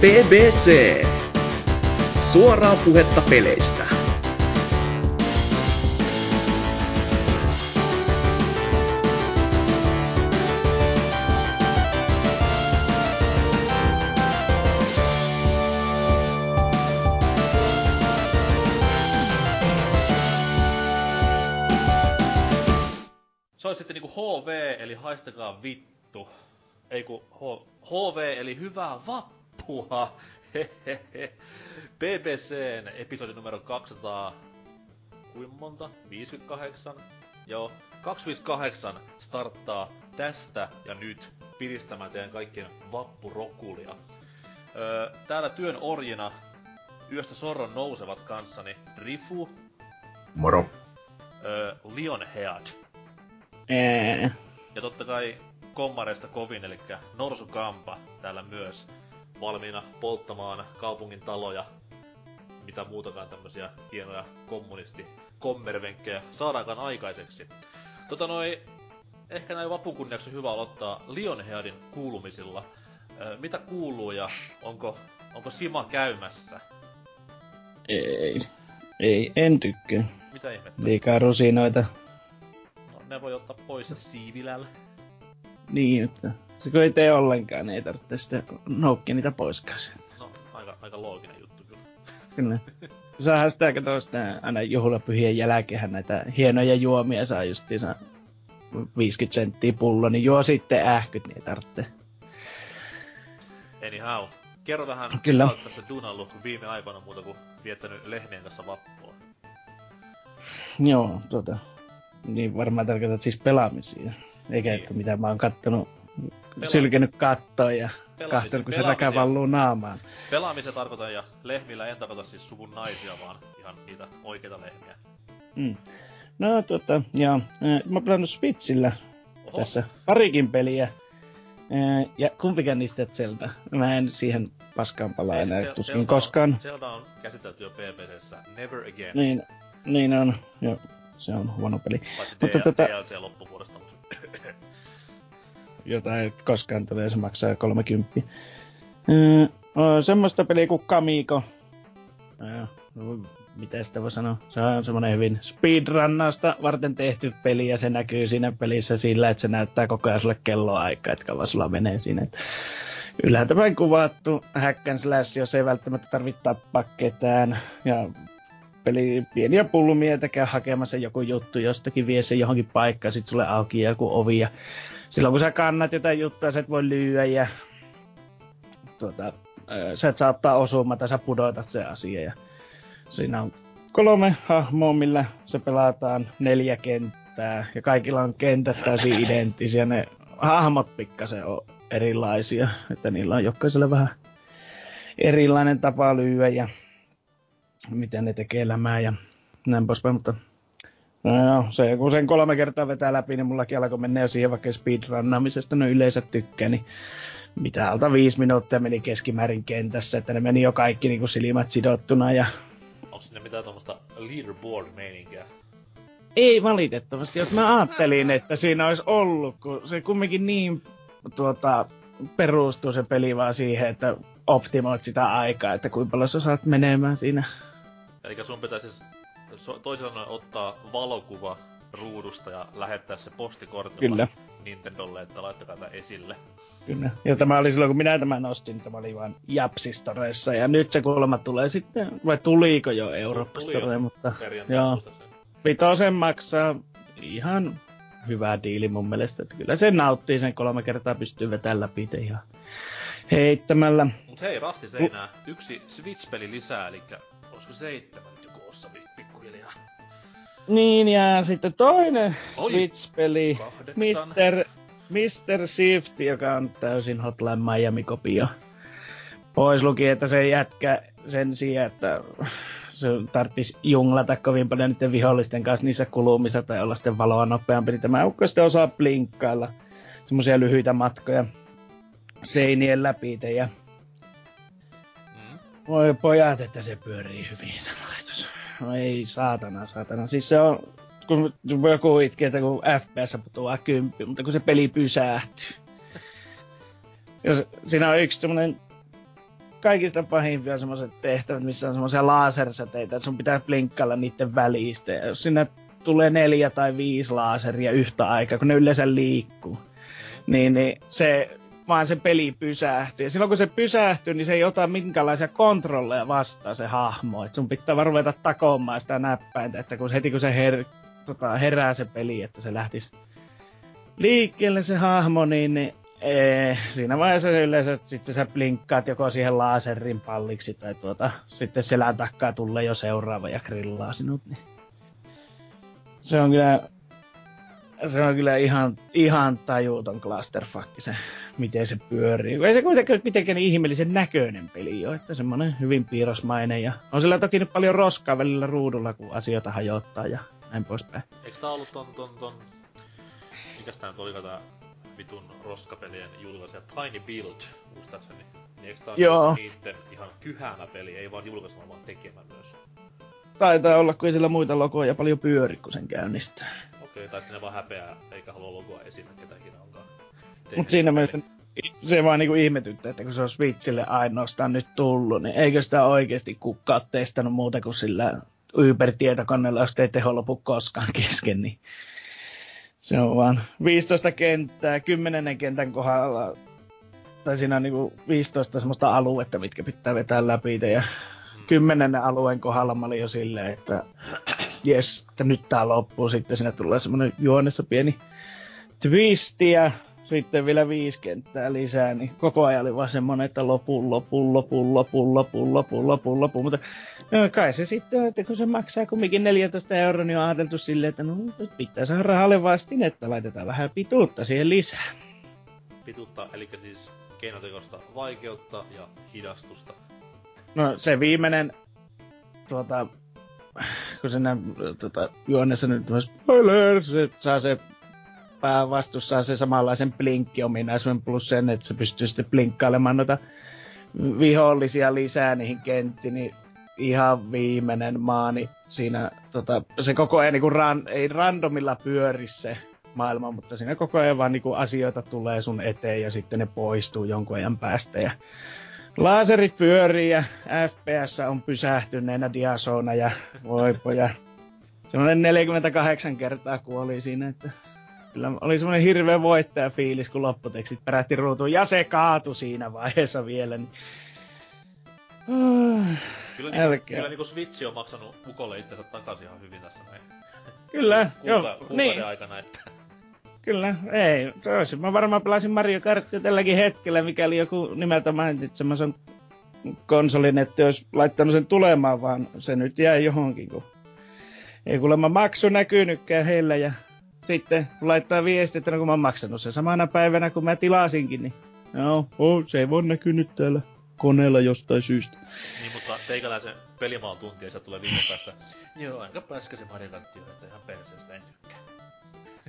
BBC. Suoraa puhetta peleistä. Se olisi sitten niinku HV, eli haistakaa vittu. Ei ku H, HV, eli hyvää vappua. Hehehe. BBCn episodi numero 200... Kuinka monta? 58? Joo, 258 starttaa tästä ja nyt piristämään teidän kaikkien vappurokulia. Öö, täällä työn orjina yöstä sorron nousevat kanssani Rifu, Moro. öö, Lionhead Ää, Ja totta kai kommareista kovin, eli Norsu Kampa täällä myös valmiina polttamaan kaupungin taloja. Mitä muutakaan tämmösiä hienoja kommunisti kommervenkkejä saadaankaan aikaiseksi. Tota noi, ehkä näin vapun kunniaksi hyvä aloittaa Lionheadin kuulumisilla. Ö, mitä kuuluu ja onko, onko Sima käymässä? ei. Ei, en tykkää. Mitä ihmettä? Liikaa rusinoita. No, ne voi ottaa pois siivilällä. Niin, että se kun ei tee ollenkaan, niin ei tarvitse sitten noukkia niitä poiskaan. sieltä. No, aika, aika looginen juttu kyllä. Kyllä. Saadaan sitä katsoa sitä aina juhlapyhien jälkeen näitä hienoja juomia saa justiinsa 50 senttiä pullo, niin juo sitten ähkyt, niin ei tarvitse. Anyhow, kerro vähän, Kyllä. olet tässä dunallut viime aikoina muuta kuin viettänyt lehmien kanssa vappua. Joo, tota. Niin varmaan tarkoitat siis pelaamisia. Eikä Niin. että mitä mä oon kattonut, sylkenyt kattoa ja katsonut, kun se räkä valluu naamaan. Pelaamisen tarkoitan ja lehmillä en tarkoita siis suvun naisia, vaan ihan niitä oikeita lehmiä. Mm. No tota, joo. Äh, Mä oon pelannut Switchillä Oho, tässä parikin peliä. Ja kumpikaan niistä Zelda. Mä en siihen paskaan palaa ei, enää, Zel- tuskin Zelda koskaan. On, Zelda on käsitelty jo BBCssä. Never again. Niin, niin on. Joo, se on huono peli. Paitsi Mutta tota- DLC loppuvuodesta. Mutta... Jota ei koskaan tule, se maksaa 30. Äh, on semmoista peliä kuin Kamiko. Äh, mitä sitä voi sanoa? Se on semmoinen hyvin speedrunnausta varten tehty peli ja se näkyy siinä pelissä sillä, että se näyttää koko ajan sulle kelloaikaa, että kauan sulla menee siinä. Et ylhäältäpäin kuvattu hack and slash, jos ei välttämättä tarvitse tappaa ketään. Ja peli pieniä pulmia, että käy hakemassa joku juttu jostakin, vie se johonkin paikkaan, sit sulle auki joku ovi ja silloin kun sä kannat jotain juttua, sä et voi lyödä ja tuota, sä et saa ottaa osumaa tai sä pudotat se asia. Ja siinä on kolme hahmoa, millä se pelataan neljä kenttää ja kaikilla on kentät täysin identtisiä. Ne hahmot pikkasen on erilaisia, että niillä on jokaiselle vähän erilainen tapa lyödä ja miten ne tekee elämää ja näin poispäin, mutta No joo, se kun sen kolme kertaa vetää läpi, niin mullakin alkoi mennä jo siihen vaikka speedrunnaamisesta, no yleensä tykkää, niin mitä alta viisi minuuttia meni keskimäärin kentässä, että ne meni jo kaikki niin kuin silmät sidottuna ja Onko sinne mitään tuommoista leaderboard-meininkiä? ei valitettavasti, jos mä ajattelin, että siinä olisi ollut, kun se kumminkin niin tuota, perustuu se peli vaan siihen, että optimoit sitä aikaa, että kuinka paljon sä saat menemään siinä. Eli sun pitäisi siis so- toisin sanoen ottaa valokuva ruudusta ja lähettää se postikortilla Kyllä. Nintendolle, että laittakaa tää esille. Kyllä. Ja tämä oli silloin, kun minä tämän ostin, tämä oli vain Japsistoreissa. Ja nyt se kuulemma tulee sitten, vai tuliko jo Store, mutta joo, vitosen maksaa ihan hyvä diili mun mielestä. Että kyllä se nauttii sen kolme kertaa pystyy vetämään läpi ihan heittämällä. Mut hei, Rasti seinää. Yksi Switch-peli lisää, eli olisiko seitsemän Niin, ja sitten toinen Oi. Switch-peli. Mr. Mr. Shift, joka on täysin Hotline Miami-kopio. Pois luki, että se jätkä sen sijaan, että se tarvitsisi junglata kovin paljon niiden vihollisten kanssa niissä kulumissa tai olla sitten valoa nopeampi, niin tämä ukko sitten osaa blinkkailla semmoisia lyhyitä matkoja seinien läpi ja Mm. voi pojat, että se pyörii hyvin. No ei saatana, saatana. Siis se on, kun joku itkee, että kun FPS putoaa kymppi, mutta kun se peli pysähtyy. Ja siinä on yksi tämmönen kaikista pahimpia semmoiset tehtävät, missä on semmoisia lasersäteitä, että sun pitää blinkkailla niiden välistä. Ja jos sinne tulee neljä tai viisi laseria yhtä aikaa, kun ne yleensä liikkuu, niin, niin se vaan se peli pysähtyy. Ja silloin kun se pysähtyy, niin se ei ota minkälaisia kontrolleja vastaan se hahmo. Et sun pitää vaan ruveta takomaan sitä näppäintä, että kun heti kun se her, tota, herää se peli, että se lähtisi liikkeelle se hahmo, niin, niin ee, siinä vaiheessa yleensä sitten sä blinkkaat joko siihen laserin palliksi tai tuota, sitten selän takkaa tulee jo seuraava ja grillaa sinut. Niin. Se on kyllä se on kyllä ihan, ihan tajuuton clusterfuck se, miten se pyörii. Ei se kuitenkaan mitenkään niin ihmeellisen näköinen peli ole, että semmoinen hyvin piirrosmainen ja on sillä toki nyt paljon roskaa välillä ruudulla, kun asioita hajottaa ja näin poispäin. Eikö tää ollut ton, ton, ton... Mikäs tää nyt oli tää vitun roskapelien julkaisija Tiny Build, muistaakseni? Niin eikö tää Joo. niitten ihan kyhänä peli, ei vaan julkaisema, vaan tekemä myös? Taitaa olla, kun ei sillä muita logoja paljon pyöri, kun sen käynnistää. Okei, tai sitten ne vaan häpeää, eikä halua logoa esiin, ketä ikinä onkaan. Mutta tehnyt siinä mielessä se vaan niinku ihmetyttää, että kun se on Switchille ainoastaan nyt tullut, niin eikö sitä oikeasti kukaan testannut muuta kuin sillä Uber-tietokoneella, jos ei teho lopu koskaan kesken, niin se on vaan 15 kenttää, 10 kentän kohdalla, tai siinä on niinku 15 semmoista aluetta, mitkä pitää vetää läpi, ja kymmenen alueen kohdalla mä olin jo silleen, että jes, että nyt tää loppuu, sitten siinä tulee semmonen juonessa pieni twisti, ja sitten vielä viisi kenttää lisää, niin koko ajan oli vaan semmoinen, että lopun, lopun, lopun, lopun, lopun, lopun, lopun, lopun. Mutta no, kai se sitten, että kun se maksaa kumminkin 14 euroa, niin on ajateltu silleen, että no nyt pitää saada rahalle vastin, että laitetaan vähän pituutta siihen lisää. Pituutta, eli siis keinotekosta vaikeutta ja hidastusta. No se viimeinen, tuota, kun se näin, tuota, juonessa nyt spoiler, se saa se päävastus saa se samanlaisen blinkkiominaisuuden plus sen, että se pystyy sitten blinkkailemaan noita vihollisia lisää niihin kenttiin, niin ihan viimeinen maani siinä, tota, se koko ajan niinku ran, ei randomilla pyöri se maailma, mutta siinä koko ajan vaan niinku asioita tulee sun eteen ja sitten ne poistuu jonkun ajan päästä ja Laserit pyörii ja FPS on pysähtyneenä diasona ja voipoja. Semmoinen 48 kertaa kuoli siinä, että kyllä oli semmoinen hirveä voittaja fiilis, kun lopputekstit perähti ruutuun ja se kaatu siinä vaiheessa vielä. Niin... Ah, Kyllä, niinku, Älkää. kyllä niinku Switch on maksanut Ukolle itsensä takaisin ihan hyvin tässä näin. Kyllä, joo, Kuuka- kuukauden niin, aikana, että kyllä, ei, se olisi. Mä varmaan pelasin Mario Kartia tälläkin hetkellä, mikäli joku nimeltä mainitsemassa konsolin, että olisi laittanut sen tulemaan, vaan se nyt jäi johonkin, kun ei kuulemma maksu näkynytkään heillä ja sitten kun laittaa viesti, että no kun mä oon maksanut sen samana päivänä, kun mä tilasinkin, niin no, oh, se ei voi näkynyt täällä koneella jostain syystä. Niin, mutta teikäläisen pelimaan tunti ja sieltä tulee viikon päästä. Joo, aika pääskä se Mario Kart on, että ihan perseestä en tykkää.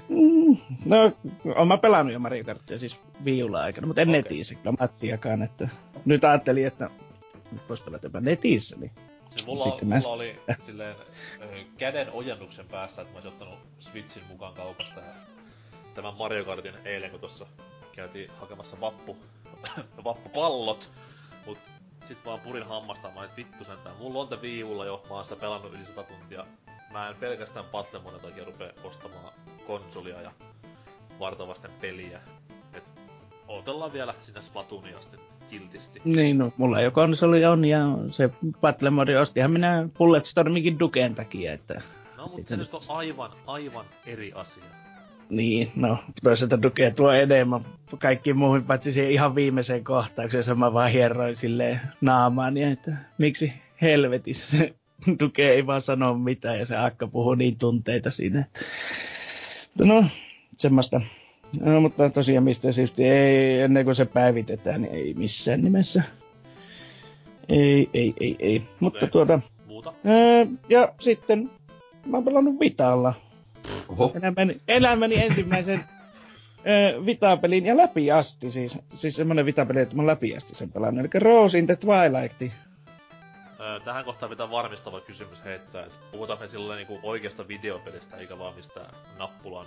Mm, no, oon mä pelannut jo Mario Kartia siis viulla aikana, mutta en okay. netissä kyllä matsiakaan, että nyt ajattelin, että nyt vois pelata jopa netissä, niin Siis mulla, Sitten mä mulla sit- oli silleen ö, käden ojennuksen päässä, että mä olisin ottanut Switchin mukaan kaupasta ja tämän Mario Kartin eilen, kun tossa käytiin hakemassa vappu, vappupallot, mut sit vaan purin hammasta, mä et vittu sentään. Mulla on te viivulla jo, mä oon sitä pelannut yli 100 tuntia. Mä en pelkästään Patlemonen takia rupee ostamaan konsolia ja vartavasten peliä. Et odotellaan vielä sinne Splatoonia sitten kiltisti. Niin, no, mulla jo konsoli on ja se Battle Mode ostihan minä Bulletstorminkin Duken takia, että No mut Ei se nyt on aivan, aivan eri asia. niin, no, toisaalta Duke tuo enemmän kaikkiin muihin, paitsi siihen ihan viimeiseen kohtaukseen, se mä vaan hieroin silleen naamaani, että miksi helvetissä se Duke ei vaan sano mitään ja se Akka puhuu niin tunteita siinä. Mutta no, semmoista. No, mutta tosiaan mistä syystä ei, ennen kuin se päivitetään, niin ei missään nimessä. Ei, ei, ei, ei. Mutta Okei. tuota, Muuta? ää, ja sitten mä oon pelannut Vitalla. Oho. Elämäni, elämäni ensimmäisen ää, Vita-pelin ja läpi asti siis. Siis semmonen Vita-peli, että mä oon läpi asti sen pelannut. Eli Rose in the Twilight. Öö, tähän kohtaan pitää varmistava kysymys heittää, että puhutaan me silloin niinku oikeasta videopelistä, eikä vaan mistään nappulan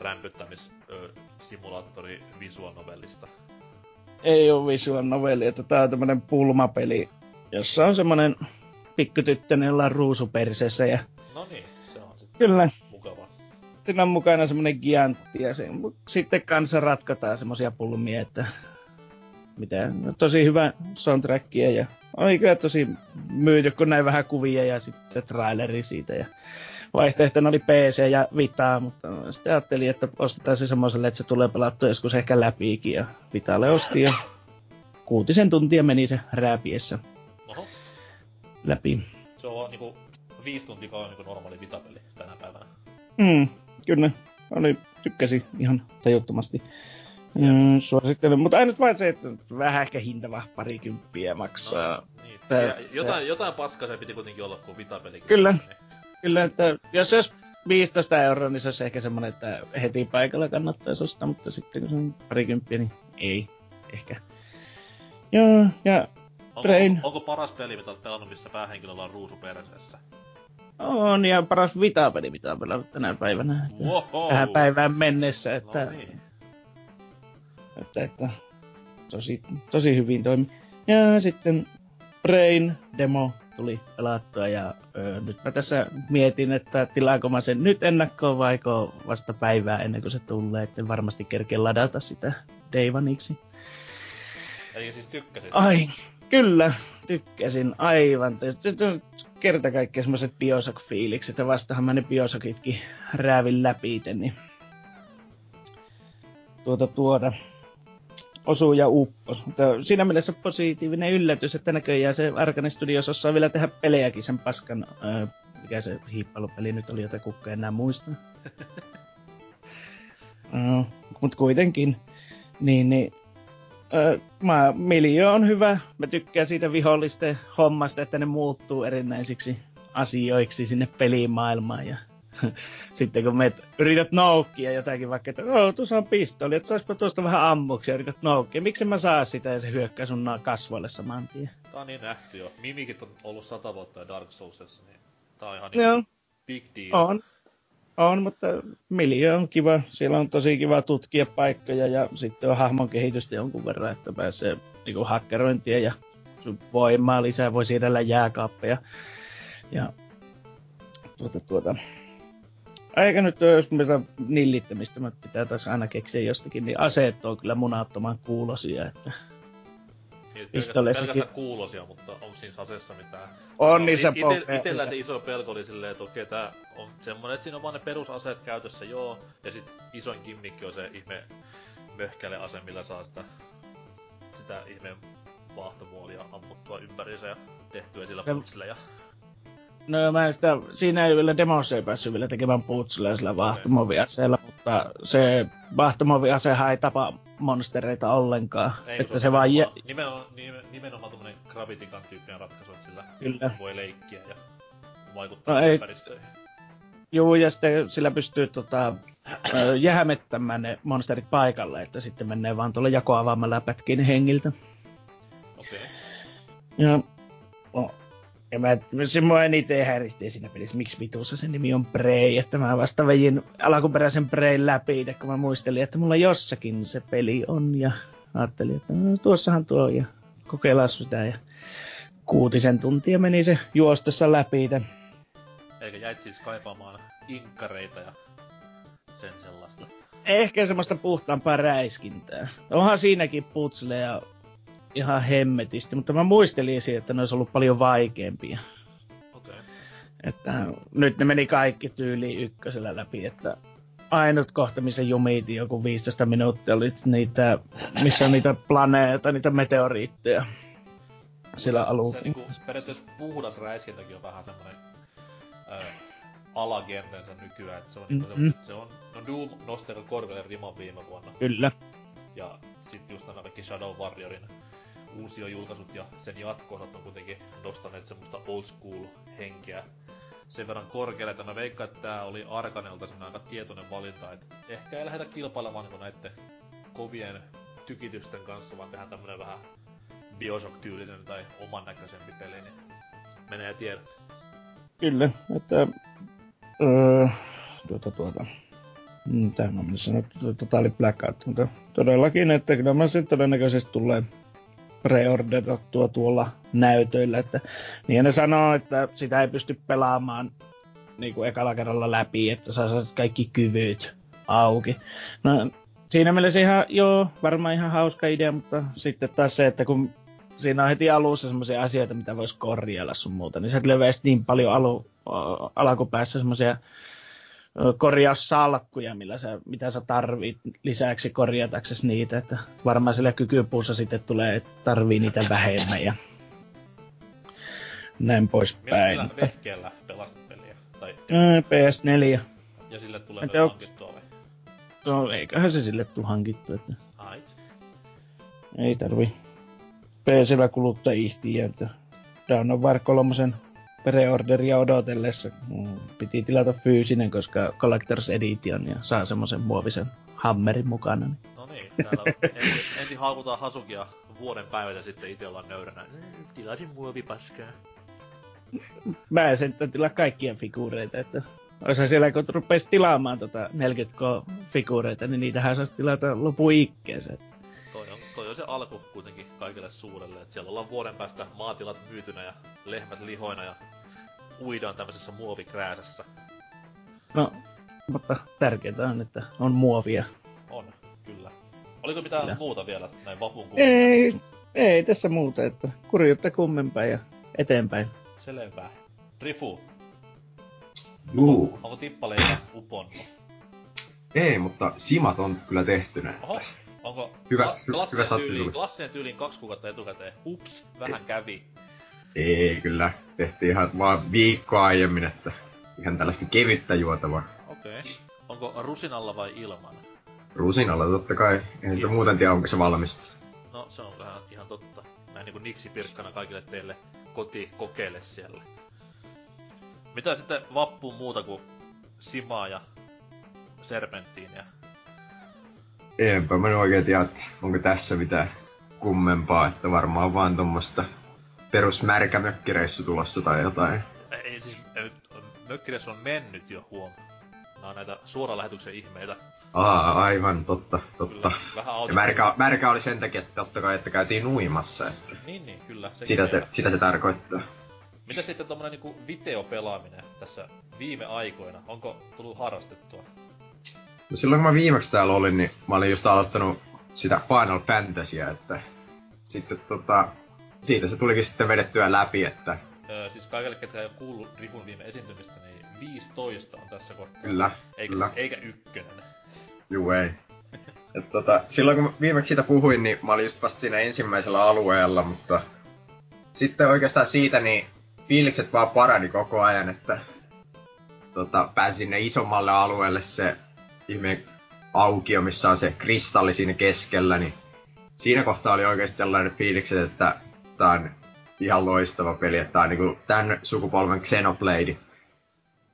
rämpyttämis öö, simulaattori visual novellista. ei ole visual novelli, että tää on tämmönen pulmapeli, jossa on semmonen pikkutyttönen, jolla on ruusu perseessä ja No niin, se on sitten kyllä, mukava. siinä on mukana semmonen giantti ja se, sitten kanssa ratkotaan semmosia pulmia, että mitä, no, tosi hyvä soundtrackia ja oli kyllä tosi myyty, kun näin vähän kuvia ja sitten traileri siitä ja vaihtoehtona oli PC ja Vita, mutta sitten ajattelin, että ostetaan se semmoiselle, että se tulee pelattua joskus ehkä läpiikin ja Vitalle osti ja kuutisen tuntia meni se rääpiessä Oho, läpi. se on niinku viisi tuntia kauan niinku normaali vitapeli tänä päivänä. Mm, kyllä, oli, tykkäsin ihan tajuttomasti. Mm, suosittelen, mutta ainut vain se, että vähän ehkä hintava parikymppiä maksaa. No, niin. Tää- ja jotain, jotain paskaa se piti kuitenkin olla, kun vitapeli. Kyllä. Niin. Kyllä, että jos se olisi 15 euroa, niin se olisi ehkä semmoinen, että heti paikalla kannattaisi ostaa, mutta sitten kun se on parikymppiä, niin ei ehkä. Joo, ja Onko, Brain. onko, paras peli, mitä olet pelannut, missä päähenkilöllä on ruusu perseessä? on ja paras vitapeli, mitä on pelannut tänä päivänä. Että. Tähän päivään mennessä, että, No niin. että, että tosi, tosi hyvin toimi. Ja sitten Brain demo tuli pelattua ja öö, nyt mä tässä mietin, että tilaanko mä sen nyt ennakkoon vaiko vasta päivää ennen kuin se tulee, että varmasti kerkeen ladata sitä Day Oneiksi. Eli siis tykkäsit. Ai, kyllä, tykkäsin aivan. Kerta kaikkiaan semmoiset Bioshock-fiilikset, ja vastahan mä ne Bioshockitkin räävin läpi niin tuota tuota osuu ja uppos. Mutta siinä mielessä positiivinen yllätys, että näköjään se Arkane Studios osaa vielä tehdä pelejäkin sen paskan, ää, mikä se hiippailupeli nyt oli, jota kukka enää muista. uh, Mutta kuitenkin, niin, niin Öö, mä, Miljo on hyvä. Mä tykkään siitä vihollisten hommasta, että ne muuttuu erinäisiksi asioiksi sinne pelimaailmaan. Ja sitten kun me yrität noukkia jotakin, vaikka että oh, tuossa on pistoli, että saispa tuosta vähän ammuksi ja yrität noukkia. Miksi mä saa sitä ja se hyökkää sun kasvoille saman tien. Tää on niin nähty jo. Mimikit on ollut sata vuotta Dark Soulsissa, niin tää on ihan Joo, niin big deal. on. On, mutta Miljo on kiva. Siellä on tosi kiva tutkia paikkoja ja sitten on hahmon kehitystä jonkun verran, että pääsee niinku hakkerointia ja sun voimaa lisää, voi siirrellä jääkaappeja. Ja tuota, tuota. Eikä nyt ole, jos mitä nillittämistä mä pitää taas aina keksiä jostakin, niin aseet on kyllä munattoman kuulosia, että Niin, pelkästään, kuulosia, mutta on siinä aseessa mitään. on niissä ite, pokeja. itellä se iso pelko oli silleen, että okei, tää on semmonen, että siinä on vaan ne perusaseet käytössä, joo. Ja sit isoin kimmikki on se ihme möhkäle ase, millä saa sitä, sitä ihme vaahtomuolia ammuttua ympäriinsä ja tehtyä sillä putsille ja... No mä sitä, siinä ei vielä demossa ei päässyt vielä tekemään putsilla sillä vaahtomoviaseella, mutta se vaahtomoviasehan ei tapa monstereita ollenkaan. Ei, että kun se vaan jä... nimenomaan, nimenomaan, nimen- nimenomaan tommonen Gravity Gun tyyppinen ratkaisu, että sillä Kyllä. voi leikkiä ja vaikuttaa No ei- ympäristöihin. Juu, ja sitten sillä pystyy tota, jähmettämään ne monsterit paikalle, että sitten menee vaan tuolla jakoavaamalla pätkiin hengiltä. Okei. Okay. Ja, no, ja mä, se mua eniten häiritsee siinä pelissä, miksi vitussa sen nimi on Prey, että mä vasta vejin alkuperäisen Preyn läpi, kun mä muistelin, että mulla jossakin se peli on, ja ajattelin, että no, tuossahan tuo, ja kokeillaan sitä, ja kuutisen tuntia meni se juostessa läpi. Tämän. Eikä jäit siis kaipaamaan inkkareita ja sen sellaista. Ehkä semmoista puhtaampaa räiskintää. Onhan siinäkin putsleja ihan hemmetisti, mutta mä muistelin siitä, että ne olisi ollut paljon vaikeampia. Okay. Että nyt ne meni kaikki tyyli ykkösellä läpi, että ainut kohta, missä jumiitin joku 15 minuuttia, oli niitä, missä on niitä planeeta, niitä meteoriitteja. Sillä Se alussa. niinku, periaatteessa puhdas räiskintäkin on vähän ö, alagenrensä nykyään, että se on, niinku Mhm. se, se on, no Doom nosti aika korkealle riman viime vuonna, Kyllä. ja sit just nämä kaikki Shadow Warriorin uusiojulkaisut ja sen jatko-osat on kuitenkin nostaneet semmoista old school henkeä sen verran korkealle, että mä veikkaan, että tää oli Arkanelta semmonen aika tietoinen valinta, että ehkä ei lähdetä kilpailemaan niinku näitten kovien tykitysten kanssa, vaan tehdään tämmönen vähän Bioshock-tyylinen tai oman näköisempi peli, niin menee tiedä. Kyllä, että öö, tuota, tuota. Mitä mä menen sanoa, totaali blackout, mutta todellakin, että kyllä mä sitten todennäköisesti tulee preorderattua tuolla näytöillä, että niin ne sanoo, että sitä ei pysty pelaamaan niin kuin ekalla kerralla läpi, että saa kaikki kyvyt auki. No, siinä mielessä ihan, joo, varmaan ihan hauska idea, mutta sitten taas se, että kun siinä on heti alussa semmoisia asioita, mitä voisi korjailla sun muuta, niin se tulee niin paljon alu, alkupäässä semmoisia korjaussalkkuja, millä sä, mitä sä tarvit lisäksi korjataksesi niitä, että varmaan sillä kykypuussa sitten tulee, että tarvii niitä vähemmän ja näin poispäin. Millä vehkeellä pelasit peliä? Tai... PS4. Ja sille tulee myös hankittua vai? No eiköhän se sille tuu hankittu, että... Ait. Ei tarvi PCllä kuluttajia että Dawn of War 3 preorderia odotellessa piti tilata fyysinen, koska Collector's Edition ja saa semmoisen muovisen hammerin mukana. Niin. No niin, täällä ensin, ensin haukutaan Hasukia vuoden päivät ja sitten itse ollaan nöyränä. Mm, tilasin muovipaskaa. Mä en sen tilaa kaikkia figuureita, että Oisa siellä, kun rupesi tilaamaan tota 40k figuureita, niin niitähän saisi tilata lopu ikkeeseen. Toi on, toi on se alku kuitenkin kaikille suurelle, että siellä ollaan vuoden päästä maatilat myytynä ja lehmät lihoina ja uidaan tämmöisessä muovikrääsässä. No, mutta tärkeintä on, että on muovia. On, kyllä. Oliko mitään kyllä. muuta vielä näin vapun Ei, ei tässä muuta, että kurjuutta kummempaa ja eteenpäin. Selvä. Rifu, Juu. Onko, onko tippaleita uponnut? Ei, mutta simat on kyllä tehtynä. Oho, onko hyvä, kla- hyvä tyyliin, klassien tyyliin kaksi kuukautta etukäteen? Ups, vähän kävi. Ei, kyllä. Tehtiin ihan vaan viikkoa aiemmin, että ihan tällaista kevyttä juotavaa. Okei. Okay. Onko rusinalla vai ilman? Rusinalla totta kai. Eihän sitä muuten tiedä, onko se valmista. No, se on vähän ihan totta. Näin niinku niksi pirkkana kaikille teille koti kokeile siellä. Mitä sitten vappuun muuta kuin simaa ja serpenttiiniä? Enpä mä oikein tiedä, onko tässä mitään kummempaa, että varmaan vaan tuommoista perusmärkä mökkireissu tulossa tai jotain. Ei, siis mökkireissu on mennyt jo huom. Nämä on näitä suoralähetyksen ihmeitä. Aa, aivan, totta, totta. Kyllä, vähän ja märkä, märkä, oli sen takia, että totta kai, että käytiin nuimassa. Että niin, niin, kyllä. Sitä se, sitä se tarkoittaa. Mitä sitten tommonen niinku videopelaaminen tässä viime aikoina? Onko tullut harrastettua? No silloin kun mä viimeksi täällä olin, niin mä olin just aloittanut sitä Final Fantasyä, että sitten tota, siitä se tulikin sitten vedettyä läpi, että... Öö, siis kaikille, ketkä ei ole kuullut Rifun viime esiintymistä, niin 15 on tässä kohtaa. Kyllä, eikä, kyllä. eikä ykkönen. Juu, ei. Et tota, silloin kun viimeksi siitä puhuin, niin mä olin just vasta siinä ensimmäisellä alueella, mutta sitten oikeastaan siitä niin fiilikset vaan parani koko ajan, että tota, pääsin sinne isommalle alueelle se ihme aukio, missä on se kristalli siinä keskellä, niin siinä kohtaa oli oikeasti sellainen fiilikset, että tää on ihan loistava peli, että tää on niinku tän sukupolven Xenoblade.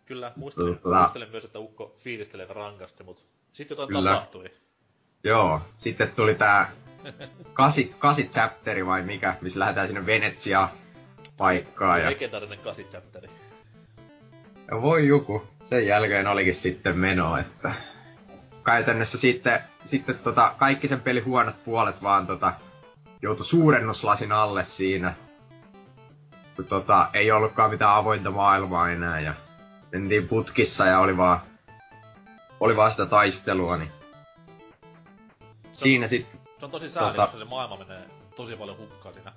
Kyllä, muistelen, tota, muistelen myös, että Ukko fiilistelee rankasti, mutta sitten jotain kyllä. tapahtui. Joo, sitten tuli tää kasi, kasi chapteri vai mikä, missä lähdetään sinne Venetsiaan paikkaa. Ja... Legendaarinen chapteri. Ja voi joku. Sen jälkeen olikin sitten meno, että käytännössä sitten, sitten tota, kaikki sen pelin huonot puolet vaan tota, joutui suurennuslasin alle siinä. Kun tota, ei ollutkaan mitään avointa maailmaa enää ja mentiin putkissa ja oli vaan, oli vaan sitä taistelua, niin siinä sitten... Se on tosi sääli, tota, se maailma menee tosi paljon hukkaan siinä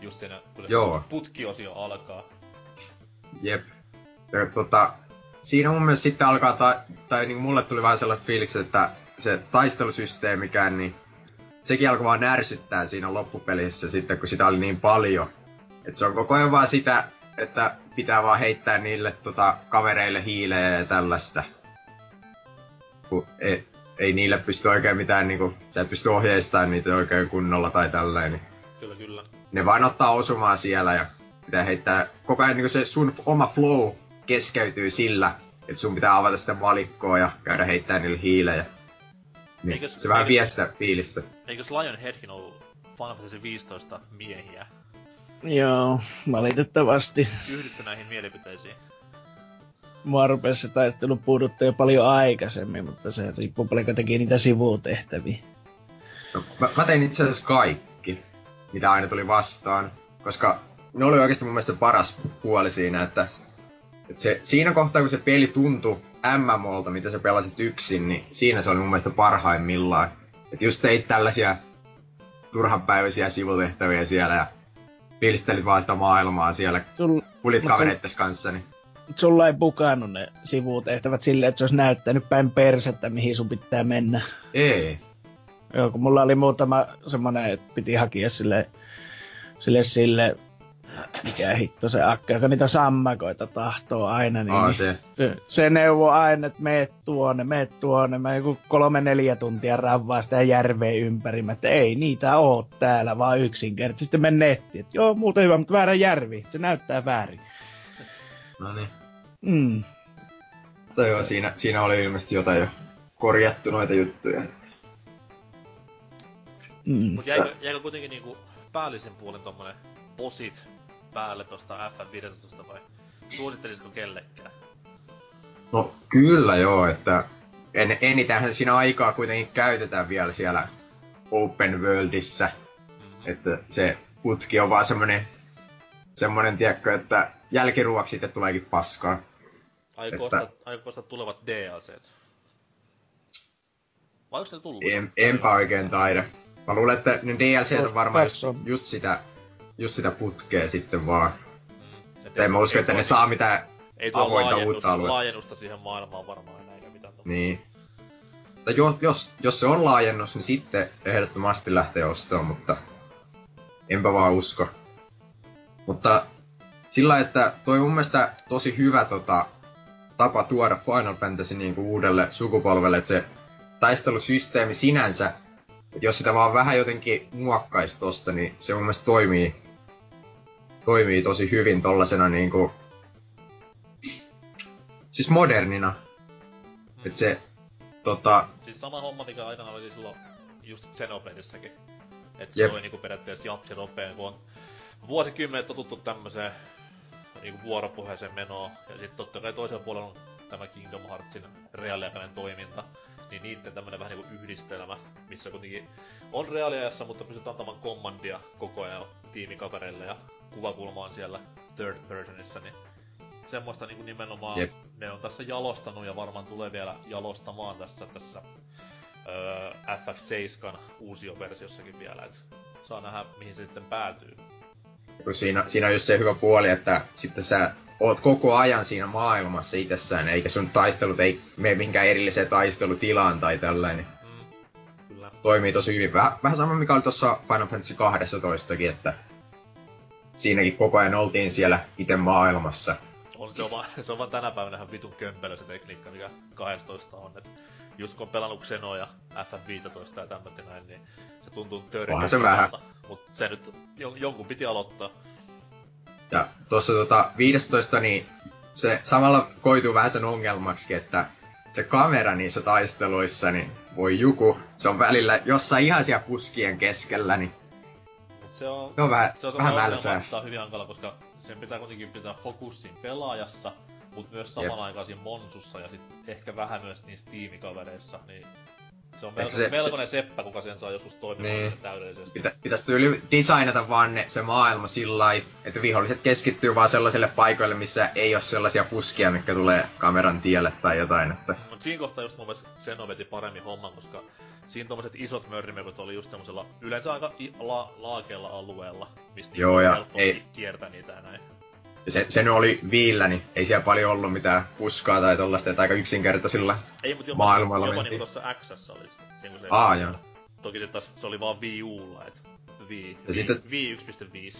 just siinä, kun se Joo. putkiosio alkaa. Jep. Ja, tota, siinä mun mielestä sitten alkaa, ta- tai niin mulle tuli vähän sellaiset fiilikset, että se taistelusysteemikään, niin sekin alkoi vaan närsyttää siinä loppupelissä sitten, kun sitä oli niin paljon. Että se on koko ajan vaan sitä, että pitää vaan heittää niille tota, kavereille hiileä ja tällaista. Kun ei, ei niille pysty oikein mitään, niinku, sä et pysty ohjeistamaan niitä oikein kunnolla tai tälleen. Niin Kyllä, kyllä. Ne vain ottaa osumaa siellä ja pitää heittää koko ajan niin se sun oma flow keskeytyy sillä, että sun pitää avata sitä valikkoa ja käydä heittää niille hiilejä. Niin, eikös, se vähän vie sitä fiilistä. Eikös Lionheadkin ollut Final Fantasy 15 miehiä? Joo, valitettavasti. Yhdytkö näihin mielipiteisiin? mua rupesi se taistelu puuduttaa jo paljon aikaisemmin, mutta se riippuu paljon teki niitä sivutehtäviä. No, mä, mä tein itse asiassa kaikki, mitä aina tuli vastaan, koska ne oli oikeasti mun mielestä paras puoli siinä, että, että se, siinä kohtaa kun se peli tuntui MMOlta, mitä sä pelasit yksin, niin siinä se oli mun mielestä parhaimmillaan. Että just teit tällaisia turhanpäiväisiä sivutehtäviä siellä ja pilstelit vaan sitä maailmaa siellä, Sul, kulit kavereittes kanssa. Niin. Sulla ei bukannut ne sivutehtävät silleen, että se olisi näyttänyt päin persettä, mihin sun pitää mennä. Ei. Joo, kun mulla oli muutama semmonen, että piti hakea sille, sille, sille mikä hitto se akka, joka niitä sammakoita tahtoo aina, niin Aa, se. se, se neuvoo aina, että meet tuonne, meet tuonne. Mä joku kolme neljä tuntia ravaa sitä järveä ympäri, mä, että ei niitä oo täällä, vaan yksinkertaisesti. Sitten men nettiin, että joo, muuten hyvä, mutta väärä järvi, se näyttää väärin. No niin. Mm. Mutta joo, siinä, siinä oli ilmeisesti jotain jo korjattu noita juttuja. Mm. Mut jäikö, jäikö kuitenkin niinku päällisen puolen tommonen posit päälle tosta F15 vai suosittelisiko kellekään? No kyllä joo, että en, enitähän siinä aikaa kuitenkin käytetään vielä siellä open worldissa. Mm-hmm. Että se putki on vaan semmonen, semmonen tiedätkö, että jälkiruoksi sitten tuleekin paskaa. Aiko että... ostaa, aiko ostaa tulevat DLCt? Vai onko ne tullut? En, enpä oikein taida. Mä luulen, että ne DLCt on varmaan just, just sitä just sitä putkea sitten vaan. Mm. Et en mä usko, että ne saa mitään ei avointa uutta aluetta. laajennusta siihen maailmaan varmaan enää eikä mitään. Niin. Tai jo, jos, jos se on laajennus, niin sitten ehdottomasti lähtee ostoon, mutta enpä vaan usko. Mutta sillä, että toi mun mielestä tosi hyvä tota, tapa tuoda Final Fantasy niin kuin uudelle sukupolvelle, että se taistelusysteemi sinänsä, että jos sitä vaan vähän jotenkin muokkaisi tosta, niin se mun mielestä toimii toimii tosi hyvin tollasena niinku... Siis modernina. Mm. Et se, tota... Siis sama homma, mikä aikana oli silloin just Xenobladissakin. että se Jep. oli niinku periaatteessa japsi nopeen, kun on vuosikymmenet totuttu tämmöiseen niinku vuoropuheeseen menoon. Ja sitten totta kai toisella puolella on tämä Kingdom Heartsin reaaliaikainen toiminta. Niin niitten tämmönen vähän niinku yhdistelmä, missä kuitenkin on reaaliajassa, mutta pystyt antamaan kommandia koko ajan tiimikavereille ja kuvakulma on siellä third personissa, niin semmoista niin kuin nimenomaan yep. ne on tässä jalostanut ja varmaan tulee vielä jalostamaan tässä, tässä öö, FF7 uusioversiossakin vielä, että saa nähdä mihin se sitten päätyy. Siinä, siinä on just se hyvä puoli, että sitten sä oot koko ajan siinä maailmassa itsessään, eikä sun taistelut ei mene mihinkään erilliseen taistelutilaan tai tällainen. Mm, kyllä. Toimii tosi hyvin. Väh, vähän sama mikä oli tuossa Final Fantasy 12 että siinäkin koko ajan oltiin siellä itse maailmassa. On, se, on vaan, se on vaan tänä päivänä ihan vitun kömpelö se tekniikka, mikä 12 on. Et just kun on pelannut Xenoa ja FF15 ja tämmöitä näin, niin se tuntuu törkeä. se vähän. Mut se nyt jon, jonkun piti aloittaa. Ja tuossa tota 15 niin se samalla koituu vähän sen ongelmaksi, että se kamera niissä taisteluissa, niin voi juku, se on välillä jossain ihan siellä puskien keskellä, niin se on, se on vähän, se on vähän mälsää. Se on hyvin hankala, koska sen pitää kuitenkin pitää fokussin pelaajassa, mutta myös saman siinä Monsussa ja sit ehkä vähän myös niissä tiimikavereissa, niin se on melko, se, melkoinen se, seppä, kuka sen saa joskus toimimaan niin. täydellisesti. Pitä, pitäis tyyli designata vaan ne, se maailma sillä että viholliset keskittyy vaan sellaisille paikoille, missä ei ole sellaisia puskia, mikä tulee kameran tielle tai jotain. Että... Mut siinä kohtaa just mun mielestä Xeno veti paremmin homman, koska siinä tommoset isot mörrimekot oli just semmosella yleensä aika la, laakeella alueella, mistä Joo, ja ei... kiertää niitä ja näin. Se, se nyt oli viillä, niin ei siellä paljon ollut mitään puskaa tai tollaista, että aika yksinkertaisilla ei, mutta jopa, maailmalla jopa niinku tossa X oli se, kun se Aa, joo. Toki se, taas, se oli vaan Wii Ulla, et Wii, ja Wii, sitten, Wii 1.5.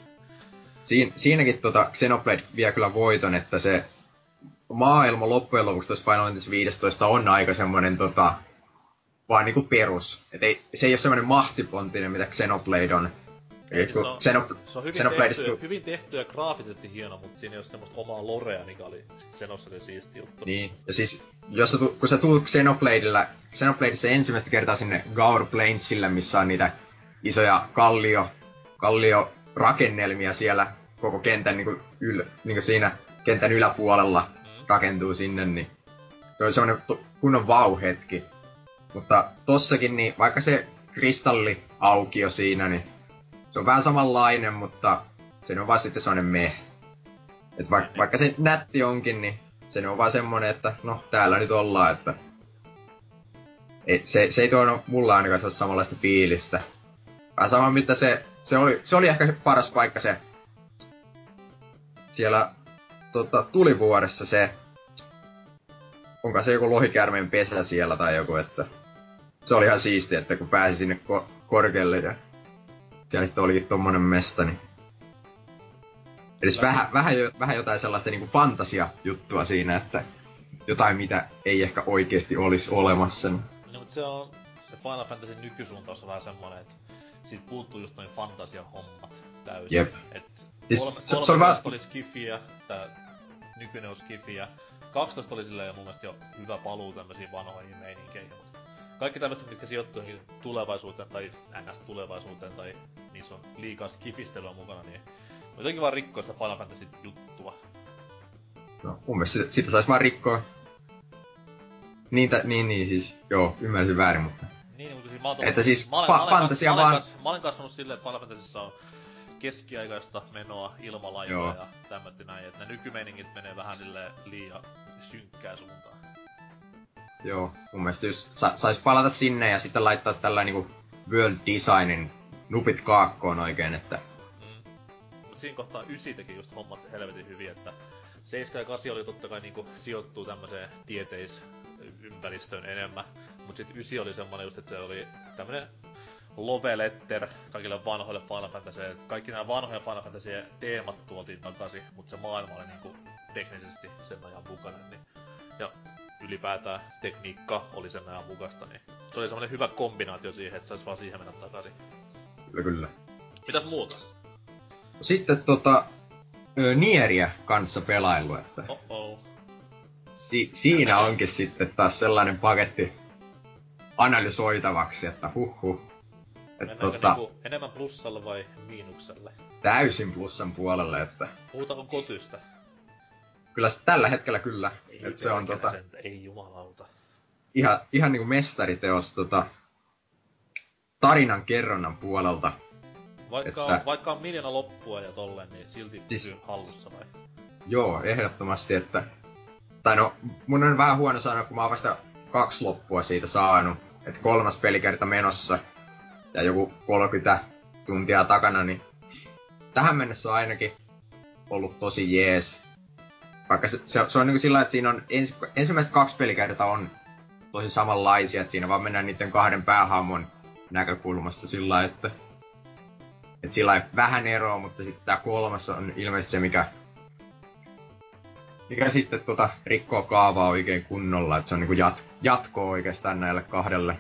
Siin, siinäkin tota Xenoblade vie kyllä voiton, että se maailma loppujen lopuksi tuossa Final Fantasy 15 on aika semmonen tota, vaan niinku perus. Et ei, se ei ole semmoinen mahtipontinen, mitä Xenoblade on. Ei, siis se, on, Xenop- se on hyvin, tehty, hyvin tehty ja graafisesti hieno, mutta siinä ei ole semmoista omaa lorea, mikä oli Xenossa oli siisti juttu. Niin, ja siis jos sä tu, kun sä tuut Xenobladella, Xenobladeissa ensimmäistä kertaa sinne Gaur Plainsille, missä on niitä isoja kallio, kallio rakennelmia siellä koko kentän niin kuin yl, niin kuin siinä kentän yläpuolella, mm. rakentuu sinne, niin se oli semmonen to- kunnon vau-hetki. Mutta tossakin, niin vaikka se kristalli aukio siinä, niin se on vähän samanlainen, mutta se on vaan sitten semmonen meh. Et va- vaikka se nätti onkin, niin se on vaan semmonen, että no täällä nyt ollaan, että ei, se, se ei tuonut mulla ainakaan sellaista samanlaista fiilistä. Vähän sama mitä se, se oli, se oli ehkä paras paikka se siellä tota, tulivuoressa se, onko se joku lohikäärmeen pesä siellä tai joku, että se oli ihan siistiä, että kun pääsi sinne ko- korkealle ja siellä sitten olikin tommonen mesta, niin Edes vähän, vähän, jo, vähän jotain sellaista niinku fantasia-juttua siinä, että jotain mitä ei ehkä oikeesti olisi olemassa. Niin. No, mutta se on, se Final Fantasy nykysuuntaus on vähän semmonen, että siitä puuttuu just noin fantasia-hommat täysin. Jep. Et Siis kolme, se- se kolme oli vaan- oli skifiä, tää nykyinen on skifiä. 12 oli silleen mun mielestä jo hyvä paluu tämmösiin vanhoihin meininkeihin, kaikki tämmöiset, mitkä sijoittuu tulevaisuuteen tai ns. tulevaisuuteen tai niissä on liikaa skifistelyä mukana, niin jotenkin vaan rikkoo sitä Final Fantasy juttua. No, mun mielestä sitä, sitä saisi vaan rikkoa. Niin, tä, niin, niin siis, joo, ymmärsin väärin, mutta... Niin, mutta siis mä oon Että siis mä olen, fa- mä olen, fantasia mä olen, vaan- mä olen kasvanut silleen, että Final Fantasyssä on keskiaikaista menoa ilmalaivoja ja tämmötti näin, että ne nykymeiningit menee vähän silleen liian synkkää suuntaan. Joo, mun mielestä jos sa, sais palata sinne ja sitten laittaa tällä niinku world designin nupit kaakkoon oikein, että Mm. Mut siinä kohtaa ysi teki just hommat helvetin hyvin, että 7 ja 8 oli totta kai niinku sijoittuu tämmöiseen tieteisympäristöön enemmän. Mut sit ysi oli semmonen just, että se oli tämmönen love letter kaikille vanhoille Final Fantasy. Kaikki nämä vanhoja Final Fantasy teemat tuotiin takaisin, mutta se maailma oli niinku teknisesti sen ajan mukainen. Niin. Ja ylipäätään tekniikka oli sen ajan mukaista, niin se oli semmonen hyvä kombinaatio siihen, että sais vaan siihen mennä takaisin. kyllä kyllä. Mitäs muuta? Sitten tota, ö, Nieriä kanssa pelailu, että Oh oh. si, siinä onkin sitten taas sellainen paketti analysoitavaksi, että huh Että Mennäänkö tota, niinku enemmän plussalle vai miinukselle? täysin plussan puolelle, että Puhutaanko kotystä? Kyllä tällä hetkellä kyllä, Ei se on tota, sentä, ei jumalauta. ihan, ihan niinku mestariteos tota, tarinan kerronnan puolelta. Vaikka, Että- on, vaikka on miljoona loppua ja tolleen, niin silti Siis- hallussa vai? Joo, ehdottomasti, että... Tai no, mun on vähän huono sanoa, kun mä oon vasta kaksi loppua siitä saanut. Että kolmas pelikerta menossa ja joku 30 tuntia takana, niin tähän mennessä on ainakin ollut tosi jees. Vaikka se, se, se on niinku sillä, että siinä on ens, ensimmäiset kaksi pelikertaa on tosi samanlaisia, että siinä vaan mennään niiden kahden päähahmon näkökulmasta sillä että et sillä lailla vähän eroa, mutta sitten tämä kolmas on ilmeisesti se, mikä mikä sitten tota, rikkoo kaavaa oikein kunnolla, että se on niinku jat, jatkoa oikeastaan näille kahdelle.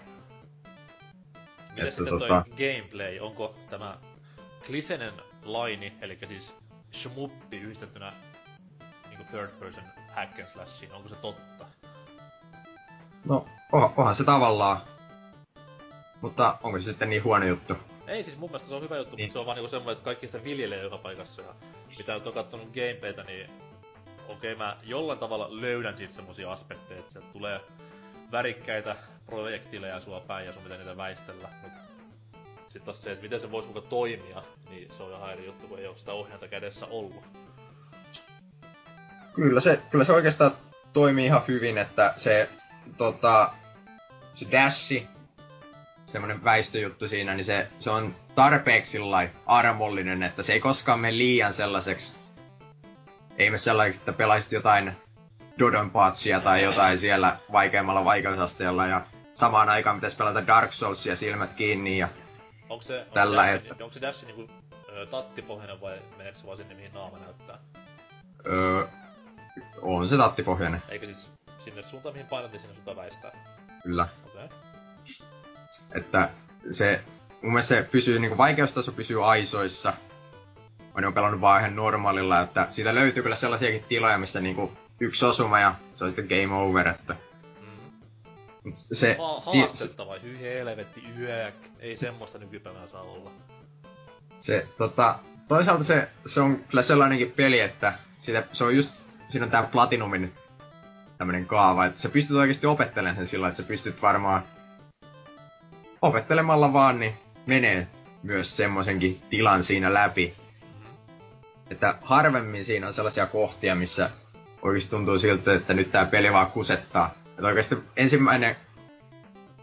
Miten Että sitten toi tota- gameplay? Onko tämä klisenen laini, eli siis shmuppi yhdistettynä third person hack and slashiin, onko se totta? No, oh, onhan se tavallaan. Mutta onko se sitten niin huono juttu? Ei siis mun mielestä se on hyvä juttu, Niin. mutta se on vaan niinku semmoinen, että kaikki sitä viljelee joka paikassa ja mitä nyt on kattonut gameplaytä, niin okei mä jollain tavalla löydän siitä semmosia aspekteja, että sieltä tulee värikkäitä projektiileja sua päin ja sun pitää niitä väistellä, mut sit taas se, että miten se voisi muka toimia, niin se on ihan eri juttu, kun ei oo sitä ohjainta kädessä ollut. Kyllä se, kyllä se oikeastaan toimii ihan hyvin, että se, tota, se dashi, semmonen väistöjuttu siinä, niin se, se on tarpeeksi armollinen, että se ei koskaan mene liian sellaiseksi, ei me sellaiseksi, että pelaisit jotain Dodon Patsia tai jotain siellä vaikeammalla vaikeusasteella ja samaan aikaan pitäisi pelata Dark Soulsia silmät kiinni ja Onko se, onko Tällä hetkellä. dashi, onko se dashi niinku ö, tattipohjainen vai meneekö se vaan sinne mihin naama näyttää? öö, on se tattipohjainen, Eikä siis sinne suuntaan mihin painat, niin sinne suuntaan väistää. kyllä. Okei. Okay. Että se, mun mielestä se pysyy, niinku vaikeustaso pysyy aisoissa. Mä oon pelannut vaan ihan normaalilla, että siitä löytyy kyllä sellaisiakin tiloja, missä niinku yksi osuma ja se on sitten game over, että Mm. se, Ha- haastetta vai? Hyi helvetti, yök. Ei semmoista nykypäivänä saa olla. se, tota, toisaalta se, se on kyllä sellainenkin peli, että sitä, se on just, siinä on tää Platinumin tämmönen kaava, että sä pystyt oikeasti opettelemaan sen sillä, että sä pystyt varmaan opettelemalla vaan, niin menee myös semmoisenkin tilan siinä läpi. Että harvemmin siinä on sellaisia kohtia, missä oikeasti tuntuu siltä, että nyt tää peli vaan kusettaa. Että oikeasti ensimmäinen,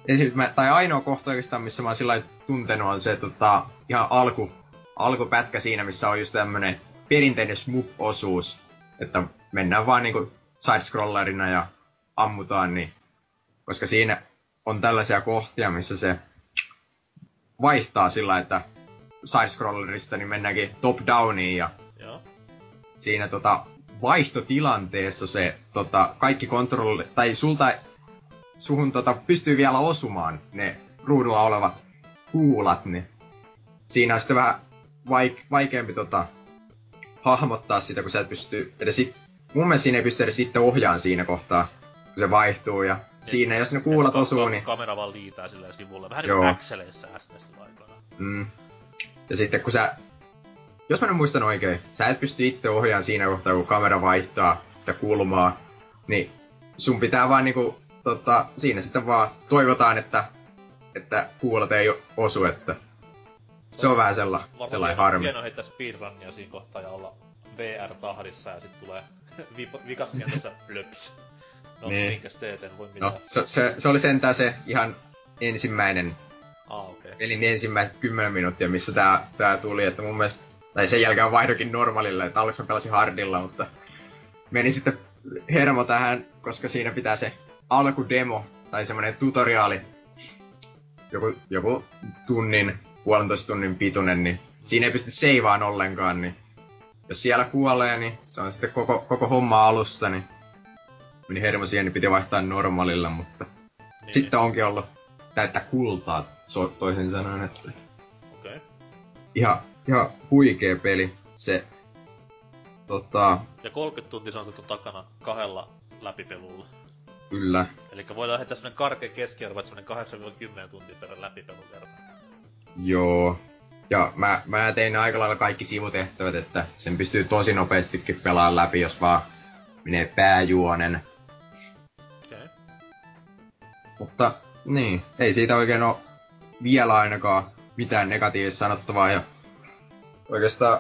ensimmä, tai ainoa kohta oikeastaan, missä mä oon sillä tuntenut, on se tota, ihan alku, alkupätkä siinä, missä on just tämmönen perinteinen smup-osuus. Että mennään vaan niinku side-scrollerina ja ammutaan, niin, koska siinä on tällaisia kohtia, missä se vaihtaa sillä, että side-scrollerista niin mennäänkin top-downiin ja Joo. siinä tota, vaihtotilanteessa se tota, kaikki kontrolli, tai sulta, suhun tota, pystyy vielä osumaan ne ruudulla olevat kuulat, niin siinä on sitten vähän vaik- vaikeampi tota, hahmottaa sitä, kun sä et pysty edes sit, mun mielestä siinä ei pysty edes sitten ohjaan siinä kohtaa, kun se vaihtuu ja siinä jos ne kuulat Et osuu, niin Kamera vaan liitää silleen sivulle. Vähän Joo. Axeleissä SNESillä aikana. Mm. Ja sitten kun sä, jos mä nyt muistan oikein, sä et pysty itse ohjaamaan siinä kohtaa, kun kamera vaihtaa sitä kulmaa, niin sun pitää vaan niinku, tota, siinä sitten vaan toivotaan, että, että kuulat ei osu, että se on vähän sella, sellainen harmi. Hieno heittää speedrunia siinä kohtaa ja olla VR-tahdissa ja sit tulee vikas kentässä plöps. No, Niin. minkäs teet, en voi mitään. No, se, se, se, oli sentään se ihan ensimmäinen, Ah, okei. Okay. eli ensimmäiset 10 minuuttia, missä tää, tää tuli, että mun mielestä, tai sen jälkeen vaihdokin normaalille, että aluksi mä pelasin hardilla, mutta meni sitten hermo tähän, koska siinä pitää se alkudemo, tai semmonen tutoriaali, joku, joku tunnin, puolentoista tunnin pituinen, niin siinä ei pysty seivaan ollenkaan, niin jos siellä kuolee, niin se on sitten koko, koko homma alusta, niin meni hermo siihen, niin piti vaihtaa normaalilla, mutta Niin, sitten onkin ollut täyttä kultaa, so, toisin sanoen, että. Okay. ihan, ihan huikea peli. Se, tota, Ja 30 tuntia on takana kahdella läpipelulla. kyllä, Eli voidaan heittää semmonen karkea keskiarvo, että semmonen 8-10 tuntia per läpipelun kerran. joo. Ja mä, mä tein aika lailla kaikki sivutehtävät, että sen pystyy tosi nopeastikin pelaamaan läpi, jos vaan menee pääjuonen. Okay. Mutta niin, ei siitä oikein ole vielä ainakaan mitään negatiivista sanottavaa. Ja oikeastaan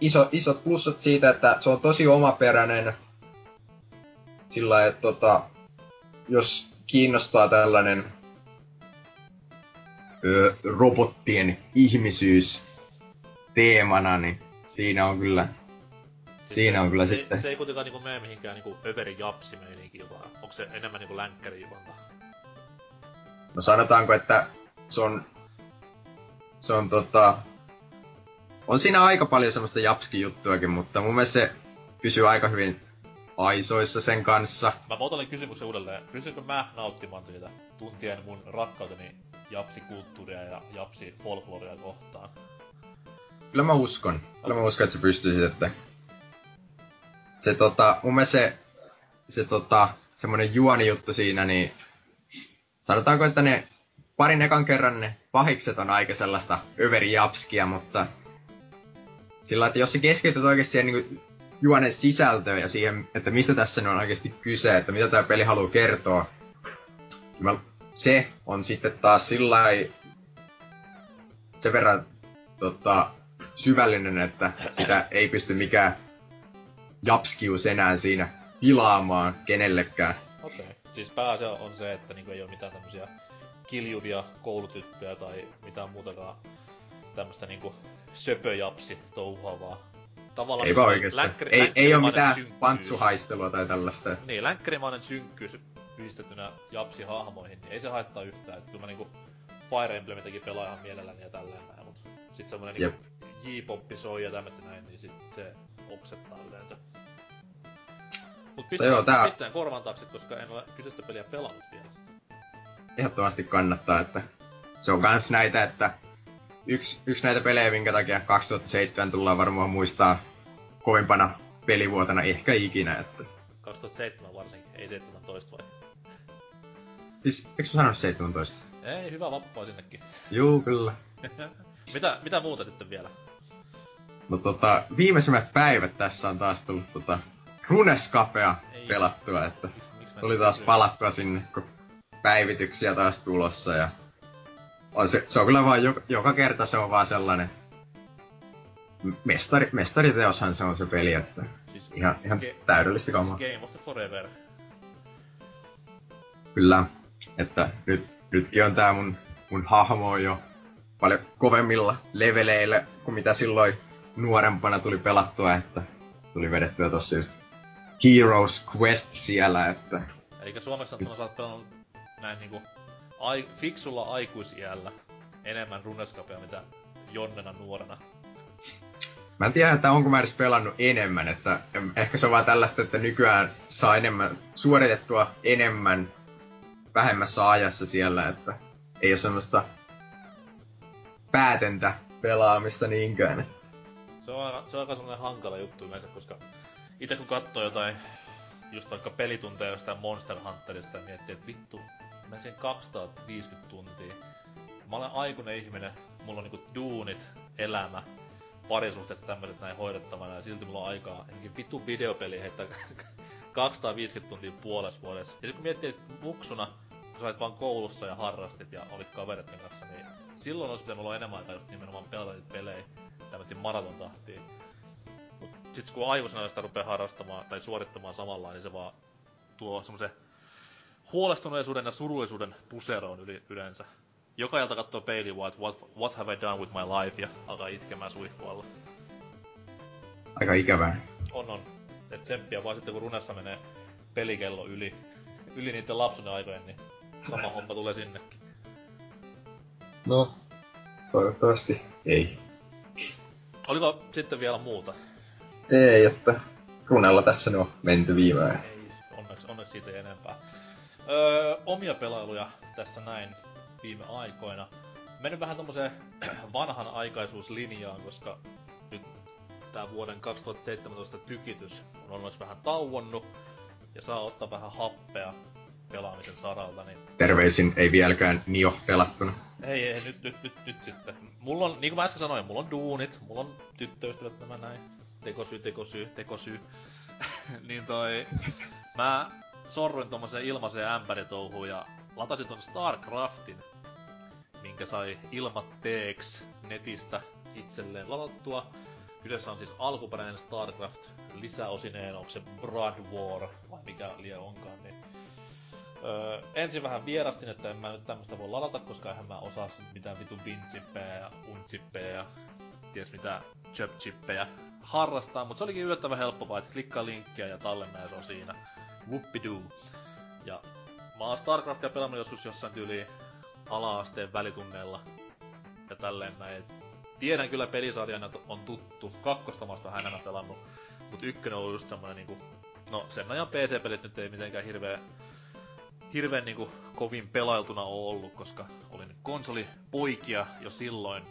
iso, isot plussat siitä, että se on tosi omaperäinen. Sillä että tota, jos kiinnostaa tällainen ö, robottien ihmisyys teemana, niin siinä on kyllä, siinä on kyllä se, sitten... Se ei kuitenkaan niinku mene mihinkään niinku överin japsi vaan onko se enemmän niinku länkkäri juonta? No sanotaanko, että se on, se on tota, on siinä aika paljon semmoista japski-juttuakin, mutta mun mielestä se pysyy aika hyvin aisoissa sen kanssa. Mä muotoilen kysymyksen uudelleen. Pystynkö mä nauttimaan siitä tuntien mun rakkauteni japsikulttuuria ja japsi folklorea kohtaan? Kyllä mä uskon. Kyllä mä uskon, että se pystyisit, että se tota, mun mielestä se, se tota, semmonen juonijuttu siinä, niin sanotaanko, että ne parin ekan kerran ne pahikset on aika sellaista överijapskia, mutta sillä että jos sä keskityt oikeasti siihen niin juonen sisältöön ja siihen, että mistä tässä on oikeasti kyse, että mitä tämä peli haluaa kertoa, se on sitten taas sillä sen verran tota, syvällinen, että sitä ei pysty mikään japskius enää siinä pilaamaan kenellekään. Okei. Okay. Siis pääasia on se, että niinku ei ole mitään tämmösiä kiljuvia koulutyttöjä tai mitään muutakaan tämmöstä niinku söpöjapsi touhuavaa. Tavallaan Eipä oikeastaan. länkkäri- ei, ei ole mitään synkkyys. pantsuhaistelua tai tällaista. Niin, länkkärimainen synkkyys yhdistettynä japsi-hahmoihin, niin ei se haittaa yhtään. Et kyllä mä niinku Fire Emblemitäkin pelaan ihan mielelläni ja tälleen näin, mut sit semmonen niinku J-poppi soi ja tämmöistä näin, niin sit se oksettaa yleensä. Mut pistään, joo, tää- pistään korvan taakse, koska en ole kyseistä peliä pelannut vielä. Ehdottomasti kannattaa, että se on kans näitä, että yksi, yksi näitä pelejä, minkä takia 2007 tullaan varmaan muistaa kovimpana pelivuotena ehkä ikinä, että 2007 varsinkin, ei 17 vai? Siis, eikö mä sanonut 17? Ei, hyvä vappua sinnekin. Juu, kyllä. mitä, mitä muuta sitten vielä? No tota, viimeisimmät päivät tässä on taas tullut tota Runescapea Ei. pelattua, että Miks, miks tuli taas palattua sinne, kun päivityksiä taas tulossa ja on se, se on kyllä vaan joka, joka kerta se on vaan sellainen mestari, mestariteoshan se on se peli, että Siis ihan, ihan ge- täydellistä kamaa. Game of the Forever. Kyllä, että nyt, nytkin on tää mun, mun hahmo on jo paljon kovemmilla leveleillä kuin mitä silloin nuorempana tuli pelattua, että tuli vedettyä tossa just Heroes Quest siellä, että Eli Suomessa on oot pelannut näin niinku ai, fiksulla aikuisiällä enemmän runescapea mitä Jonnena nuorena. Mä en tiedä, että onko mä edes pelannut enemmän, että ehkä se on vaan tällaista, että nykyään saa enemmän, suoritettua enemmän vähemmässä ajassa siellä, että ei ole semmoista päätöntä pelaamista niinkään. Se on aika, se on aika sellainen hankala juttu yleensä, koska itse kun katsoo jotain, just vaikka pelitunteja jostain Monster Hunterista ja miettii, että vittu, melkein 250 tuntia. Mä olen aikuinen ihminen, mulla on niinku duunit, elämä, parisuhteet ja tämmöiset näin hoidettavana ja silti mulla on aikaa johonkin vittu videopeli heittää 250 tuntia puolessa vuodessa. Ja sitten kun miettii, että muksuna, kun sä olit vaan koulussa ja harrastit ja olit kavereiden kanssa, niin silloin olisi pitänyt olla enemmän aikaa just nimenomaan pelata niitä pelejä tämmötin maraton tahtiin. Mut sit kun aikuisena sitä rupeaa harrastamaan tai suorittamaan samalla, niin se vaan tuo semmosen huolestuneisuuden ja surullisuuden puseroon yli, yleensä. Joka ilta katsoo peiliin vaan, what, what have I done with my life, ja alkaa itkemään suihkualla. Aika ikävää. On on. Et tsemppiä vaan sitten kun runessa menee pelikello yli, yli niiden lapsuuden aikojen, niin sama homma tulee sinnekin. No, toivottavasti ei. Oliko sitten vielä muuta? Ei, että runella tässä on menty viimein. Ei, onneksi, onneksi siitä ei enempää. Öö, omia pelailuja tässä näin viime aikoina. Mennyt vähän tommoseen vanhan aikaisuuslinjaan, koska nyt tää vuoden 2017 tykitys on onneksi vähän tauonnut ja saa ottaa vähän happea pelaamisen saralta, niin Terveisin ei vieläkään Nio pelattuna. ei, ei, nyt, nyt, nyt, nyt sitten. Mulla on, niin kuin mä äsken sanoin, mulla on duunit, mulla on tyttöystävät nämä näin. Tekosy, tekosy, tekosy. niin toi, mä sorruin tommoseen ilmaiseen ämpäritouhuun ja latasin ton Starcraftin, minkä sai ilmatteeksi netistä itselleen ladattua. Kyseessä on siis alkuperäinen Starcraft lisäosineen, onko se Blood War vai mikä liian onkaan, niin Öö, ensin vähän vierastin, että en mä nyt tämmöstä voi ladata, koska eihän mä osaa mitään vitun winchippejä ja unchippejä ja ties mitä chipchippejä harrastaa, mutta se olikin yllättävän helppo vaan, että klikkaa linkkiä ja tallenna ja se on siinä. Whoopidoo. Ja mä oon Starcraftia pelannut joskus jossain tyyliin ala-asteen välitunneilla ja tälleen näin. Tiedän kyllä pelisarjana että on tuttu, kakkosta mä oon vähän enemmän pelannut, mut ykkönen on ollut just semmonen niinku, no sen ajan PC-pelit nyt ei mitenkään hirveä hirveän niinku kovin pelailtuna oo ollut, koska olin konsolipoikia jo silloin.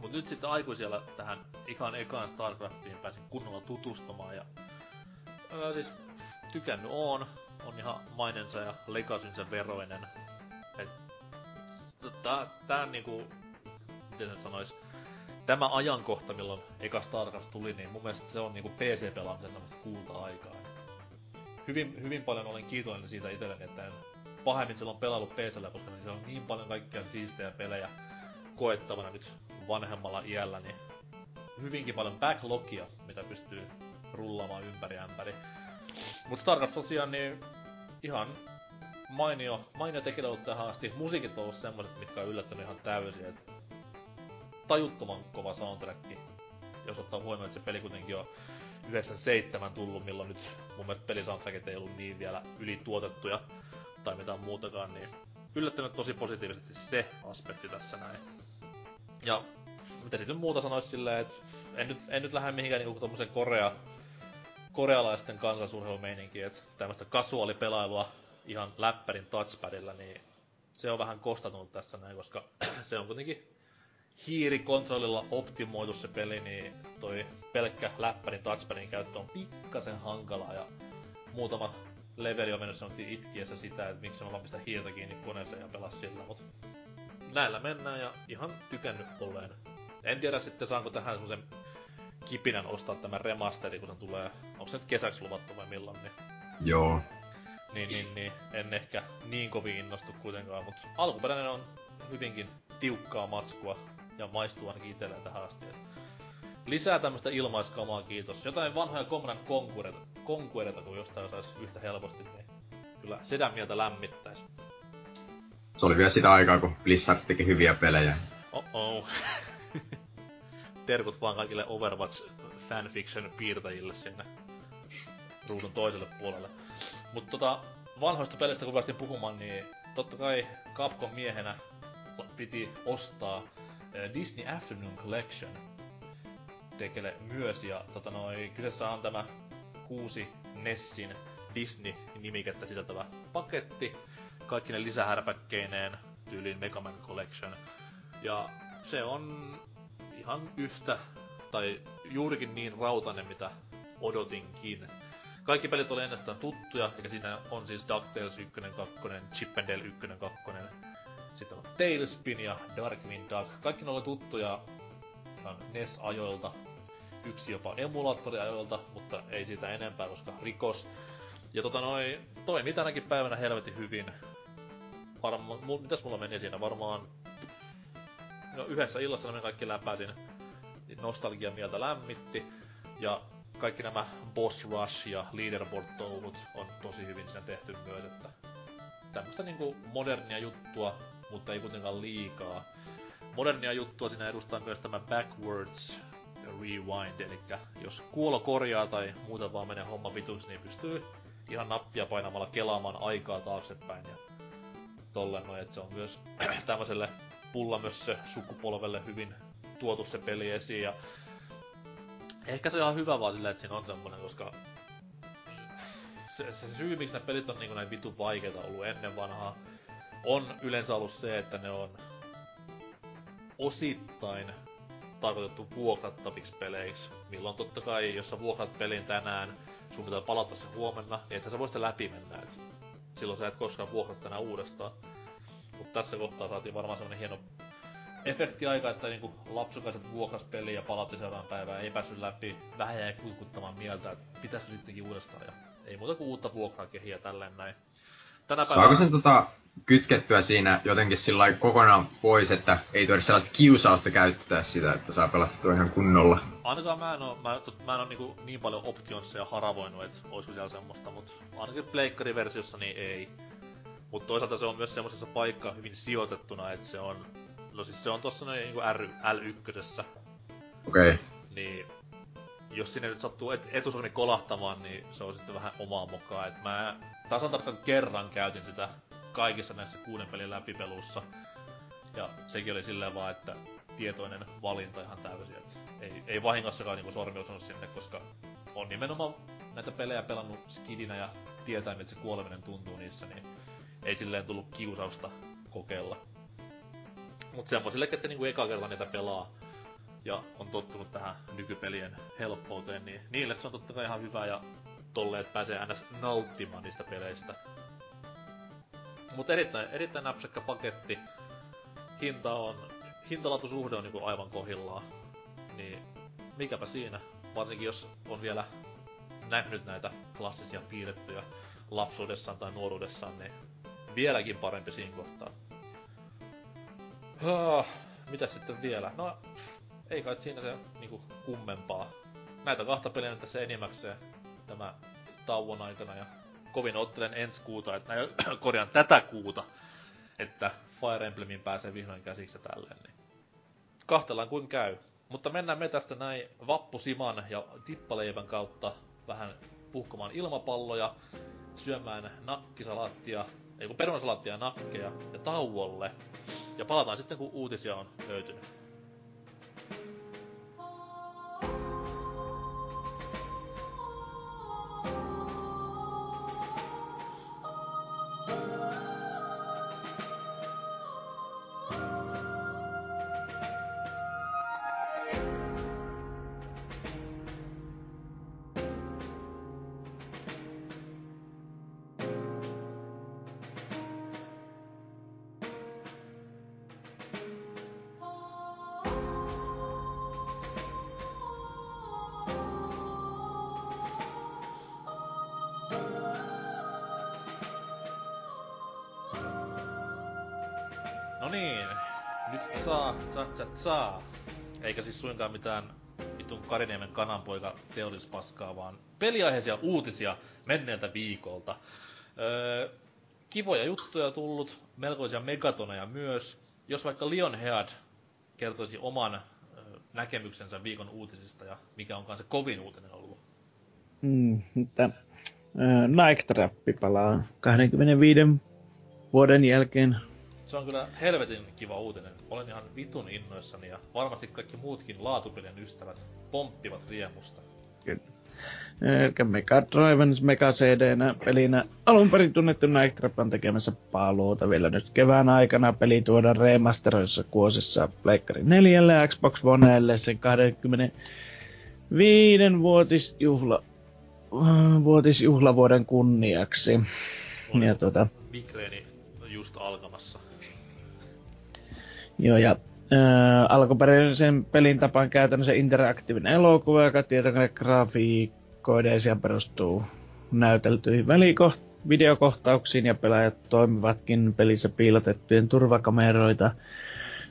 Mut nyt sitten aikuisella tähän ikan ekaan Starcraftiin pääsin kunnolla tutustumaan ja öö, siis tykännyt oon. On ihan mainensa ja lekasynsä veroinen. Et, tää, tää niinku, miten nyt sanois, tämä ajankohta, milloin eka Starcraft tuli, niin mun mielestä se on niinku PC-pelaamisen semmoista kulta-aikaa hyvin, hyvin paljon olen kiitollinen siitä itselleni, että en pahemmin silloin pelannut PCllä, koska se on niin paljon kaikkia siistejä pelejä koettavana nyt vanhemmalla iällä, niin hyvinkin paljon backlogia, mitä pystyy rullaamaan ympäri ämpäri. Mut Starcraft tosiaan niin ihan mainio, mainio tekijä ollut tähän asti. Musiikit on ollut semmoset, mitkä on yllättänyt ihan täysin, et tajuttoman kova soundtrack, jos ottaa huomioon, että se peli kuitenkin on 97 tullut, milloin nyt mun mielestä pelisoundtrackit ei ollut niin vielä ylituotettuja tai mitään muutakaan, niin yllättänyt tosi positiivisesti se aspekti tässä näin. Ja mitä sitten muuta sanois silleen, että en nyt, en nyt lähde mihinkään niinku tommosen korea, korealaisten kansallisurheilumeininkiin, että tämmöistä kasuaalipelailua ihan läppärin touchpadilla, niin se on vähän kostatunut tässä näin, koska se on kuitenkin hiirikontrollilla optimoitu se peli, niin toi pelkkä läppärin touchpadin käyttö on pikkasen hankalaa ja muutama leveli on mennyt sanottiin itkiessä sitä, että miksi mä vaan pistä hiiltä kiinni koneeseen ja pelaa sillä, mut näillä mennään ja ihan tykännyt olleen. En tiedä sitten saanko tähän semmosen kipinän ostaa tämän remasteri, kun se tulee, onko se nyt kesäksi luvattu vai milloin, niin Joo. Niin, niin, niin. En ehkä niin kovin innostu kuitenkaan, mutta alkuperäinen on hyvinkin tiukkaa matskua ja maistuu ainakin itselleen tähän asti. Lisää tämmöistä ilmaiskamaa, kiitos. Jotain vanhoja Command Conquerita, kun jostain saisi yhtä helposti, niin kyllä sitä mieltä lämmittäisi. Se oli vielä sitä aikaa, kun Blizzard teki hyviä pelejä. Oh oh. Terkut vaan kaikille Overwatch fanfiction piirtäjille sinne ruudun toiselle puolelle. Mutta tota, vanhoista pelistä kun päästiin puhumaan, niin totta kai Capcom miehenä piti ostaa Disney Afternoon Collection tekele myös. Ja tota noi, kyseessä on tämä kuusi Nessin Disney-nimikettä sisältävä paketti. Kaikki ne lisähärpäkkeineen tyyliin Mega Man Collection. Ja se on ihan yhtä, tai juurikin niin rautainen, mitä odotinkin. Kaikki pelit oli ennestään tuttuja, eli siinä on siis DuckTales 1, 2, Chip and Dale 1, 2, sitten on Tailspin ja Darkwing Duck. Kaikki ne oli tuttuja NES-ajoilta, yksi jopa emulaattoriajoilta, mutta ei siitä enempää, koska rikos. Ja tota noi, toimi tänäkin päivänä helvetin hyvin. Varma, mitäs mulla meni siinä? Varmaan no, yhdessä illassa me kaikki läpäisin. Nostalgia mieltä lämmitti. Ja kaikki nämä boss rush ja leaderboard-touhut on tosi hyvin siinä tehty myös, että tämmöistä niinku modernia juttua, mutta ei kuitenkaan liikaa. Modernia juttua siinä edustaa myös tämä backwards rewind, eli jos kuolo korjaa tai muuten vaan menee homma vituksi, niin pystyy ihan nappia painamalla kelaamaan aikaa taaksepäin ja tolleen noin, että se on myös tämmöiselle pullamössö sukupolvelle hyvin tuotu se peli esiin ja ehkä se on ihan hyvä vaan silleen, että siinä on semmonen, koska se, se syy, miksi ne pelit on niinku näin vitun vaikeita ollut ennen vanhaa, on yleensä ollut se, että ne on osittain tarkoitettu vuokrattaviksi peleiksi. Milloin totta kai, jos sä vuokrat pelin tänään, sun pitää palata se huomenna, niin että sä voi sitä läpi mennä. Et silloin sä et koskaan vuokrat tänään uudestaan. Mutta tässä kohtaa saatiin varmaan semmonen hieno efekti aika, että niinku lapsukaiset vuokras peliä ja palatti seuraavan päivään, ei päässyt läpi, vähän jäi kuikuttamaan mieltä, että pitäisikö sittenkin uudestaan ja ei muuta kuin uutta vuokraa kehiä tälleen näin. Tänä päivänä... Saako sen tota kytkettyä siinä jotenkin sillä kokonaan pois, että ei tuoda sellaista kiusausta käyttää sitä, että saa pelattua ihan kunnolla? Ainakaan mä en oo, mä, mä en oo niinku niin paljon optionseja haravoinut, että olisiko siellä semmoista, mutta ainakin pleikkariversiossa niin ei. Mutta toisaalta se on myös semmoisessa paikkaa hyvin sijoitettuna, että se on... No siis se on tossa noin niinku R, L1. Okei. Okay. Niin jos sinne nyt sattuu et, etusogni kolahtamaan, niin se on sitten vähän omaa mokaa. Et mä tasan tarkkaan kerran käytin sitä kaikissa näissä kuuden pelin läpipelussa. Ja sekin oli silleen vaan, että tietoinen valinta ihan täysin. Et ei, ei vahingossakaan niinku sormi osunut sinne, koska on nimenomaan näitä pelejä pelannut skidinä ja tietää, että se kuoleminen tuntuu niissä, niin ei silleen tullut kiusausta kokeilla. Mut semmoisille, ketkä niinku eka kerta niitä pelaa, ja on tottunut tähän nykypelien helppouteen, niin niille se on totta kai ihan hyvä ja tolle, että pääsee ns. nauttimaan niistä peleistä. Mutta erittäin, erittäin näpsäkkä paketti. Hinta on, hintalatusuhde on niinku aivan kohillaan. Niin mikäpä siinä. Varsinkin jos on vielä nähnyt näitä klassisia piirrettyjä lapsuudessaan tai nuoruudessaan, niin vieläkin parempi siinä kohtaa. Ah, mitä sitten vielä? No, ei kai siinä se niinku kummempaa. Näitä kahta peliä nyt tässä enimmäkseen tämä tauon aikana ja kovin ottelen ensi kuuta, että näin, korjaan tätä kuuta, että Fire Emblemin pääsee vihdoin käsiksi tälleen. Niin. Kahtellaan kuin käy. Mutta mennään me tästä näin vappusiman ja tippaleivän kautta vähän puhkomaan ilmapalloja, syömään nakkisalaattia, ei perunasalaattia ja nakkeja ja tauolle. Ja palataan sitten kun uutisia on löytynyt. Suinkaan mitään vitun Kariniemen kananpoika teollispaskaa, vaan peliaiheisia uutisia menneeltä viikolta. Öö, kivoja juttuja tullut, melkoisia megatoneja myös. Jos vaikka Lionhead kertoisi oman näkemyksensä viikon uutisista ja mikä onkaan se kovin uutinen ollut? Mm, että äh, Nike Trappi palaa 25 vuoden jälkeen. Se on kyllä helvetin kiva uutinen. Olen ihan vitun innoissani ja varmasti kaikki muutkin laatupelien ystävät pomppivat riemusta. Kyllä. Eli Mega Driven Mega cd pelinä alun perin tunnettu Night Trap on tekemässä paluuta vielä nyt kevään aikana. Peli tuodaan remasteroissa kuosissa Pleikkari 4 Xbox Onelle sen 25 vuotisjuhla vuotisjuhlavuoden kunniaksi. Oli ja tuota, Migreeni just alkamassa. Joo, ja äh, alkuperäisen pelin tapaan käytännössä interaktiivinen elokuva, joka tietokone grafiikoideen perustuu näyteltyihin välikoht- videokohtauksiin ja pelaajat toimivatkin pelissä piilotettujen turvakameroita.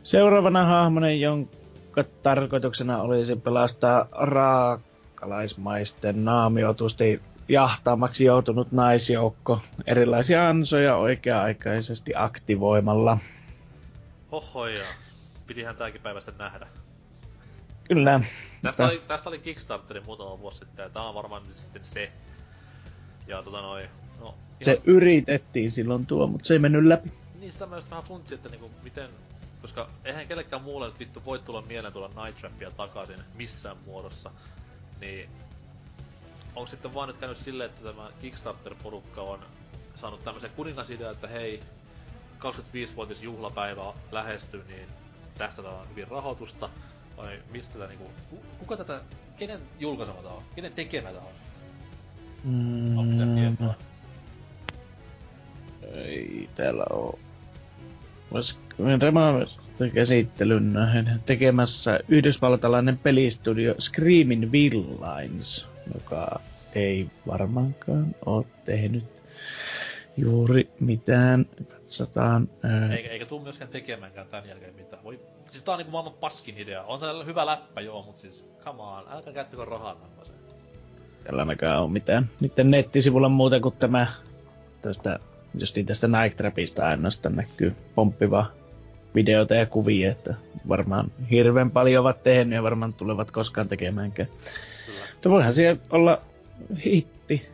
Seuraavana hahmonen, jonka tarkoituksena olisi pelastaa raakalaismaisten naamiotusti jahtaamaksi joutunut naisjoukko erilaisia ansoja oikea-aikaisesti aktivoimalla. Hohoja. Pidihän tääkin päivästä nähdä. Kyllä. Tästä oli, tästä oli Kickstarterin muutama vuosi sitten ja tää on varmaan nyt sitten se. Ja tota noin, no... Se ihan- yritettiin silloin tuo, mutta se ei mennyt läpi. Niin sitä mä just vähän funtsin, että niinku miten... Koska eihän kellekään muulle nyt vittu voi tulla mieleen tulla Night Trapia takaisin missään muodossa. Niin... Onko sitten vaan nyt käynyt silleen, että tämä Kickstarter-porukka on saanut tämmöisen kuningasidea, että hei, 25-vuotis juhlapäivä lähestyy, niin tästä saadaan hyvin rahoitusta. Vai mistä tää niinku... ku- Kuka tätä... Kenen julkaisema tää on? Kenen tekemä tää on? Mm, tietoa? ei täällä oo. Vois Rema käsittelyn nähden tekemässä yhdysvaltalainen pelistudio Screaming Villains, joka ei varmaankaan oo tehnyt juuri mitään. Katsotaan. ää, Eikä, eikä tuu myöskään tekemäänkään tän jälkeen mitään. Voi, siis tää on niinku maailman paskin idea. On täällä hyvä läppä joo, mut siis come on, älkää käyttäkö rahaa tämmöseen. Tällä ainakaan on mitään. Niiden nettisivulla muuta kuin tämä tästä, justiin tästä Night Trapista ainoastaan näkyy pomppiva videota ja kuvia, että varmaan hirveän paljon ovat tehneet ja varmaan tulevat koskaan tekemäänkään. Kyllä. Mutta voihan siellä olla hitti.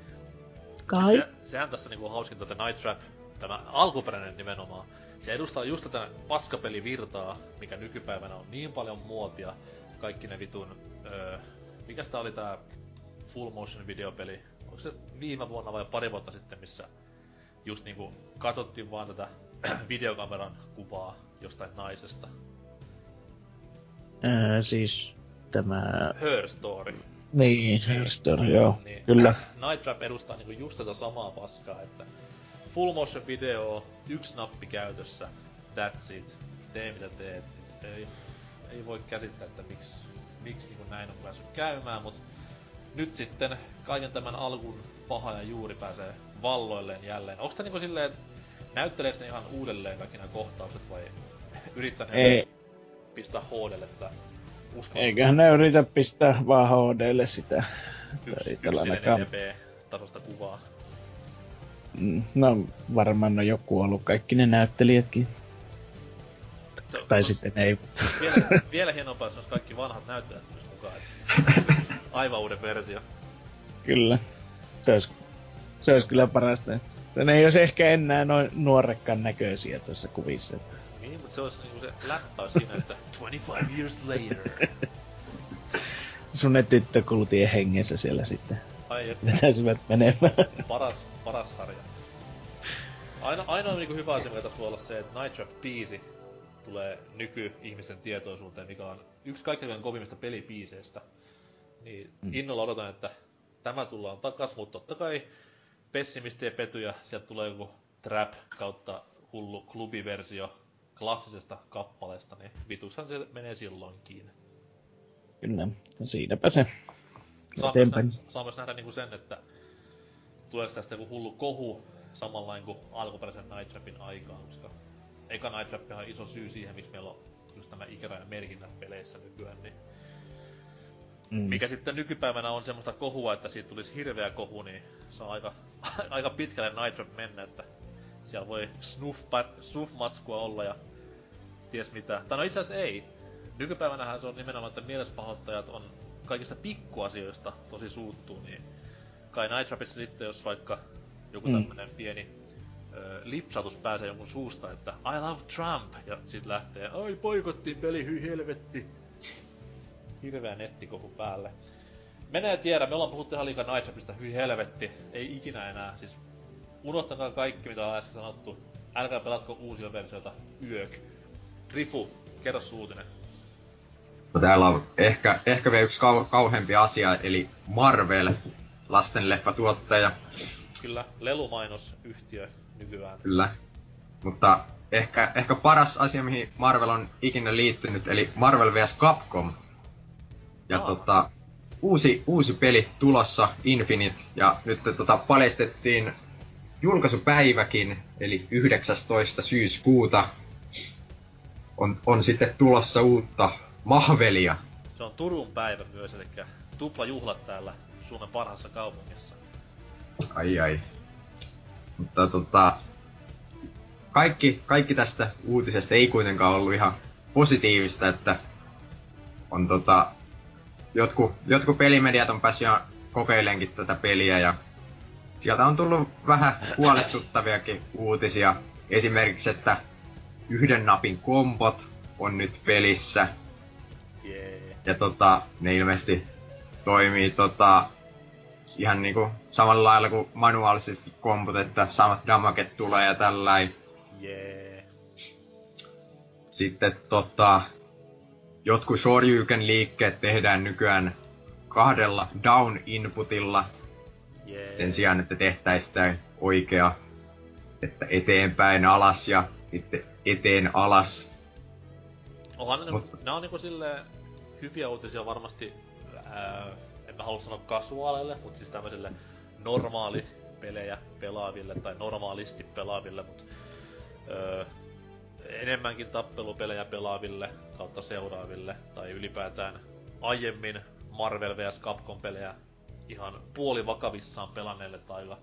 Kai? Siis se, sehän tässä niinku hauskinta, että Night Trap, tämä alkuperäinen nimenomaan, se edustaa just tätä paskapelivirtaa, mikä nykypäivänä on niin paljon muotia. Kaikki ne vitun, öö, mikä sitä oli tää full motion videopeli? Onko se viime vuonna vai pari vuotta sitten, missä just niinku katsottiin vaan tätä videokameran kuvaa jostain naisesta. Ää, siis tämä... Her Story. Niin, Herstory, joo, Niin. kyllä. Night Trap edustaa niinku just tätä samaa paskaa, että full motion video, yksi nappi käytössä, that's it, tee mitä teet. Ei, ei voi käsittää, että miksi, miksi niinku näin on päässyt käymään, mutta nyt sitten kaiken tämän alkun paha ja juuri pääsee valloilleen jälleen. Onko tämä niinku silleen, että näytteleekö ne ihan uudelleen kaikki nämä kohtaukset vai yrittää ne Ei, pistää HDlle tätä uskomatonta eiköhän ne yritä pistää vaan HDlle sitä. yksi, yksi. 4P-tasosta kuvaa? No varmaan on joku ollut kaikki ne näyttelijätkin. Se- Tai no, sitten ei. Vielä, vielä hienompaa, jos olisi kaikki vanhat näyttelijät mukaan. että Aivan uuden versio. Kyllä. Se olisi, se olisi kyllä parasta. että Ne ei olisi ehkä enää noin nuorekkaan näköisiä tuossa kuvissa. Niin, mutta se olisi niinku se läppä siinä, että 25 years later. Sun ne tyttökultien hengessä siellä sitten Ai et, vetäisivät menemään. paras, paras sarja. Aino, ainoa niinku hyvä asia, mikä tässä voi olla se, että Night Trap biisi tulee nyky-ihmisten tietoisuuteen, mikä on yksi kaikkein kovimmista pelibiiseistä. Niin Mm. innolla odotan, että tämä tullaan takas, mutta totta kai pessimisti ja petyjä, sieltä tulee joku trap kautta hullu klubiversio klassisesta kappaleesta, niin vitushan se menee silloinkin. Kyllä, siinäpä se. Saa myös, Eteenpäin. nähdä, saa myös nähdä niinku sen, että tuleeko tästä joku hullu kohu samanlainen kuin alkuperäisen Night Trapin aikaan, koska eka Night Trap on iso syy siihen, miksi meillä on just nämä ikärajan merkinnät peleissä nykyään, niin Mm. mikä sitten nykypäivänä on semmoista kohua, että siitä tulisi hirveä kohu, niin se on aika, aika pitkälle Nitro mennä, että siellä voi snuff, snuff-matskua olla ja ties mitä. Tai no itse asiassa ei. Nykypäivänähän se on nimenomaan, että mielespahoittajat on kaikista pikkuasioista tosi suuttuu, niin kai Nitrapissa sitten, jos vaikka joku Mm. tämmönen pieni ö, lipsatus pääsee jonkun suusta, että I love Trump, ja sit lähtee, oi poikottiin peli, hyi helvetti. Hirveä nettikohu päälle. Menee tiedä, me ollaan puhuttu ihan liikaa Nitrapista, hyi helvetti, ei ikinä enää, siis unohtakaa kaikki mitä on äsken sanottu. Älkää pelatko uusia versioita, yök. Grifu, kerro sun uutinen. No täällä on ehkä, ehkä vielä yksi kau- kauheampi asia, eli Marvel, lastenleffatuottaja, Kyllä, lelumainosyhtiö nykyään. kyllä. Mutta ehkä, ehkä paras asia, mihin Marvel on ikinä liittynyt, eli Marvel vs. Capcom. Ja Aa. tota, uusi, uusi peli tulossa, Infinite, ja nyt tota, paljastettiin julkaisupäiväkin, eli 19. syyskuuta on, on sitten tulossa uutta Mahvelia. Se on Turun päivä myös, eli tuplajuhlat täällä Suomen parhaassa kaupungissa. Ai ai. Mutta tota, kaikki, kaikki tästä uutisesta ei kuitenkaan ollut ihan positiivista, että on tota, jotkut, jotkut pelimediat on päässyt jo kokeilenkin tätä peliä ja sieltä on tullut vähän huolestuttaviakin uutisia. Esimerkiksi, että yhden napin kompot on nyt pelissä Jee. ja tota, ne ilmeisesti toimii tota, ihan niinku samalla lailla kuin manuaalisesti komput, että samat damaget tulee ja tällainen. Jee. Sitten tota, jotkut Shoryuken liikkeet tehdään nykyään kahdella down inputilla Jee. sen sijaan, että tehtäisiin sitä oikea, että eteenpäin alas ja sitten eteen alas. Onhan ne, Mutta- ne on niinku silleen hyviä uutisia varmasti, en mä halua sanoa kasuaaleille, mutta siis tämmöisille normaali pelejä pelaaville tai normaalisti pelaaville, mutta öö, enemmänkin tappelupelejä pelaaville kautta seuraaville tai ylipäätään aiemmin Marvel vs Capcom pelejä ihan puolivakavissaan pelanneille tai aika,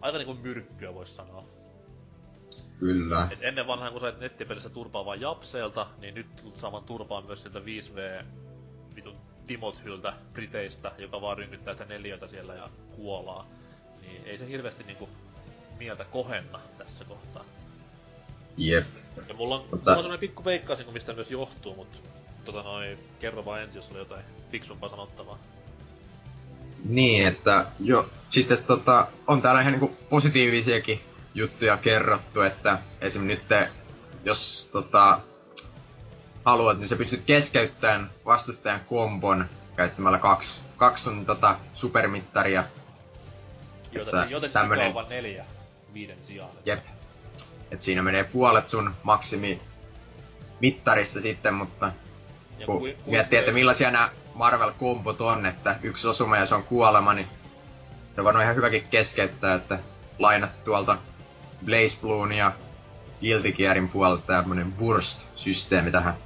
aika niinku myrkkyä voisi sanoa. Kyllä. Et ennen vanhaan kun sait nettipelissä turpaa vain japseilta, niin nyt tulet saamaan turpaa myös sieltä 5V vitun Timothyltä Briteistä, joka vaan rynkyttää sitä neliötä siellä ja kuolaa. Niin ei se hirveästi niinku mieltä kohenna tässä kohtaa. Jep. Ja mulla on, Mutta- mulla on semmonen pikku veikkaisin, mistä myös johtuu, mut tota noin, kerro vaan ensin, jos oli jotain fiksumpaa sanottavaa. Niin, että jo, sitten tota, on täällä ihan niinku positiivisiakin juttuja kerrottu, että esim. nyt jos tota, haluat, niin sä pystyt keskeyttämään vastustajan kombon käyttämällä kaksi, kaksi sun tota, supermittaria. Että joten tämmönen- on vaan neljä viiden sijaan. Jep. Et siinä menee puolet sun maksimi mittarista sitten, mutta Ja kun kui- miettii, että millaisia nämä Marvel-kompot on, että yksi osuma ja se on kuolema, niin se on ihan hyväkin keskeyttää, että lainat tuolta Blaze Bluun ja Guilty Gearin puolelta tämmönen burst-systeemi tähän.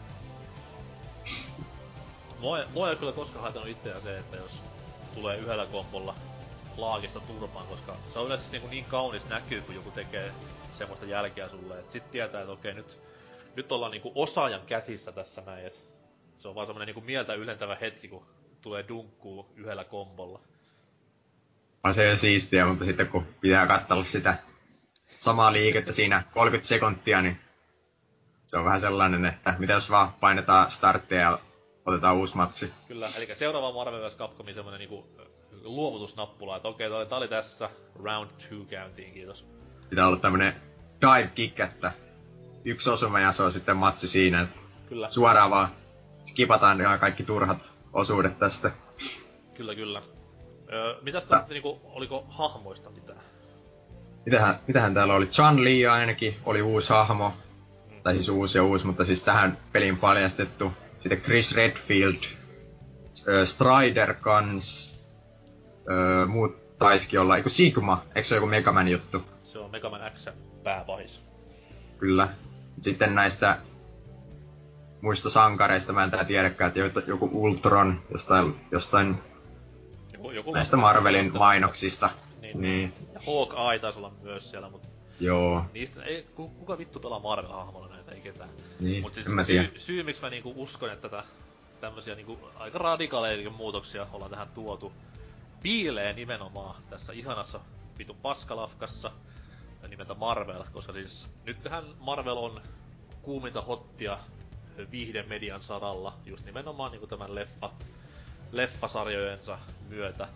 Mua, mua ei kyllä koskaan haitannut itseään se, että jos tulee yhdellä kompolla laagista turpaan, koska se on yleensä niin, niin kaunis näkyy, kun joku tekee semmoista jälkeä sulle, että sit tietää, että okei, nyt, nyt ollaan niinku osaajan käsissä tässä näin, et se on vaan semmonen niinku mieltä ylentävä hetki, kun tulee dunkkuu yhdellä kombolla. On se jo siistiä, mutta sitten kun pitää katsella sitä samaa liikettä siinä 30 sekuntia, niin se on vähän sellainen, että mitä jos vaan painetaan starttia ja otetaan uusi matsi. Kyllä, eli seuraava Marvel vs. Capcomin semmonen niinku luovutusnappula, että okei, tää oli, tää oli tässä, round 2 käyntiin, kiitos. Pitää olla tämmönen dive kick, että yksi osuma ja se on sitten matsi siinä. Kyllä, Suoraan vaan skipataan ihan kaikki turhat osuudet tästä. kyllä, kyllä. Öö, mitäs tästä niinku, oliko hahmoista mitään? Mitähän, mitähän täällä oli? Chan Li ainakin oli uusi hahmo. Tai siis uusi ja uusi, mutta siis tähän peliin paljastettu. Sitten Chris Redfield, ö, Strider kans, ö, muut taisikin olla, eiku Sigma, eikö se ole joku Megaman juttu? Se on Mega Man X pääpahis. Kyllä. Sitten näistä muista sankareista, mä en tää tiedäkään, että joku- Ultron jostain, jostain Joku, joku näistä Marvelin mainoksista. Niin. Niin, Ja Hawkeye taisi olla myös siellä, mutta joo, niistä ei, ku- kuka vittu pelaa Marvel-hahmolla näitä, ei ketään. niin, Mut siis en mä tiedä. syy, syy, miksi mä niinku uskon, että tätä tämmösiä niinku aika radikaaleja muutoksia ollaan tähän tuotu, piilee nimenomaan tässä ihanassa vitun paskalafkassa nimeltä Marvel, koska siis nythän Marvel on kuuminta hottia viihdemedian saralla, just nimenomaan niinku tämän leffa, leffasarjojensa myötä.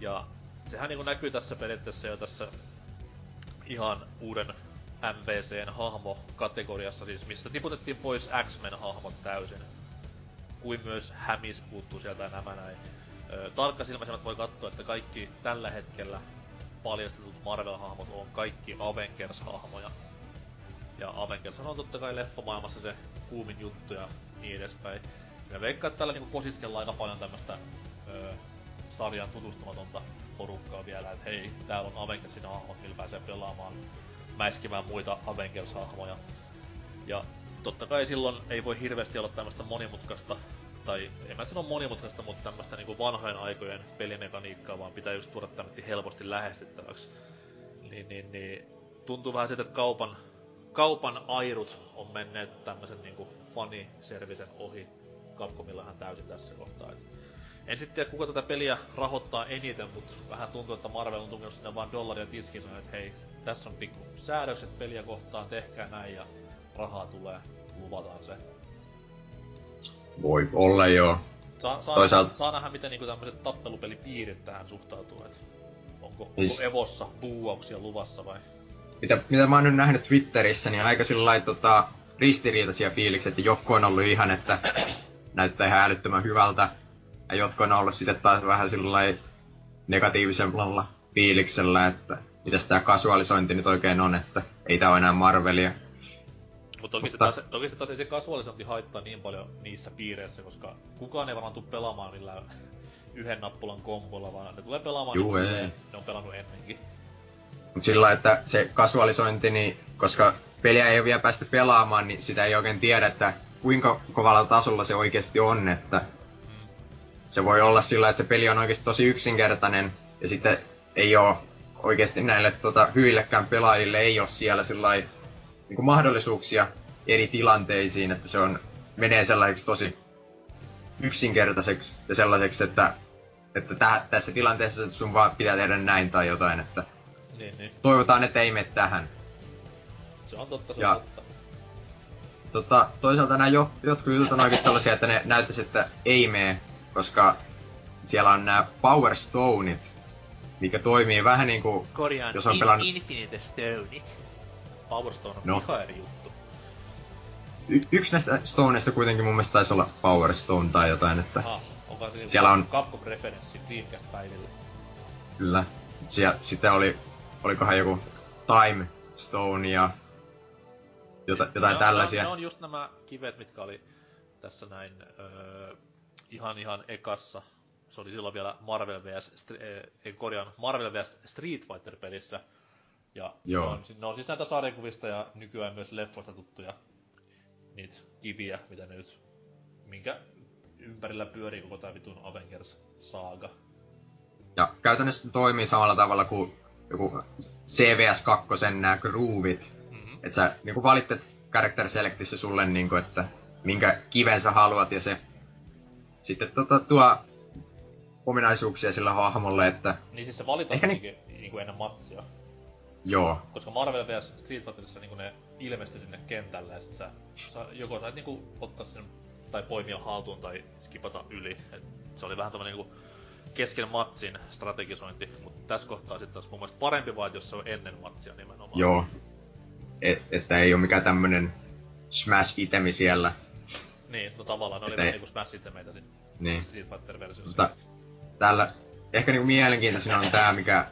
Ja sehän niinku näkyy tässä periaatteessa jo tässä ihan uuden MVCn hahmo-kategoriassa, siis mistä tiputettiin pois X-Men-hahmot täysin. Kuin myös Hämis puuttuu sieltä nämä näin. Tarkkasilmäisemmät voi katsoa, että kaikki tällä hetkellä paljastetut Marvel-hahmot on kaikki Avengers-hahmoja. Ja Avengers on totta kai leffomaailmassa se kuumin juttu ja niin edespäin. Ja veikkaan, että tällä niinku kosiskellaan aika paljon tämmöstä sarjan tutustumatonta porukkaa vielä, että hei, täällä on Avengersin hahmot, millä pääsee pelaamaan, mäiskimään muita Avengers-hahmoja. Ja totta kai silloin ei voi hirveästi olla tämmöstä monimutkaista, tai en mä sano monimutkaista, mutta tämmöstä niinku vanhojen aikojen pelimekaniikkaa, vaan pitää just tuoda tämmöti helposti lähestyttäväksi. Niin, niin, niin tuntuu vähän siltä, että kaupan, kaupan airut on menneet tämmösen niinku faniservisen ohi. Capcomillahan täysin tässä kohtaa. Et en sitten tiedä kuka tätä peliä rahoittaa eniten, mutta vähän tuntuu, että Marvel on tunkenut sinne vaan dollaria tiskiin sanonut, että hei, tässä on pikku säädökset peliä kohtaan, tehkää näin ja rahaa tulee, luvataan se. Voi olla joo. Saa, saa, Toisaalta- saa nähdä, miten niinku tämmöiset tappelupelipiirit tähän suhtautuu, et onko, onko Siis- Evossa buuauksia luvassa vai? Mitä, mitä mä oon nyt nähnyt Twitterissä, niin aika sillä tota, ristiriitaisia fiiliksiä, että jotkut on ollut ihan, että näyttää ihan älyttömän hyvältä. Ja jotkut on ollut sitten taas vähän sillä negatiivisemmalla fiiliksellä, että mitäs tää kasualisointi nyt oikein on, että ei tää ole enää Marvelia. Mut toki, Mutta- se taas, toki se taas ei se kasuaalisointi haittaa niin paljon niissä piireissä, koska kukaan ei varmaan tuu pelaamaan millään yhden nappulan kombolla, vaan ne tulee pelaamaan Juu, niin ei. ne on pelannut ennenkin. Mut sillä että se kasualisointi, niin koska peliä ei ole vielä päästy pelaamaan, niin sitä ei oikein tiedä, että kuinka kovalla tasolla se oikeasti on, että. Se voi olla sillä, että se peli on oikeasti tosi yksinkertainen, ja sitten ei ole oikeasti näille tota, hyillekään pelaajille ei ole siellä sillä niin mahdollisuuksia eri tilanteisiin, että se on, menee sellaiseksi tosi yksinkertaiseksi ja sellaiseksi, että, että tä, tässä tilanteessa sun vaan pitää tehdä näin tai jotain, että Niin, niin. toivotaan, että ei mene tähän. Se on totta, se Ja- on totta. Tota, toisaalta nämä jo, jotkut jutut on oikeasti sellaisia, että ne näyttäisi, että ei mene, koska siellä on nämä Power Stoneit, mikä toimii vähän niinku, Korjaan, jos on pelannut- Infinite Stoneit. Power Stone on No. ihan eri juttu. y- yksi näistä Stoneista kuitenkin mun mielestä taisi olla Power Stone tai jotain, että Ah, onko se Siellä on- Capcom-referenssi Dreamcast-päiville? kyllä. Siellä, sitten oli, olikohan joku Time Stone ja jota, jotain ne on, tällaisia. Ne on, ne on just nämä kivet, mitkä oli tässä näin öö, ihan ihan ekassa. Se oli silloin vielä Marvel vs. Eh, ei korjaan, Marvel vs. Street Fighter pelissä. Ja Joo. Ne, on, ne on siis näitä sarjakuvista ja nykyään myös leffoista tuttuja niitä kiviä, mitä ne nyt, minkä ympärillä pyörii koko tää vitun Avengers-saaga. Ja käytännössä toimii samalla tavalla kuin joku CVS2 nämä groovit, Mm-hmm. että sä niinku valitset character selectissä sulle niinku, että minkä kiven sä haluat ja se sitten tota, tuo ominaisuuksia sillä hahmolle, että Niin siis se valitaan Ehkä ni- kuitenkin niinku ennen matsia. joo, Koska Marvel vs Street Fighterissa niinku ne ilmestyi sinne kentälle ja sit sä, sä joko sait niinku ottaa sen tai poimia haltuun tai skipata yli. Et se oli vähän tämmönen niinku kesken matsin strategisointi, mutta tässä kohtaa sitten taas mun mielestä parempi vaan, jos se on ennen matsia nimenomaan. joo. Et, että ei ole mikään tämmönen smash-itemi siellä. Niin, no tavallaan ne oli Et vähän niinku Smash meitä siinä Niin. Street Fighter-versiossa. Mutta täällä ehkä niinku mielenkiintoisin on tää, mikä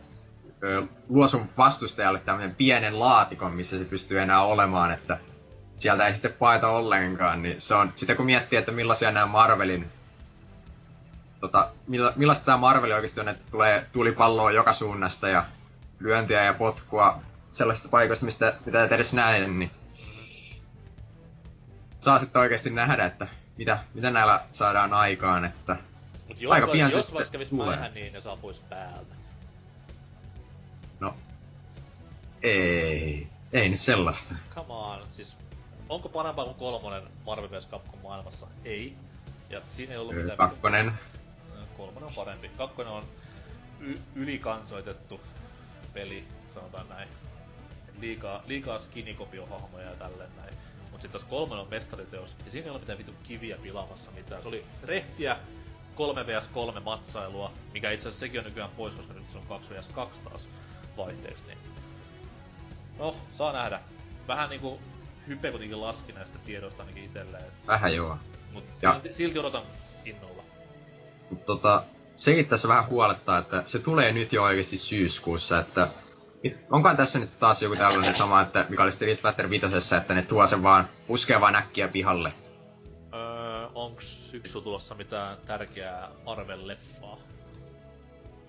ö, luo sun vastustajalle tämmöisen pienen laatikon, missä se pystyy enää olemaan, että sieltä ei sitten paeta ollenkaan, niin se on, sitten kun miettii, että millaisia nämä Marvelin, tota, milla, millaista tämä Marvel oikeasti on, että tulee tulipalloa joka suunnasta ja lyöntiä ja potkua sellaisista paikoista, mistä mitä et edes näe, niin saa sitten oikeasti nähdä, että mitä, mitä näillä saadaan aikaan, että Mut jos, Aika Aika pian jos se vaikka sitten kävis tulee. mähän niin ne saapuis päältä. no, ei, ei nyt sellaista. Come on, siis onko parempaa kuin kolmonen Marvel vs. Capcom maailmassa? Ei. Ja siinä ei ollut mitään... Kakkonen, Kolmonen on parempi. Kakkonen on y- ylikansoitettu peli, sanotaan näin. Liikaa, liikaa skinikopiohahmoja ja tälleen näin. Mut sit taas kolmonen on mestariteos, ja siinä ei ole mitään vitu kiviä pilaamassa mitään. Se oli rehtiä 3 vs 3 matsailua, mikä itse asiassa sekin on nykyään pois, koska nyt se on 2 vs 2 taas vaihteeksi, niin... No, saa nähdä. Vähän niinku hype kuitenkin laski näistä tiedoista ainakin itselleen, et... vähän joo. Mut Ja- silti, odotan innolla. Mutta tota, sekin tässä vähän huolettaa, että se tulee nyt jo oikeasti syyskuussa, että onkohan tässä nyt taas joku tällainen sama, että mikä oli Street Fighter 5, että ne tuo sen vaan, puskee vaan näkkiä pihalle. Öö, onks syksyllä tulossa mitään tärkeää Marvel-leffaa?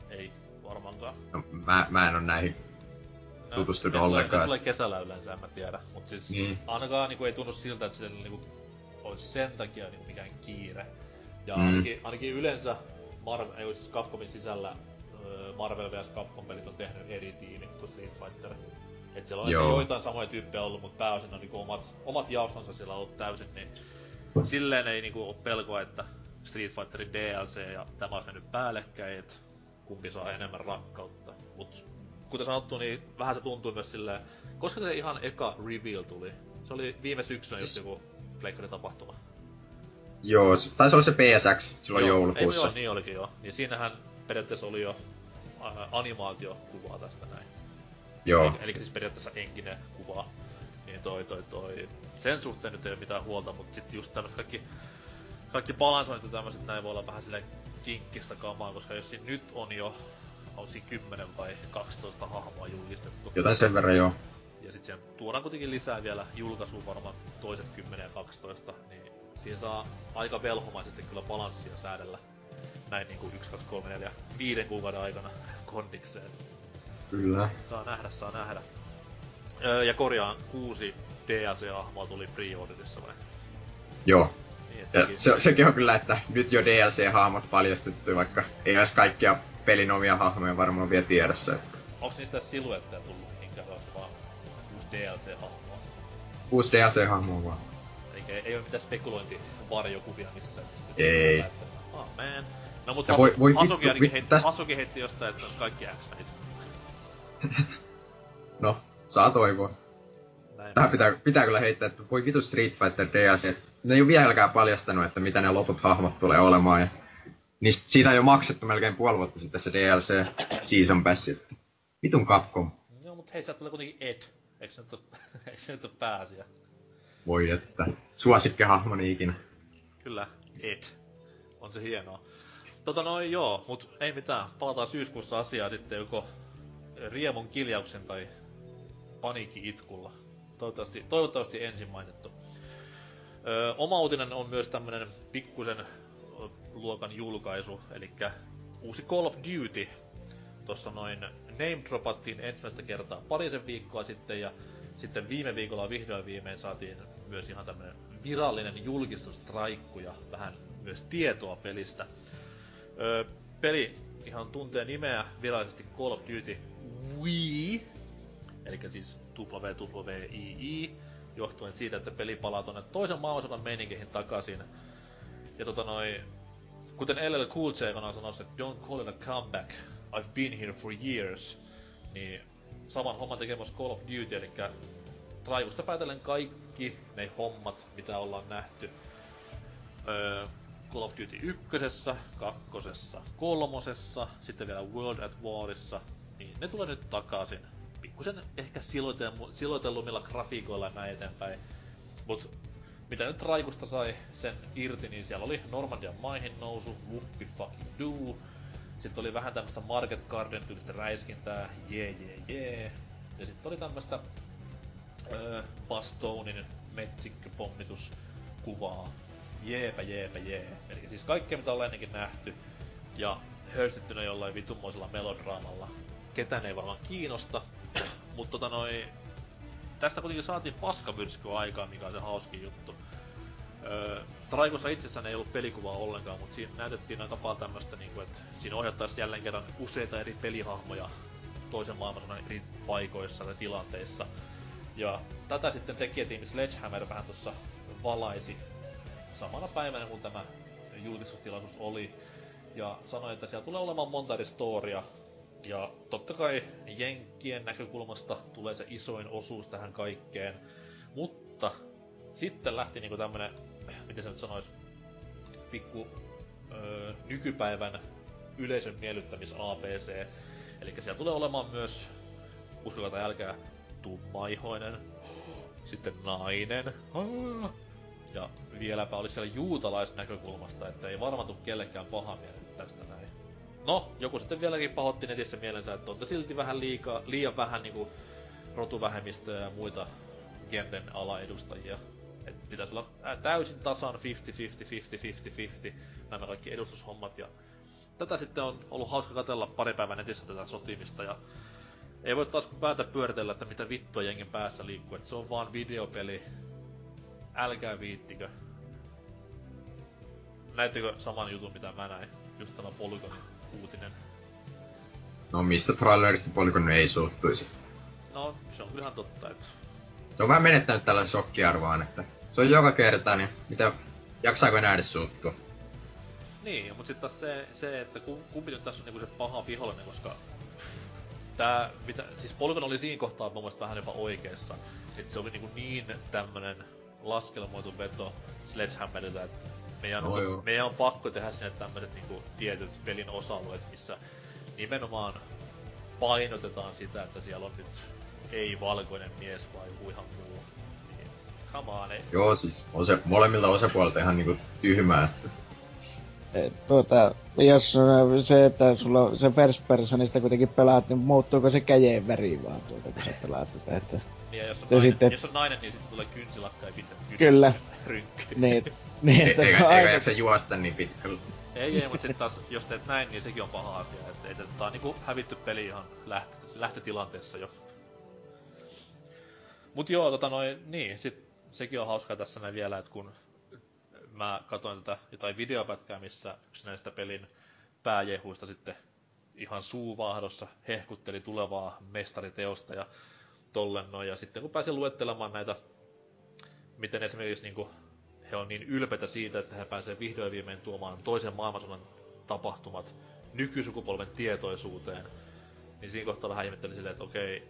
Ei varmaankaan. No, mä, mä en ole näihin No, Tutustunut ne tulee- ollenkaan. Ne tulee kesällä yleensä, en mä tiedä. Mut siis Niin. ainakaan niinku ei tunnu siltä, että sillä niinku ois sen takia niinku mikään kiire. Ja Mm. ainakin, ainakin yleensä Marvel, ei siis Capcomin sisällä Marvel vs. Capcom-pelit on tehnyt eri tiimi kuin Street Fighter. Et siellä on Joo. joitain samoja tyyppejä ollut, mutta pääosin on niinku omat, omat jaostonsa siellä ollut täysin, niin silleen ei niinku oo pelkoa, että Street Fighterin DLC ja tämä olisi mennyt päällekkäin, että kumpi saa enemmän rakkautta. Mut kuten sanottu, niin vähän se tuntuu myös silleen, koska se ihan eka reveal tuli. Se oli viime syksynä just joku tapahtuma. Joo, se- taisi olla se PSX silloin Joo, joulukuussa. Ei, joo, niin olikin joo. Niin siinähän periaatteessa oli jo animaatiokuvaa tästä näin. Joo. Eli, eli siis periaatteessa enkinen kuva. Niin toi, toi, toi. Sen suhteen nyt ei ole mitään huolta, mutta sitten just tämmöset kaikki, kaikki balansoinnit ja tämmöset näin voi olla vähän silleen kinkkistä kamaa, koska jos siinä nyt on jo, on siinä 10 vai 12 hahmoa julkistettu. Jotain sen verran joo. Ja sitten siihen tuodaan kuitenkin lisää vielä julkaisuun varmaan toiset 10 ja 12, niin siinä saa aika velhomaisesti kyllä balanssia säädellä näin niinku 1, 2, 3, 4, 5 kuukauden aikana kondikseen. Kyllä. Saa nähdä, saa nähdä. Öö, ja korjaan, kuusi DLC-hahmoa tuli pre-orderissa vai? Joo. Niin, sekin, se, sekin on kyllä, että nyt jo DLC-hahmot paljastettu, vaikka ei edes kaikkia pelin omia hahmoja varmaan vielä tiedossa. Että onks niistä siluetteja tullut minkälaista vaan uusi DLC-hahmoa? uusi DLC-hahmo vaan. Eli ei, oo mitään spekulointivarjokuvia missään. Ei. että, Oh man. No mut Ja Hasu, voi- voi Hasuki vittu, ainakin vittu, heitti, tästä- Hasuki heitti jostain, että olisi kaikki X-Menit. No, saa toivoa. Näin. Tähän pitää, pitää kyllä heittää, että voi vitu Street Fighter DLC. Ne ei ole vieläkään paljastanut, että mitä ne loput hahmot tulee olemaan. Ja niistä, siitä on jo maksettu melkein puoli vuotta sitten se DLC Season Pass. Että vitun Capcom. No mut hei, sieltä tulee kuitenkin Ed. Eikö se nyt oo, eikö se nyt oo pääasia? Voi että. Suosikkihahmoni ikinä. Kyllä, Ed. On se hienoa. Tota noin joo, mut ei mitään. Palataan syyskuussa asiaa sitten joko riemun kiljauksen tai paniikki-itkulla. Toivottavasti, toivottavasti ensin mainittu. Öö, oma uutinen on myös tämmönen pikkusen luokan julkaisu, eli uusi Call of Duty. Tuossa noin name dropattiin ensimmäistä kertaa parisen viikkoa sitten ja sitten viime viikolla vihdoin viimein saatiin myös ihan tämmönen virallinen julkistustraikku ja vähän myös tietoa pelistä. Öö, peli ihan tuntee nimeä virallisesti Call of Duty Wii, eli siis WWII, johtuen siitä, että peli palaa tonne toisen maailmansodan meininkeihin takaisin. Ja tota noi, kuten LL Cool J on että don't call it a comeback, I've been here for years, niin saman homman tekemässä Call of Duty, eli traikusta päätellen kaikki ne hommat, mitä ollaan nähty öö, Call of Duty ykkösessä, kakkosessa, kolmosessa, sitten vielä World at Warissa, niin ne tulee nyt takaisin. Pikkusen ehkä siloitellumilla grafiikoilla ja näin eteenpäin. Mut mitä nyt Raikusta sai sen irti, niin siellä oli Normandian maihin nousu, whoopi fucking do. Sitten oli vähän tämmöstä Market Garden tyylistä räiskintää, jee jee jee. Ja sitten oli tämmöstä öö, Bastonein metsikköpommituskuvaa. Jeepä jeepä jee. Eli siis kaikkea mitä ollaan ennenkin nähty. Ja höystettynä jollain vitummoisella melodraamalla. Ketään ei varmaan kiinnosta. Mutta tota noi... Tästä kuitenkin saatiin paskamyrskyä aikaa, mikä on se hauskin juttu. Öö, Traikossa itsessään ei ollut pelikuvaa ollenkaan, mutta siinä näytettiin aika paljon tämmöstä, niin että siinä ohjattaisiin jälleen kerran useita eri pelihahmoja toisen maailmansodan eri paikoissa tai tilanteissa. Ja tätä sitten tekijätiimi Sledgehammer vähän tuossa valaisi samana päivänä, kun tämä julkistustilaisuus oli. Ja sanoi, että siellä tulee olemaan monta eri storia. Ja totta kai Jenkkien näkökulmasta tulee se isoin osuus tähän kaikkeen. Mutta sitten lähti niinku tämmönen, miten se nyt sanois, pikku öö, nykypäivän yleisön miellyttämis APC. Eli siellä tulee olemaan myös, uskokaa tai älkää, tummaihoinen, sitten nainen, ja vieläpä oli siellä juutalaisnäkökulmasta, että ei varmaan tule kellekään paha mieleen tästä näin. No, joku sitten vieläkin pahotti netissä mielensä, että on silti vähän liikaa, liian vähän niinku rotuvähemmistöjä ja muita genren alaedustajia. Että pitäisi olla täysin tasan 50-50, 50-50, 50-50 nämä kaikki edustushommat. Ja tätä sitten on ollut hauska katella pari päivän netissä tätä sotimista ja ei voi taas päätä pyöritellä, että mitä vittua jengin päässä liikkuu, että se on vaan videopeli. Älkää viittikö. Näittekö saman jutun mitä mä näin? Just tämä Polygonin uutinen. No mistä trailerista Polygon ei suuttuisi? No, se on kyllähän totta, että... Se on vähän menettänyt tällä shokkiarvoaan, että se on joka kerta, niin mitä, jaksaako enää edes suuttua? Niin, mutta sitten taas se, se, että kumpi nyt tässä on niinku se paha vihollinen, koska tää, mitä, siis Polygon oli siinä kohtaa mun mielestä vähän jopa oikeassa. Että se oli niinku niin tämmönen laskelmoitu veto Sledgehammerilta, että meidän, no, on, meidän on pakko tehdä sinne tämmöiset niinku tietyt pelin osa-alueet, missä nimenomaan painotetaan sitä, että siellä on nyt ei-valkoinen mies vai joku ihan muu. Niin, come on, ei. Joo, siis on se molemmilta osapuolilta ihan niinku tyhmää. Eh, tuota, jos se, että sulla on se first personista kuitenkin pelaat, niin muuttuuko se käjeen väri vaan tuota, kun sä pelaat sitä, että... Niin, ja jos on, ja nainen, sitten... jos on nainen, niin sitten tulee kynsilakka ja pitää Kyllä. Rynkky. Niin, niin että se on aika... se juosta niin pitkällä. Ei, ei, mutta sitten taas, jos teet näin, niin sekin on paha asia. Että ei, tää on niinku hävitty peli ihan lähtö, lähtötilanteessa jo. Mut joo, tota noin, niin, sit sekin on hauskaa tässä näin vielä, että kun mä katsoin tätä jotain videopätkää, missä yksi näistä pelin pääjehuista sitten ihan suuvahdossa hehkutteli tulevaa mestariteosta ja tollen noin. Ja sitten kun pääsin luettelemaan näitä, miten esimerkiksi niin kuin, he on niin ylpeitä siitä, että he pääsee vihdoin viimein tuomaan toisen maailmansodan tapahtumat nykysukupolven tietoisuuteen, niin siinä kohtaa vähän ihmettelin silleen, että okei,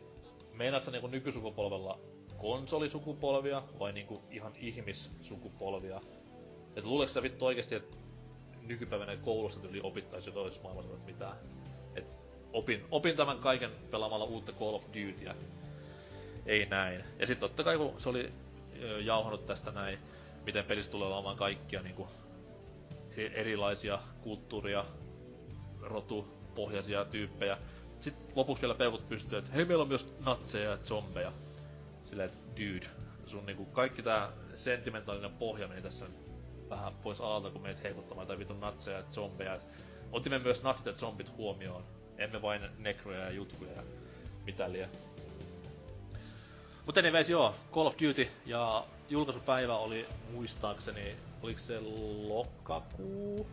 meinaatko niin nykysukupolvella konsolisukupolvia vai niinku ihan ihmissukupolvia? Et luuleeko sä vittu oikeesti, että nykypäivänä koulussa tyyli opittaisi jo toisessa maailmassa mitään? Et opin, opin tämän kaiken pelaamalla uutta Call of Dutyä. Ei näin. Ja sitten totta kai kun se oli jauhanut tästä näin, miten pelissä tulee olemaan kaikkia niinku erilaisia kulttuuria, rotupohjaisia tyyppejä. Sitten lopuksi vielä peukut pystyy, että hei meillä on myös natseja ja zombeja. Että dude, sun niinku kaikki tää sentimentaalinen pohja meni tässä vähän pois alta, kun meitä heikuttamaan tai vitun natseja ja zombeja. Otimme myös natsit ja zombit huomioon. Emme vain nekroja ja jutkuja ja mitä liian. Mutta anyways joo, Call of Duty ja julkaisupäivä oli muistaakseni, oliko se lokakuu?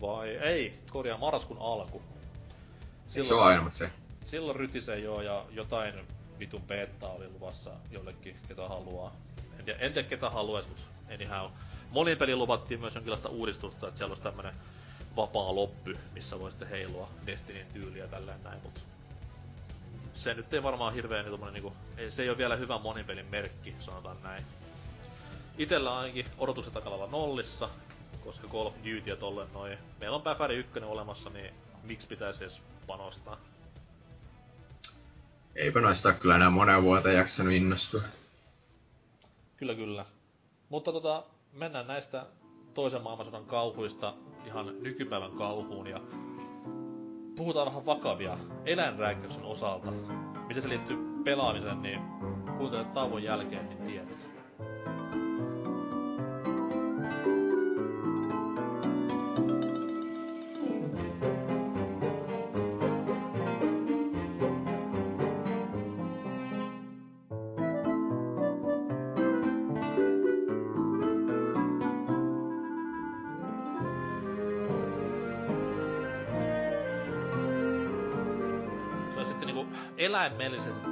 Vai ei, korjaa marraskuun alku. Silloin, se on aina se? Silloin rytisee joo ja jotain vitun beta oli luvassa jollekin, ketä haluaa. En tiedä, en tiedä ketä haluaisi, mutta anyhow. Monin pelin luvattiin myös jonkinlaista uudistusta, että siellä olisi tämmönen vapaa loppy, missä voi sitten heilua Destinyn tyyliä tälleen näin, mut se nyt ei varmaan hirveen niin niinku, ei, se ei ole vielä hyvä monipelin merkki, sanotaan näin. Itellä ainakin odotukset takalla nollissa, koska Call of Duty ja tolleen noin. Meillä on Päfäri 1 olemassa, niin miksi pitäisi edes panostaa? Eipä noista kyllä enää moneen vuoteen jaksanut innostua. Kyllä, kyllä. Mutta tota, mennään näistä toisen maailmansodan kauhuista ihan nykypäivän kauhuun ja puhutaan vähän vakavia eläinrääkkäyksen osalta. Miten se liittyy pelaamiseen, niin kuuntelet tauon jälkeen, niin tiedät.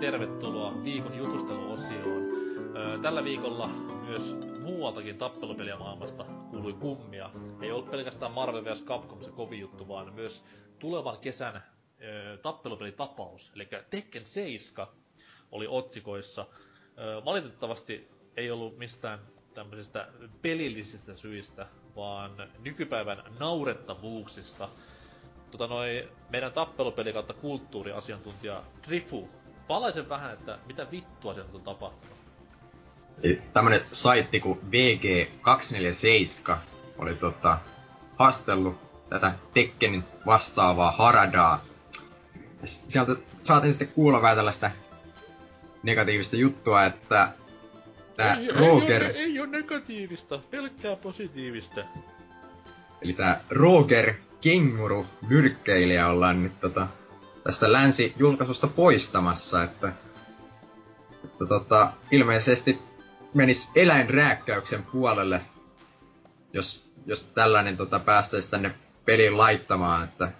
Tervetuloa viikon jutusteluosioon. Tällä viikolla myös muualtakin tappelupeliä-maailmasta kuului kummia. Ei ollut pelkästään Marvel vs. Capcom se kovin juttu, vaan myös tulevan kesän tappelupelitapaus. Eli Tekken 7 oli otsikoissa. Valitettavasti ei ollut mistään tämmöisistä pelillisistä syistä, vaan nykypäivän naurettavuuksista. Tota noi, meidän tappelupeli kautta kulttuuriasiantuntija Drifu, palaisen vähän, että mitä vittua siellä on tapahtunut. Eli tämmönen saitti kuin VG247 oli tota, haastellut tätä Tekkenin vastaavaa Haradaa. Sieltä saatiin sitten kuulla vähän tällaista negatiivista juttua, että tää ei, Roger... Ei ole, ei ole negatiivista, pelkkää positiivista. Eli tää Roger Kenguru nyrkkeilijä ollaan nyt tota, tästä länsi-julkaisusta poistamassa, että, että tota, ilmeisesti menis eläinrääkkäyksen puolelle, jos, jos tällainen tota, päästäisi tänne peliin laittamaan, että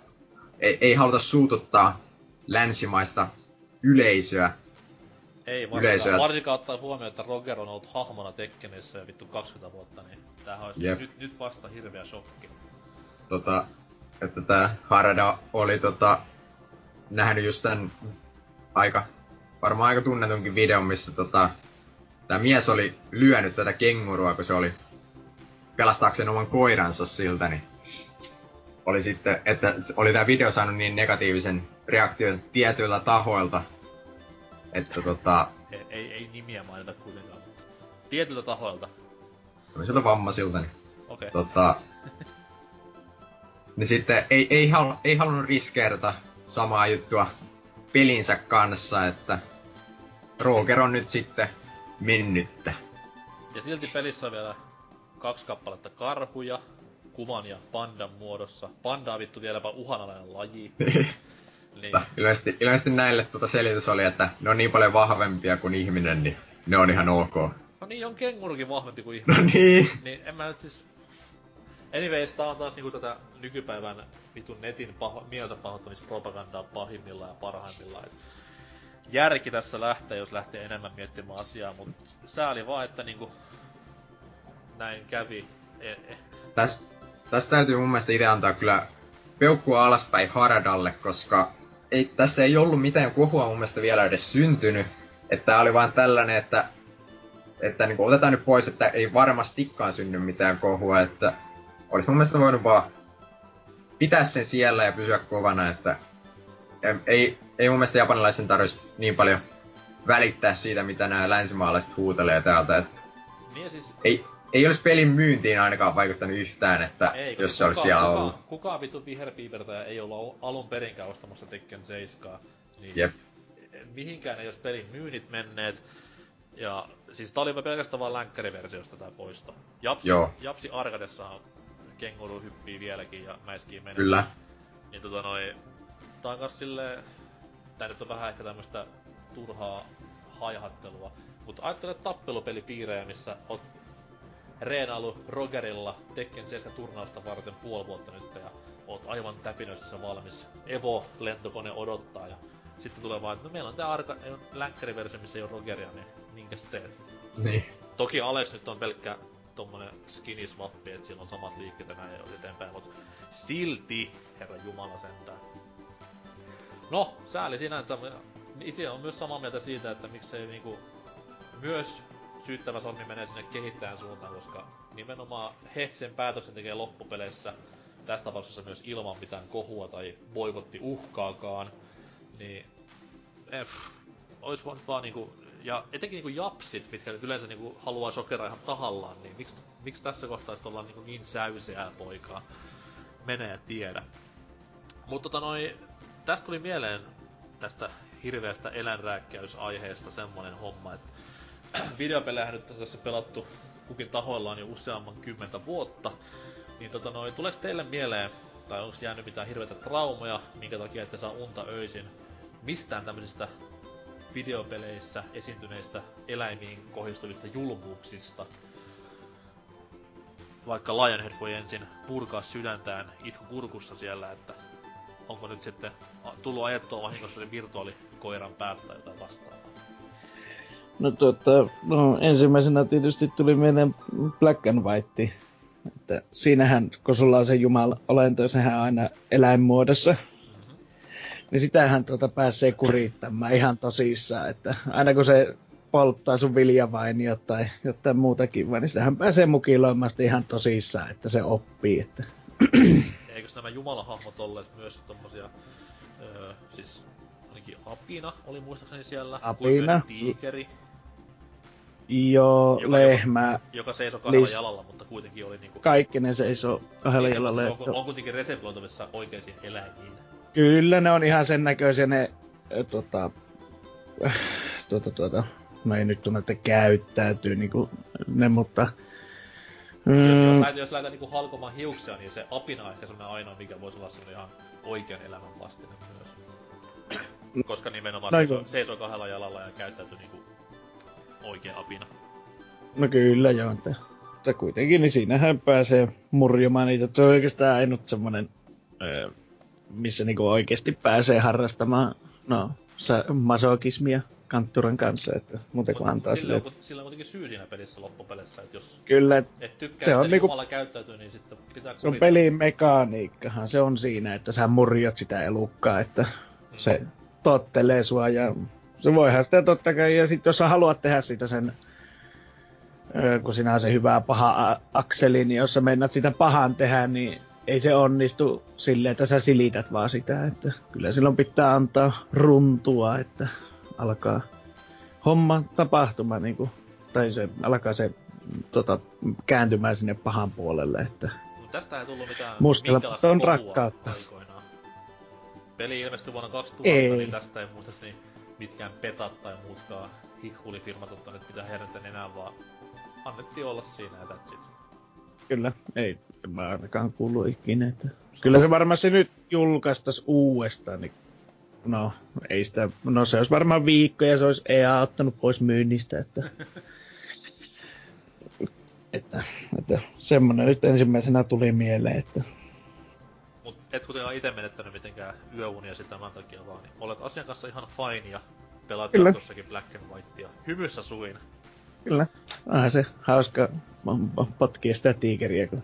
ei, ei haluta suututtaa länsimaista yleisöä ei varsinkaan, yleisöä. varsinkaan ottaa huomioon, että Roger on ollut hahmona Tekkenissä jo vittu 20 vuotta, niin tämähän olisi Jep. nyt, nyt vasta hirveä shokki. Tota, että tää Harada oli tota, nähnyt just tän aika, varmaan aika tunnetunkin videon, missä tota, tää mies oli lyönyt tätä kengurua, kun se oli pelastaakseen oman koiransa siltä, niin oli sitten, että oli tämä video saanut niin negatiivisen reaktion tietyillä tahoilta, että tota... Ei, ei, ei nimiä mainita kuitenkaan, mutta tietyiltä tahoilta. sieltä vammaisilta, niin... Okei. Okay. Tota... niin sitten ei, ei, halu, ei halunnut riskeerata samaa juttua pelinsä kanssa, että Roger on nyt sitten mennyttä. Ja silti pelissä on vielä kaksi kappaletta karhuja, kuvan ja pandan muodossa. Panda on vittu vieläpä uhanalainen laji. Niin. Ilmeisesti, ilmeisesti näille tuota selitys oli, että ne on niin paljon vahvempia kuin ihminen, niin ne on ihan ok. No niin, on kengurukin vahvempi kuin ihminen. No niin. Niin en mä nyt siis... Anyways, tää on taas niinku tätä nykypäivän vitun netin paho, mieltä pahoittamispropagandaa pahimmillaan ja parhaimmillaan. Et järki tässä lähtee, jos lähtee enemmän miettimään asiaa, mutta sääli vaan, että niinku näin kävi. E, e. Tästä täst täytyy mun mielestä itse antaa kyllä peukkua alaspäin Haradalle, koska ei, tässä ei ollut mitään kohua mun mielestä vielä edes syntynyt. Että oli vaan tällainen, että, että niin otetaan nyt pois, että ei varmastikaan synny mitään kohua, että olisi mun mielestä voinut vaan pitää sen siellä ja pysyä kovana, että ei, ei mun mielestä japanilaisen tarvitsisi niin paljon välittää siitä, mitä nämä länsimaalaiset huutelee täältä, että niin siis... ei, ei olisi pelin myyntiin ainakaan vaikuttanut yhtään, että ei, jos se olisi siellä kuka, ollut. Kukaan vitu viherpiipertäjä ei olla alun perinkään ostamassa Tekken 7. Niin Jep. Mihinkään ei olisi pelin myynnit menneet. Ja siis tää oli pelkästään vaan länkkäriversiosta tää poisto. Japsi, Joo. Japsi Arkadessa on kenguru hyppii vieläkin ja mäiskii menee. Kyllä. Niin tota noi... Tää on kans silleen... Tää nyt on vähän ehkä tämmöstä turhaa haihattelua. Mutta ajattele tappelupelipiirejä, missä oot reenailu Rogerilla Tekken 7 turnausta varten puoli vuotta nyt ja oot aivan täpinöissä valmis. Evo-lentokone odottaa ja sitten tulee vaan, että no meillä on tää arka, länkkäriversio, missä ei ole Rogeria, niin minkäs teet? Niin. Toki Alex nyt on pelkkä tommonen skinny swappi, että siinä on samat liikkeet ja näin eteenpäin, mutta silti, herra jumala sentään. No, sääli sinänsä. Itse on myös samaa mieltä siitä, että miksei niinku myös syyttävä sormi menee sinne kehittäjän suuntaan, koska nimenomaan he sen päätöksen tekee loppupeleissä, tässä tapauksessa myös ilman mitään kohua tai boikotti uhkaakaan, niin eh, ois voinut vaan niinku, ja etenkin niinku japsit, mitkä nyt yleensä niinku haluaa sokeraa ihan tahallaan, niin miksi, miksi tässä kohtaa sit ollaan niinku niin säyseää poikaa? Menee tiedä. Mutta tota noi, tästä tuli mieleen tästä hirveästä eläinrääkkäysaiheesta semmonen homma, että videopelejä nyt on tässä pelattu kukin tahoillaan jo useamman kymmentä vuotta. Niin tota noin, tuleeko teille mieleen, tai onko jäänyt mitään hirveitä traumoja, minkä takia ette saa unta öisin mistään tämmöisistä videopeleissä esiintyneistä eläimiin kohdistuvista julmuuksista? Vaikka Lionhead voi ensin purkaa sydäntään itku kurkussa siellä, että onko nyt sitten tullut ajettua vahingossa se virtuaalikoiran päät tai jotain vastaavaa? No tuota, no ensimmäisenä tietysti tuli mieleen Black and White. Että siinähän, kun sulla on se Jumala olento, sehän aina eläinmuodossa. Niin sitähän tuota pääsee kurittamaan ihan tosissaan, että aina kun se polttaa sun viljavainiot tai jotain muutakin, vaan niin sitähän pääsee mukiloimaan ihan tosissaan, että se oppii, että Eikös nämä jumalahahmot olleet myös tommosia, öö, siis ainakin Apina oli muistaakseni siellä, kuin Apina. myös Tiikeri, joo, Joka- lehmä, joka seisoi kahdella Lis- jalalla, mutta kuitenkin oli niinku... kaikki ne seisoo kahdella Niin, jalalla. se on, on kuitenkin reseploitavissa oikeisiin eläimiin. Kyllä ne on ihan sen näköisiä ne, äh, tota, äh, tuota, tuota, no ei nyt tunne, että käyttäytyy niinku ne, mutta Mm. Jos, mm, lähdetään, jos lähdetään niinku halkomaan hiuksia, niin se apina on ehkä semmonen ainoa, mikä voisi olla semmonen ihan oikean elämän vastine myös. Koska nimenomaan No seisoo, seisoo kahdella jalalla ja käyttäytyy niinku oikea apina. no kyllä joo, että, mutta kuitenkin niin siinähän pääsee murjomaan niitä, että se on oikeastaan ainut semmonen, ö, missä niinku oikeasti pääsee harrastamaan, no, masokismia kantturan kanssa, että muuten kun antaa sillä, on, sille, ku- sillä on kuitenkin syy siinä pelissä loppupeleissä, että jos kyllä, että et tykkää, Se on että niinku- Jumala käyttäytyy, niin sitten pitää Se on kuritella. pelin mekaniikkahan, se on siinä, että sä murjot sitä elukkaa, että Mm. se tottelee sua ja se voihan sitä totta kai, ja sit jos sä haluat tehdä sitä sen, kun sinä on se hyvä paha akseli, niin jos sä mennät sitä pahan tehdä, niin ei se onnistu silleen, että sä silität vaan sitä, että kyllä silloin pitää antaa runtua, että alkaa homma tapahtuma, niin kuin, tai se alkaa se tota, kääntymään sinne pahan puolelle, että Mut tästä ei tullut mitään Mustella on rakkautta. aikoinaan. Peli ilmestyi vuonna 2000, Ei. niin tästä ei muistaakseni mitkään petat tai muutkaan hihhulifirmat ottaneet mitään hernetten enää, vaan annettiin olla siinä ja that's it. Kyllä, ei mä ainakaan kuullut ikinä. Että... Kyllä se varmaan se nyt julkaistas uudestaan, niin no, ei sitä, no se olisi varmaan viikko ja se olisi EA ottanut pois myynnistä, että, että, että semmonen nyt ensimmäisenä tuli mieleen, että Mut et kuitenkaan ite menettänyt mitenkään yöunia sitä tämän takia vaan, niin olet asian kanssa ihan fine ja pelaat Kyllä. jatkossakin Black and Whitea hymyssä suin. Kyllä, onhan se hauska potkia sitä tiikeriä, kun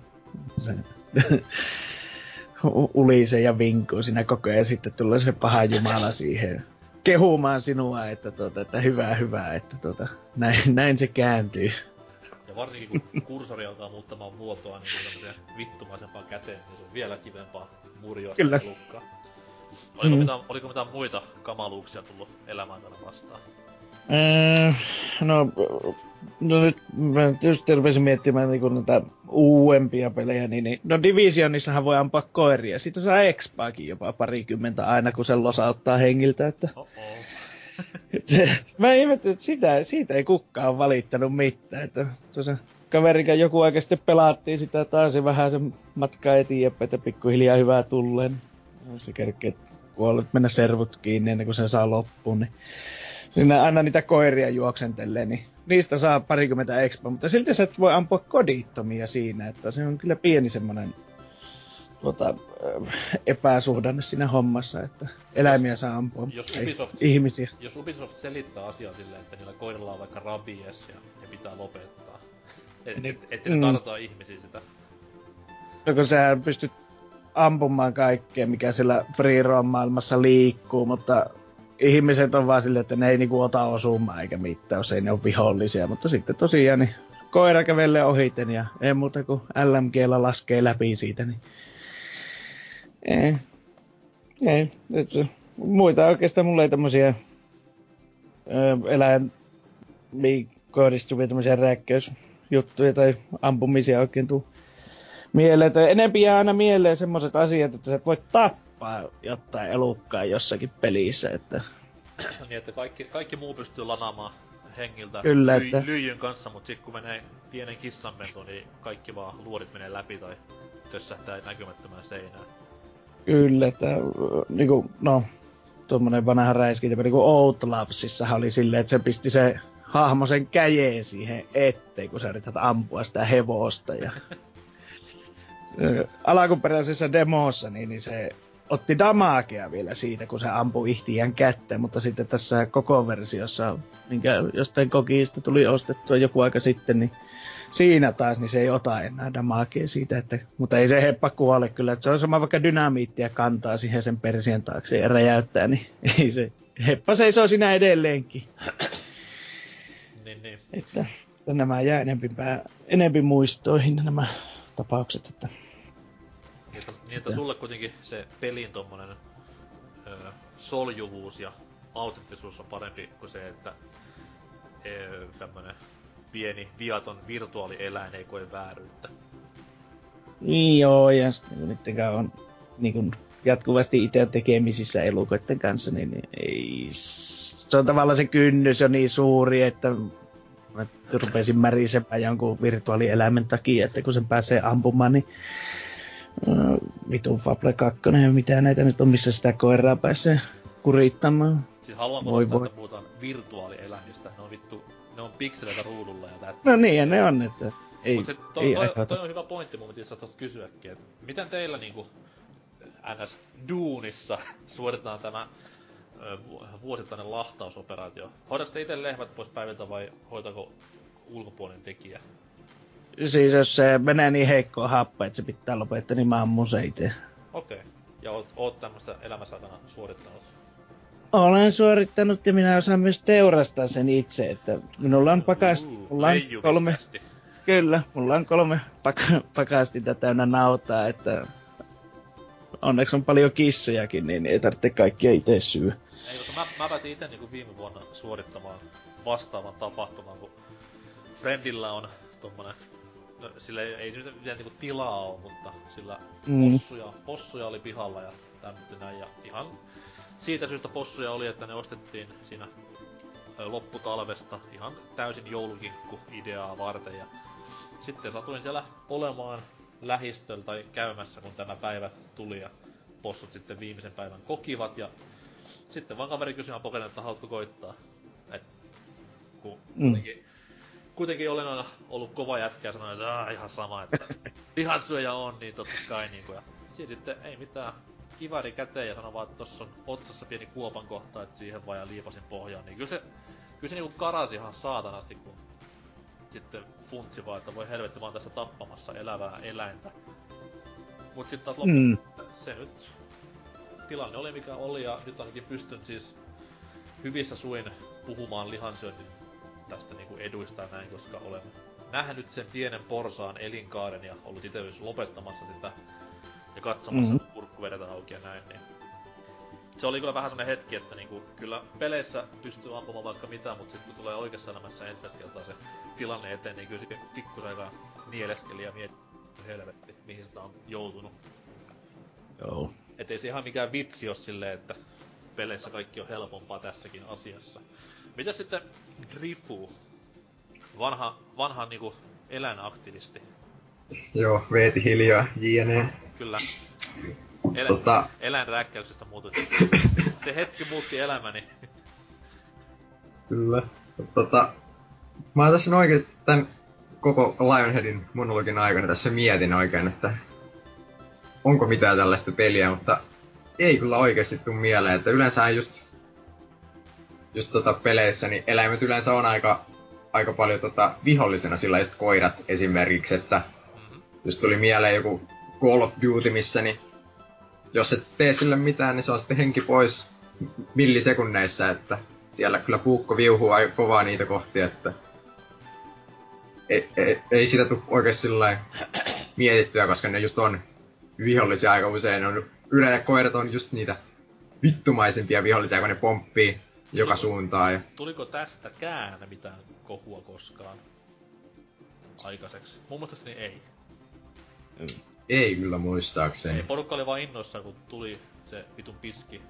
se ulisee ja vinkuu siinä koko ajan ja sitten tulee se paha jumala siihen kehumaan sinua, että, tuota, että hyvää, hyvää, että tuota, näin, näin se kääntyy. Ja varsinkin kun kursori alkaa muuttamaan muotoa niin vittumaisempaan käteen, niin se on vielä kivempaa murjoa sitä Kyllä. elukkaa. Oliko, Mm. mitään, oliko mitään muita kamaluuksia tullut elämään aikana vastaan? Öö, no, no nyt mä tietysti rupesin miettimään niin näitä uudempia pelejä, niin, niin no Divisionissahan voi ampua koiria. Siitä saa expaakin jopa parikymmentä aina, kun sen losauttaa hengiltä, että Oh-oh. se, mä ihmettelin, että sitä, siitä ei kukaan valittanut mitään. Että tuossa kaverikan joku aika sitten pelattiin sitä taas ja vähän se matkaa eteenpäin, että pikkuhiljaa hyvää tulleen. Se kerkee kuollut mennä servut kiinni ennen kuin sen saa loppuun. Niin Siinä aina niitä koiria juoksentelee, niin niistä saa parikymmentä expa, mutta silti sä et voi ampua kodittomia siinä, että se on kyllä pieni semmonen tuota, epäsuhdanne siinä hommassa, että eläimiä saa ampua, jos ei Ubisoft- ihmisiä. Jos Ubisoft selittää asiaa silleen, että niillä koirilla on vaikka rabies ja ne pitää lopettaa. Et, et, ettei ne Mm. tartaa ihmisiä sitä. No kun sä pystyt ampumaan kaikkea, mikä siellä free maailmassa liikkuu, mutta ihmiset on vaan silleen, että ne ei niinku ota osumaan eikä mitään, jos ei ne ole vihollisia. Mutta sitten tosiaan niin koira kävelee ohiten ja ei muuta kuin LMGllä laskee läpi siitä, niin ei. Ei. Et, muita oikeastaan mulla ei tämmösiä ö, eläimiin kohdistuvia tämmösiä räkkäysjuttuja tai ampumisia oikein tuu mieleen. Enempi jää aina mieleen semmoset asiat, että sä et voi tappaa jotain elukkaa jossakin pelissä, että niin, että kaikki, kaikki muu pystyy lanaamaan hengiltä Kyllä, ly- että- lyijyn kanssa, mutta sitten kun menee pienen kissanpentuun, niin kaikki vaan luodit menee läpi tai tössähtää näkymättömään seinään. Kyllä, että äh, niinku, no, tuommoinen vanha räiskintä, niinku Outlapsissahan oli silleen, että se pisti se hahmo sen käjeen siihen eteen, kun sä yrität ampua sitä hevosta. Ja... Ö, alkuperäisessä demossa, niin, niin se otti damakea vielä siitä, kun se ampui ihtiän kättä, mutta sitten tässä koko versiossa, minkä jostain kokista tuli ostettua joku aika sitten, niin siinä taas, niin se ei ota enää damakea siitä, että, mutta ei se heppa kuole kyllä, että se on sama vaikka dynamiittia kantaa siihen sen persien taakse ja räjäyttää, niin ei se, heppa seisoo siinä edelleenkin. Niin, niin. Että, että nämä jää enempi, pää, enempi muistoihin nämä tapaukset, että Niin, että, sulle kuitenkin se pelin tommonen ö, soljuvuus ja autenttisuus on parempi kuin se, että ö, tämmönen pieni viaton virtuaalieläin ei koe vääryyttä. Niin joo, ja sitten kun niittenkään on niin kuin jatkuvasti itse tekemisissä elukoiden kanssa, niin ei... Se on tavallaan se kynnys on niin suuri, että mä rupesin märisemään jonkun virtuaalieläimen takia, että kun sen pääsee ampumaan, niin vitun Fable 2 ja mitä näitä nyt on, missä sitä koiraa pääsee kurittamaan. Siis haluan Voi voi. että puhutaan virtuaalieläimistä. Ne on vittu, ne on pikseleitä ruudulla ja that's No niin, ja ne on, että ei, Mut se, toi, ei toi, aiheuta. toi, on hyvä pointti mun mielestä tuosta kysyäkin, että miten teillä niinku NS Duunissa suoritetaan tämä vuosittainen lahtausoperaatio? Hoidatte te itse lehmät pois päiviltä vai hoitako ulkopuolinen tekijä? Siis jos se menee niin heikkoa happa, että se pitää lopettaa, niin mä ammun se itse. Okei. Okay. Ja oot, oot tämmöstä elämässä aikana suorittanut? Olen suorittanut ja minä osaan myös teurastaa sen itse, että minulla on pakas, Uu, mulla on kolme, kyllä, mulla on kolme pak- pakastinta täynnä nautaa, että onneksi on paljon kissojakin, niin ei tarvitse kaikkia itse syö. Ei, mutta mä, mä pääsin itse niinku viime vuonna suorittamaan vastaavan tapahtuman, kun Friendillä on tommonen, no sillä ei, ei nyt vielä niinku tilaa ole, mutta sillä Mm. possuja, possuja oli pihalla ja tämmöistä näin. Ja ihan siitä syystä possuja oli, että ne ostettiin siinä lopputalvesta ihan täysin joulukinkku ideaa varten. Ja sitten satuin siellä olemaan lähistöllä tai käymässä, kun tämä päivä tuli ja possut sitten viimeisen päivän kokivat ja sitten vaan kaveri kysyi Apoken, että haluatko koittaa. Et, kun Mm. Kuitenkin olen aina ollut kova jätkä ja sanoin, että "Aa, ihan sama, että lihansyöjä on, niin totta kai niinku. Ja siinä sitten ei mitään kivari käteen ja sanoi vaan, että tossa on otsassa pieni kuopan kohta, että siihen vaan ja liipasin pohjaan. Niin kyllä se, kyllä se niinku karasi ihan saatanasti, kun sitten funtsi vaan, että voi helvetti vaan tässä tappamassa elävää eläintä. Mut sitten taas loppu, Mm. se nyt tilanne oli mikä oli ja nyt ainakin pystyn siis hyvissä suin puhumaan lihansyönnin tästä niinku eduista näin, koska olen nähnyt sen pienen porsaan elinkaaren ja ollut itse myös lopettamassa sitä ja katsomassa, Mhm. mm. kurkku vedetään auki ja näin, niin se oli kyllä vähän sellainen hetki, että niinku, kyllä peleissä pystyy ampumaan vaikka mitä, mutta sitten kun tulee oikeassa elämässä ensimmäistä kertaa se tilanne eteen, niin kyllä se pikkusen aikaa nieleskeli ja mietti, helvetti, mihin sitä on joutunut. Joo. Et ei se ihan mikään vitsi ole silleen, että peleissä kaikki on helpompaa tässäkin asiassa. Mitä sitten Grifu? Vanha, vanha niinku eläinaktivisti. Joo, Veeti hiljaa, jne. Kyllä. Elä, Tota, Eläinrääkkäyksestä muuttui. Se hetki muutti elämäni. Kyllä. Tota, mä tässä oikein tämän koko Lionheadin monologin aikana tässä mietin oikein, että onko mitään tällaista peliä, mutta ei kyllä oikeasti tuu mieleen, että yleensä just, just tota peleissä, niin eläimet yleensä on aika, aika paljon tota vihollisena, sillä just koirat esimerkiksi, että Mhm. jos tuli mieleen joku Call of Duty, missä niin jos et tee sille mitään, niin se on sitten henki pois millisekunneissa, että siellä kyllä puukko viuhuu aika kovaa niitä kohti, että ei, ei, ei sitä tule oikein sillä mietittyä, koska ne just on vihollisia aika usein. On, yleensä koirat on just niitä vittumaisimpia vihollisia, kun ne pomppii joka suuntaan. Ja Tuliko tästäkään mitään kohua koskaan aikaiseksi? Mun mielestäni ei. ei kyllä Ei, muistaakseni. porukka oli vaan innoissaan, kun tuli se vitun piski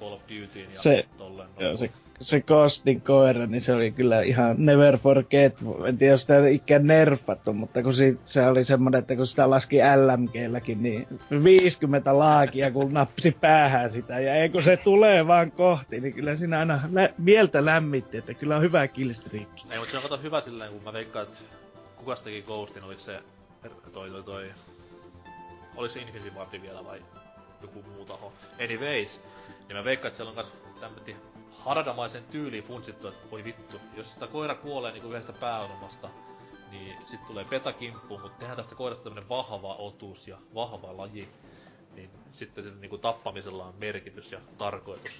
Call of Dutyin ja Se- tolleen. Joo, se, se Ghostin koira, niin se oli kyllä ihan never forget. En tiedä, jos sitä ikään nerfattu, mutta kun si, se oli semmoinen, että kun sitä laski LMGlläkin, niin 50 laakia, kun nappisi päähän sitä. Ja ei kun se tulee vaan kohti, niin kyllä siinä aina lä- mieltä lämmitti, että kyllä on hyvä killstreakki. Ei, mutta se on kato hyvä silleen, kun mä veikkaan, että kukas teki Ghostin, oliko se toi toi toi... Oliko se Infinity Wardi vielä vai joku muu taho? anyways, niin mä veikkaan, että siellä on kans tämmöti haradamaisen tyyliin funtsittu, että voi vittu, jos sitä koira kuolee niinku yhdestä pääonomasta, niin sit tulee peta kimppuun, mutta tehdään tästä koirasta tämmönen vahva otus ja vahva laji, niin sitten sillä niinku tappamisella on merkitys ja tarkoitus.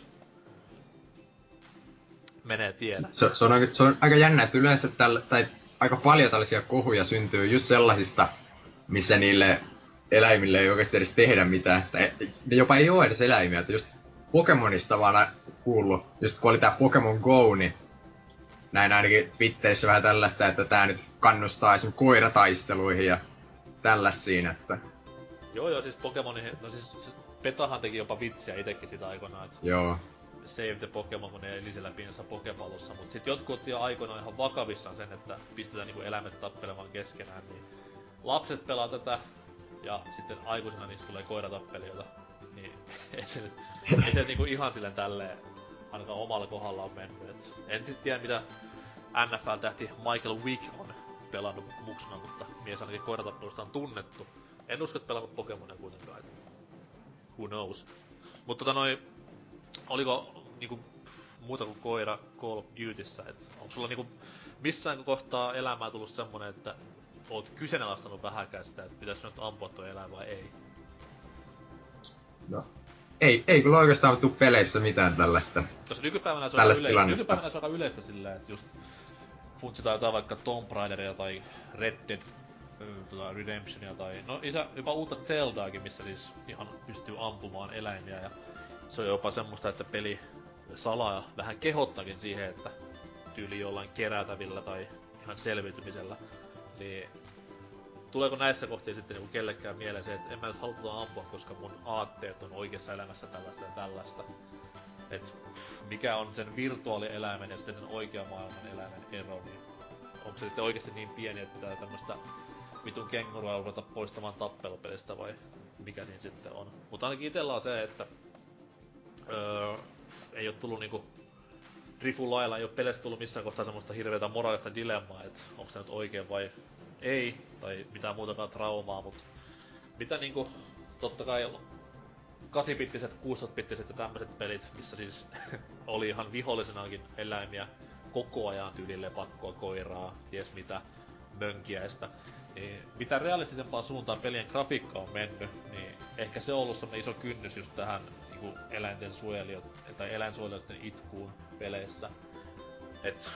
Menee tiedä. Se, se, on, aika, se on aika jännä, että yleensä tällä, tai aika paljon tällaisia kohuja syntyy just sellaisista, missä niille eläimille ei oikeasti edes tehdä mitään. Että ne jopa ei ole edes eläimiä. Että just Pokemonista vaan kuullut, just kun oli tää Pokemon Go, niin näin ainakin Twitterissä vähän tällaista, että tää nyt kannustaa esimerkiksi koirataisteluihin ja tällaisiin, että... Joo joo, siis Pokemoni, no siis Petahan teki jopa vitsiä itekin sitä aikoinaan, että Joo. Save the Pokemon, kun ne eli siellä pienessä Pokepallossa, mutta sitten jotkut otti jo aikoinaan ihan vakavissaan sen, että pistetään niinku eläimet tappelemaan keskenään, niin lapset pelaa tätä, ja sitten aikuisena niistä tulee koiratappelijoita, niin ei se ei se niinku ihan silleen tälleen ainakaan omalla kohdalla on mennyt. Et en sitten tiedä mitä NFL-tähti Michael Wick on pelannut muksuna, mutta mies ainakin koiratappelusta on tunnettu. En usko, että pelannut Pokemonia kuitenkaan, et who knows. Mutta tota noin, oliko niinku muuta kuin koira Call of Dutyssä, et onko sulla niinku missään kohtaa elämää tullut semmonen, että oot kyseenalaistanut vähäkään sitä, että pitäis nyt ampua tuo eläin vai ei? No. Ei, ei kyllä oikeastaan tuu peleissä mitään tällaista. Koska nykypäivänä se on, yle- nykypäivänä se on yleistä silleen, että just funtsitaan jotain vaikka Tomb Raideria tai Red Dead tota, Redemptionia tai no isä, jopa uutta Zeldaakin, missä siis ihan pystyy ampumaan eläimiä ja se on jopa semmoista, että peli salaa vähän kehottakin siihen, että tyyli jollain kerätävillä tai ihan selviytymisellä. Niin tuleeko näissä kohtia sitten niinku kellekään mieleen se, että en mä nyt halua ampua, koska mun aatteet on oikeassa elämässä tällaista ja tällaista. Et mikä on sen virtuaalieläimen ja sitten sen oikean maailman eläimen ero, niin onko se sitten oikeasti niin pieni, että tämmöstä vitun kengurua ruveta poistamaan tappelupelistä vai mikä siinä sitten on. Mutta ainakin itellä on se, että öö, ei ole tullut niinku Drifu lailla, ei ole peleissä tullut missään kohtaa semmoista hirveätä moraalista dilemmaa, että onko se nyt oikein vai ei, tai mitään muutakaan traumaa, mutta mitä niinku, totta kai 8-bittiset, 16-bittiset ja tämmöiset pelit, missä siis oli ihan vihollisenakin eläimiä koko ajan tyylille pakkoa, koiraa, ties mitä, mönkiäistä. Niin mitä realistisempaa suuntaan pelien grafiikka on mennyt, niin ehkä se on ollut semmonen iso kynnys just tähän niinku eläinten suojelijoiden tai eläinsuojelijoiden itkuun peleissä. Et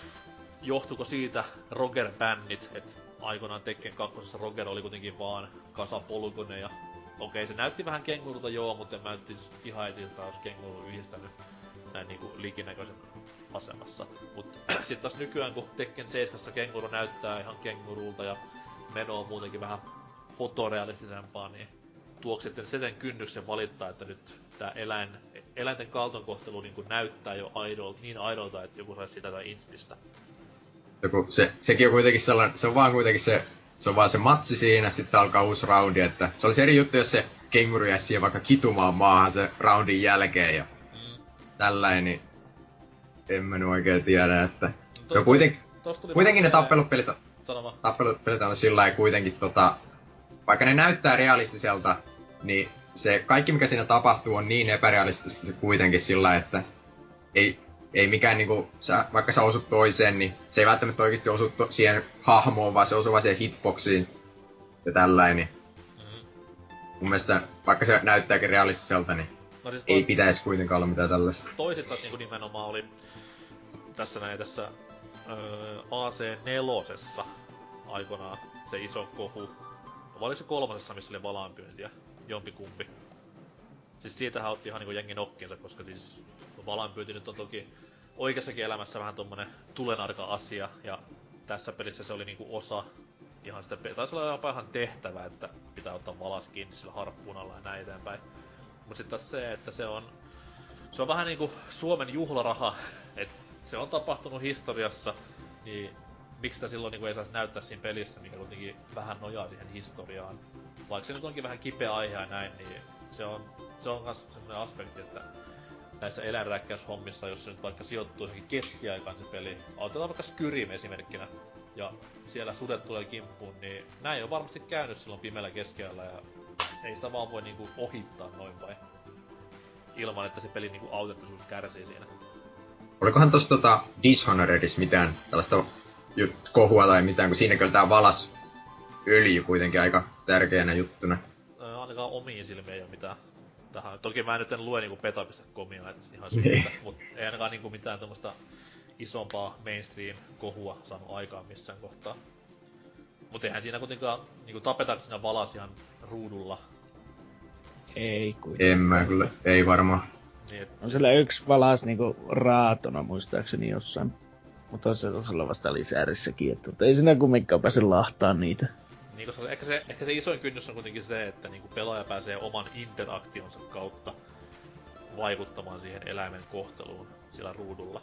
johtuko siitä Roger-bännit, että aikoinaan Tekken 2. Roger oli kuitenkin vaan kasa polygoneja. Okei, se näytti vähän kengurulta joo, mutta en mä nyt ihan etiltä olisi kenguru yhdistänyt näin niinku likinäköisen asemassa. Mut sit taas nykyään kun Tekken 7 kenguru näyttää ihan kengurulta ja meno on muutenkin vähän fotorealistisempaa, niin tuoks sitten se sen kynnyksen valittaa, että nyt tää eläin, eläinten kaltoinkohtelu niin näyttää jo idol, niin idolta, että joku saisi sitä tai inspistä. Joku, se, sekin on kuitenkin sellainen, se on vaan kuitenkin se, se on vaan se matsi siinä, sitten alkaa uusi roundi, että se olisi eri juttu, jos se kenguru jäisi siihen vaikka kitumaan maahan se roundin jälkeen ja mm. tällainen, niin en mä nyt oikein tiedä, että... No, to, kuitenkin, kuitenkin ne tappelupelit, tappelupelit on sillä kuitenkin tota, vaikka ne näyttää realistiselta, niin se kaikki mikä siinä tapahtuu on niin epärealistista se kuitenkin sillä, että ei, ei mikään niinku, sä, vaikka sä osut toiseen, niin se ei välttämättä oikeasti osu to, siihen hahmoon, vaan se osuu vaan siihen hitboxiin ja tällainen. Niin mm-hmm. Mun mielestä, vaikka se näyttääkin realistiselta, niin no siis ei pitäisi kuitenkaan olla mitään tällaista. Toiset taas niinku nimenomaan oli tässä näin tässä öö, AC4 aikoinaan se iso kohu. Vai oliko se kolmasessa, missä oli valaanpyyntiä? Jompikumpi. Siis siitähän otti ihan niinku jengi nokkiinsa, koska siis valaanpyynti nyt on toki oikeassakin elämässä vähän tommonen tulenarka asia, ja tässä pelissä se oli niinku osa ihan sitä, taisi olla jopa ihan tehtävä, että pitää ottaa valas kiinni sillä harppuunalla ja näin eteenpäin. Mut sit taas se, että se on, se on vähän niinku Suomen juhlaraha, että se on tapahtunut historiassa, niin miksi sitä silloin niin ei saisi näyttää siinä pelissä, mikä kuitenkin vähän nojaa siihen historiaan. Vaikka se nyt onkin vähän kipeä aihe ja näin, niin se on, se on myös sellainen aspekti, että näissä eläinräkkäyshommissa, jos se nyt vaikka sijoittuu johonkin keskiaikaan se peli, otetaan vaikka Skyrim esimerkkinä, ja siellä sudet tulee kimppuun, niin näin on varmasti käynyt silloin pimeällä keskellä ja ei sitä vaan voi niinku ohittaa noin vai. ilman, että se pelin niinku autenttisuus kärsii siinä. Olikohan tossa tota Dishonoredis mitään tällaista jut- kohua tai mitään, kun siinä kyllä tää valas öljy kuitenkin aika tärkeänä juttuna. Ainakaan omiin silmiin ei oo mitään tähän. Toki mä nyt en lue niinku peta.comia, et ihan Niin. syystä, mut ei ainakaan niinku mitään tämmöstä isompaa mainstream-kohua saanut aikaan missään kohtaa. Mut eihän siinä kuitenkaan niinku tapetaanko siinä valas ihan ruudulla. Ei kuitenkaan. En mä kyllä, ei varmaan. Niin et, On siellä yksi valas niinku raatona muistaakseni jossain. Mutta se taisi olla vasta lisäärissäkin, että mutta ei siinä kumminkaan pääse lahtaan niitä. Niin koska ehkä se, ehkä se isoin kynnys on kuitenkin se, että niinku pelaaja pääsee oman interaktionsa kautta vaikuttamaan siihen eläimen kohteluun sillä ruudulla.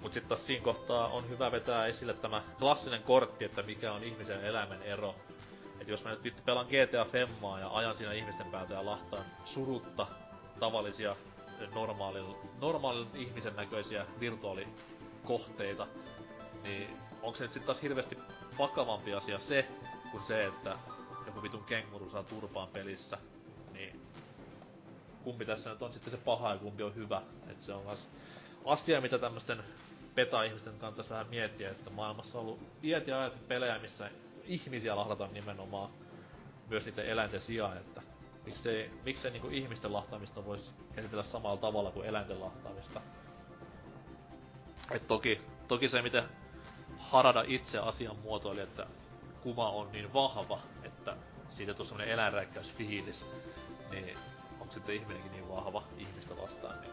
Mut sitten taas siinä kohtaa on hyvä vetää esille tämä klassinen kortti, että mikä on ihmisen ja eläimen ero. Et jos mä nyt vittu pelaan GTA Femmaa ja ajan siinä ihmisten päältä ja lahtaan surutta tavallisia normaalin, normaalin ihmisen näköisiä virtuaalikohteita, niin onko se nyt sitten taas hirveästi vakavampi asia se, kuin se, että joku vitun kenguru saa turpaan pelissä, niin kumpi tässä nyt on sitten se paha ja kumpi on hyvä. Et se on myös asia, mitä tämmöisten peta-ihmisten kannattaisi vähän miettiä, että maailmassa on ollut iät ja ajat pelejä, missä ihmisiä lahdataan nimenomaan myös niiden eläinten sijaan, että miksei, miksei niinku ihmisten lahtaamista voisi käsitellä samalla tavalla kuin eläinten lahtaamista. Et toki, toki se, miten Harada itse asian muotoili, että kuma on niin vahva, että siitä tulee semmonen eläinräikkäysfiilis, niin onko sitten ihminenkin niin vahva ihmistä vastaan, niin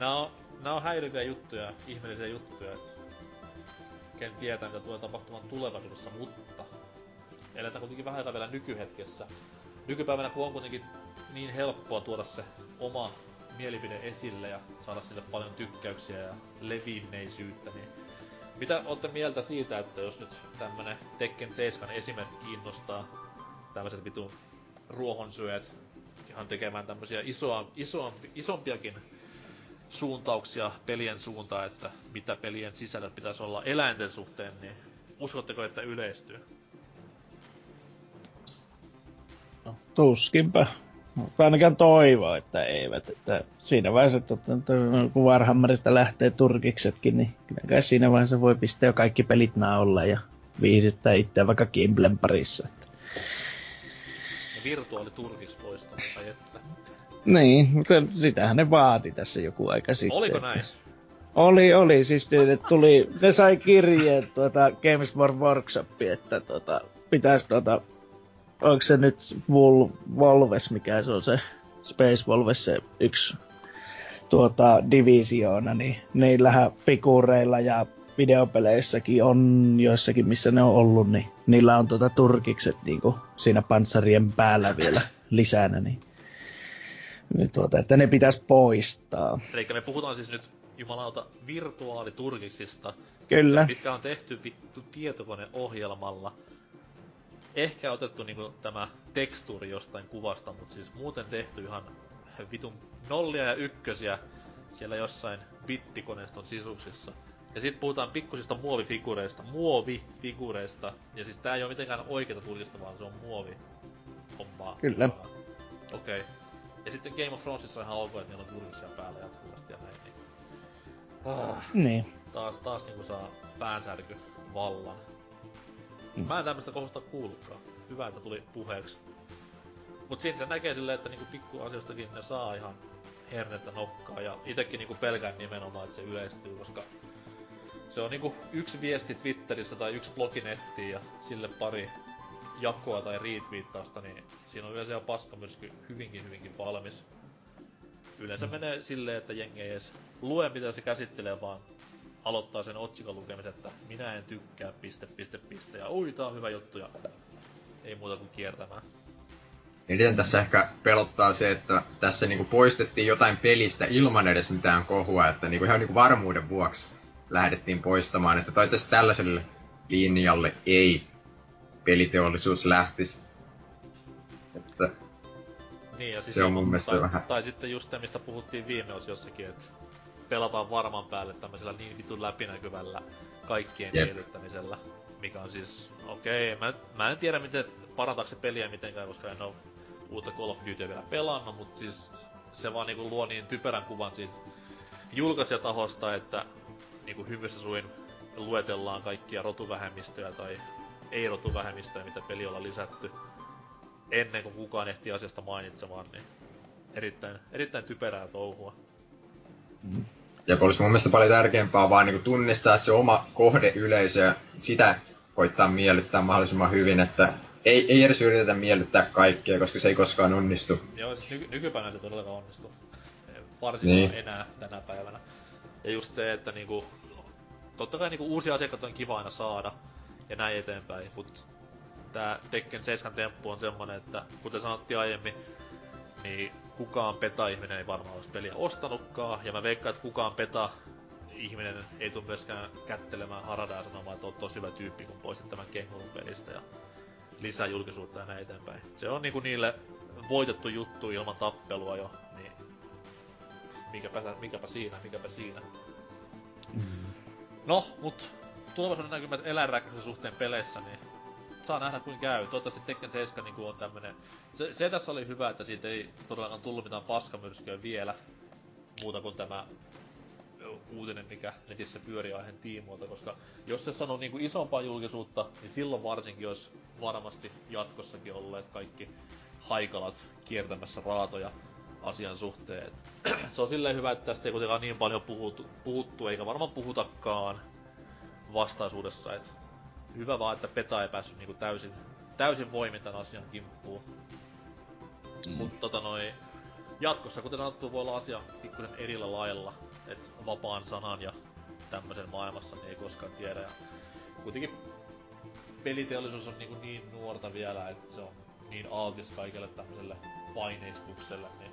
Nää on, nää on häilyviä juttuja, ihmeellisiä juttuja, että ken tietää mitä tulee tapahtumaan tulevaisuudessa, mutta eletään kuitenkin vähän aikaa vielä nykyhetkessä. Nykypäivänä kun on kuitenkin niin helppoa tuoda se oma mielipide esille ja saada sille paljon tykkäyksiä ja levinneisyyttä, niin mitä olette mieltä siitä, että jos nyt tämmönen Tekken 7 esimerkki kiinnostaa tämmöiset vitun ruohonsyöt ihan tekemään tämmösiä isoa, isoampi, isompiakin suuntauksia pelien suuntaan, että mitä pelien sisällöt pitäisi olla eläinten suhteen, niin uskotteko, että yleistyy? No, tuskinpä. Mutta ainakaan toivoa, että eivät. Että siinä vaiheessa, että, että kun Warhammerista lähtee turkiksetkin, niin kyllä kai siinä vaiheessa voi pistää jo kaikki pelit naolle ja viihdyttää itseä vaikka Gimblen parissa. Että. Ja virtuaaliturkiksi poistaa, tai että. Niin, mutta sitähän ne vaati tässä joku aika sitten. Oliko että- näin? Oli, oli. Siis ne, tuli, ne sai kirjeen tuota Games for Workshop, että tuota, pitäis tuota, onko se nyt Vol, Volves, mikä se on se Space Volves, se yksi tuota, divisioona, niin niillähän figureilla ja videopeleissäkin on joissakin, missä ne on ollut, niin niillä on tuota turkikset niinku siinä panssarien päällä vielä lisänä, niin niin tuota, että ne pitäisi poistaa. Eli me puhutaan siis nyt jumalauta virtuaaliturkiksista, Kyllä. mitkä on tehty vittu tietokoneohjelmalla. Ehkä otettu niinku tämä tekstuuri jostain kuvasta, mutta siis muuten tehty ihan vitun nollia ja ykkösiä siellä jossain bittikoneiston sisuksissa. Ja sitten puhutaan pikkusista muovifigureista, muovifigureista. Ja siis tää ei ole mitenkään oikeita turkista, vaan se on muovi hommaa. Kyllä. Okei. Okay. Ja sitten Game of Thronesissa on ihan ok, että niillä on turkisia päällä jatkuvasti ja näin. Niin. Ah Niin. taas, taas niinku saa päänsärky vallan. Mm. Mä en tämmöstä kohusta kuullutkaan. Hyvä, että tuli puheeksi. Mut siinä se näkee silleen, että niinku pikkuasioistakin ne saa ihan hernettä nokkaa. Ja itekin niinku pelkään nimenomaan, että se yleistyy, koska se on niinku yksi viesti Twitterissä tai yksi blogi nettiin ja sille pari jakoa tai retweettausta, niin siinä on yleensä jo paskamyrsky hyvinkin hyvinkin valmis. Yleensä Mm. menee silleen, että jengi ei edes lue mitä se käsittelee, vaan aloittaa sen otsikon lukemisen, että minä en tykkää, piste, piste, piste, ja ui, tää on hyvä juttu, ja ei muuta kuin kiertämään. Eniten tässä ehkä pelottaa se, että tässä niinku poistettiin jotain pelistä ilman edes mitään kohua, että niinku ihan niinku varmuuden vuoksi lähdettiin poistamaan, että toivottavasti tällaiselle linjalle ei peliteollisuus lähtisi. Että Niin, ja siis Se on mun mielestä tai, vähän- Tai sitten just se, mistä puhuttiin viime jossakin, että pelataan varman päälle tämmöisellä niin vitun läpinäkyvällä kaikkien Jep. miellyttämisellä. Mikä on siis, okei, okay, mä, mä en tiedä miten parantaako se peliä mitenkään, koska en oo uutta Call of Dutyä vielä pelannut, mutta siis se vaan niinku luo niin typerän kuvan siitä julkaisijatahosta, että niinku hyvyssä suin luetellaan kaikkia rotuvähemmistöjä tai ei-rotuvähemmistöjä, mitä peli on lisätty ennen kuin kukaan ehti asiasta mainitsemaan, niin erittäin, erittäin typerää touhua. Ja olisi mun mielestä paljon tärkeämpää vaan niin tunnistaa se oma kohdeyleisö ja sitä koittaa miellyttää mahdollisimman hyvin, että ei, ei edes yritetä miellyttää kaikkia, koska se ei koskaan onnistu. Joo, siis nyky- nykypäivänä se todellakaan onnistu. Varsinkin niin. enää tänä päivänä. Ja just se, että niinku, totta kai niinku uusia asiakkaita on kiva aina saada ja näin eteenpäin, mutta tää Tekken 7 temppu on semmonen, että kuten sanottiin aiemmin, niin kukaan peta-ihminen ei varmaan olisi peliä ostanutkaan, ja mä veikkaan, että kukaan peta ihminen ei tule myöskään kättelemään Haradaa ja sanomaan, että oot tosi hyvä tyyppi, kun poistit tämän kengurun pelistä ja lisää julkisuutta ja näin eteenpäin. Se on niinku niille voitettu juttu ilman tappelua jo, niin mikäpä, mikäpä siinä, mikäpä siinä. Mm. No, mut tulevaisuuden näkymät eläinrääkkäisen suhteen peleissä, niin saa nähdä kuin käy. Toivottavasti Tekken 7 niin on tämmönen... Se, se tässä oli hyvä, että siitä ei todellakaan tullut mitään paskamyrskyä vielä. Muuta kuin tämä uutinen, mikä netissä pyörii aiheen tiimoilta, koska jos se sanoo niin kuin isompaa julkisuutta, niin silloin varsinkin olisi varmasti jatkossakin olleet kaikki haikalat kiertämässä raatoja asian suhteen. Se on silleen hyvä, että tästä ei kuitenkaan niin paljon puhuttu, puhuttu eikä varmaan puhutakaan vastaisuudessa, että hyvä vaan, että Peta ei päässyt niinku täysin, täysin voimin tämän asian kimppuun. Mm. Mutta tota noi, jatkossa, kuten sanottu, voi olla asia pikkusen erillä lailla. Että vapaan sanan ja tämmöisen maailmassa niin ei koskaan tiedä. Ja kuitenkin peliteollisuus on niin, niin nuorta vielä, että se on niin altis kaikelle tämmöiselle paineistukselle, niin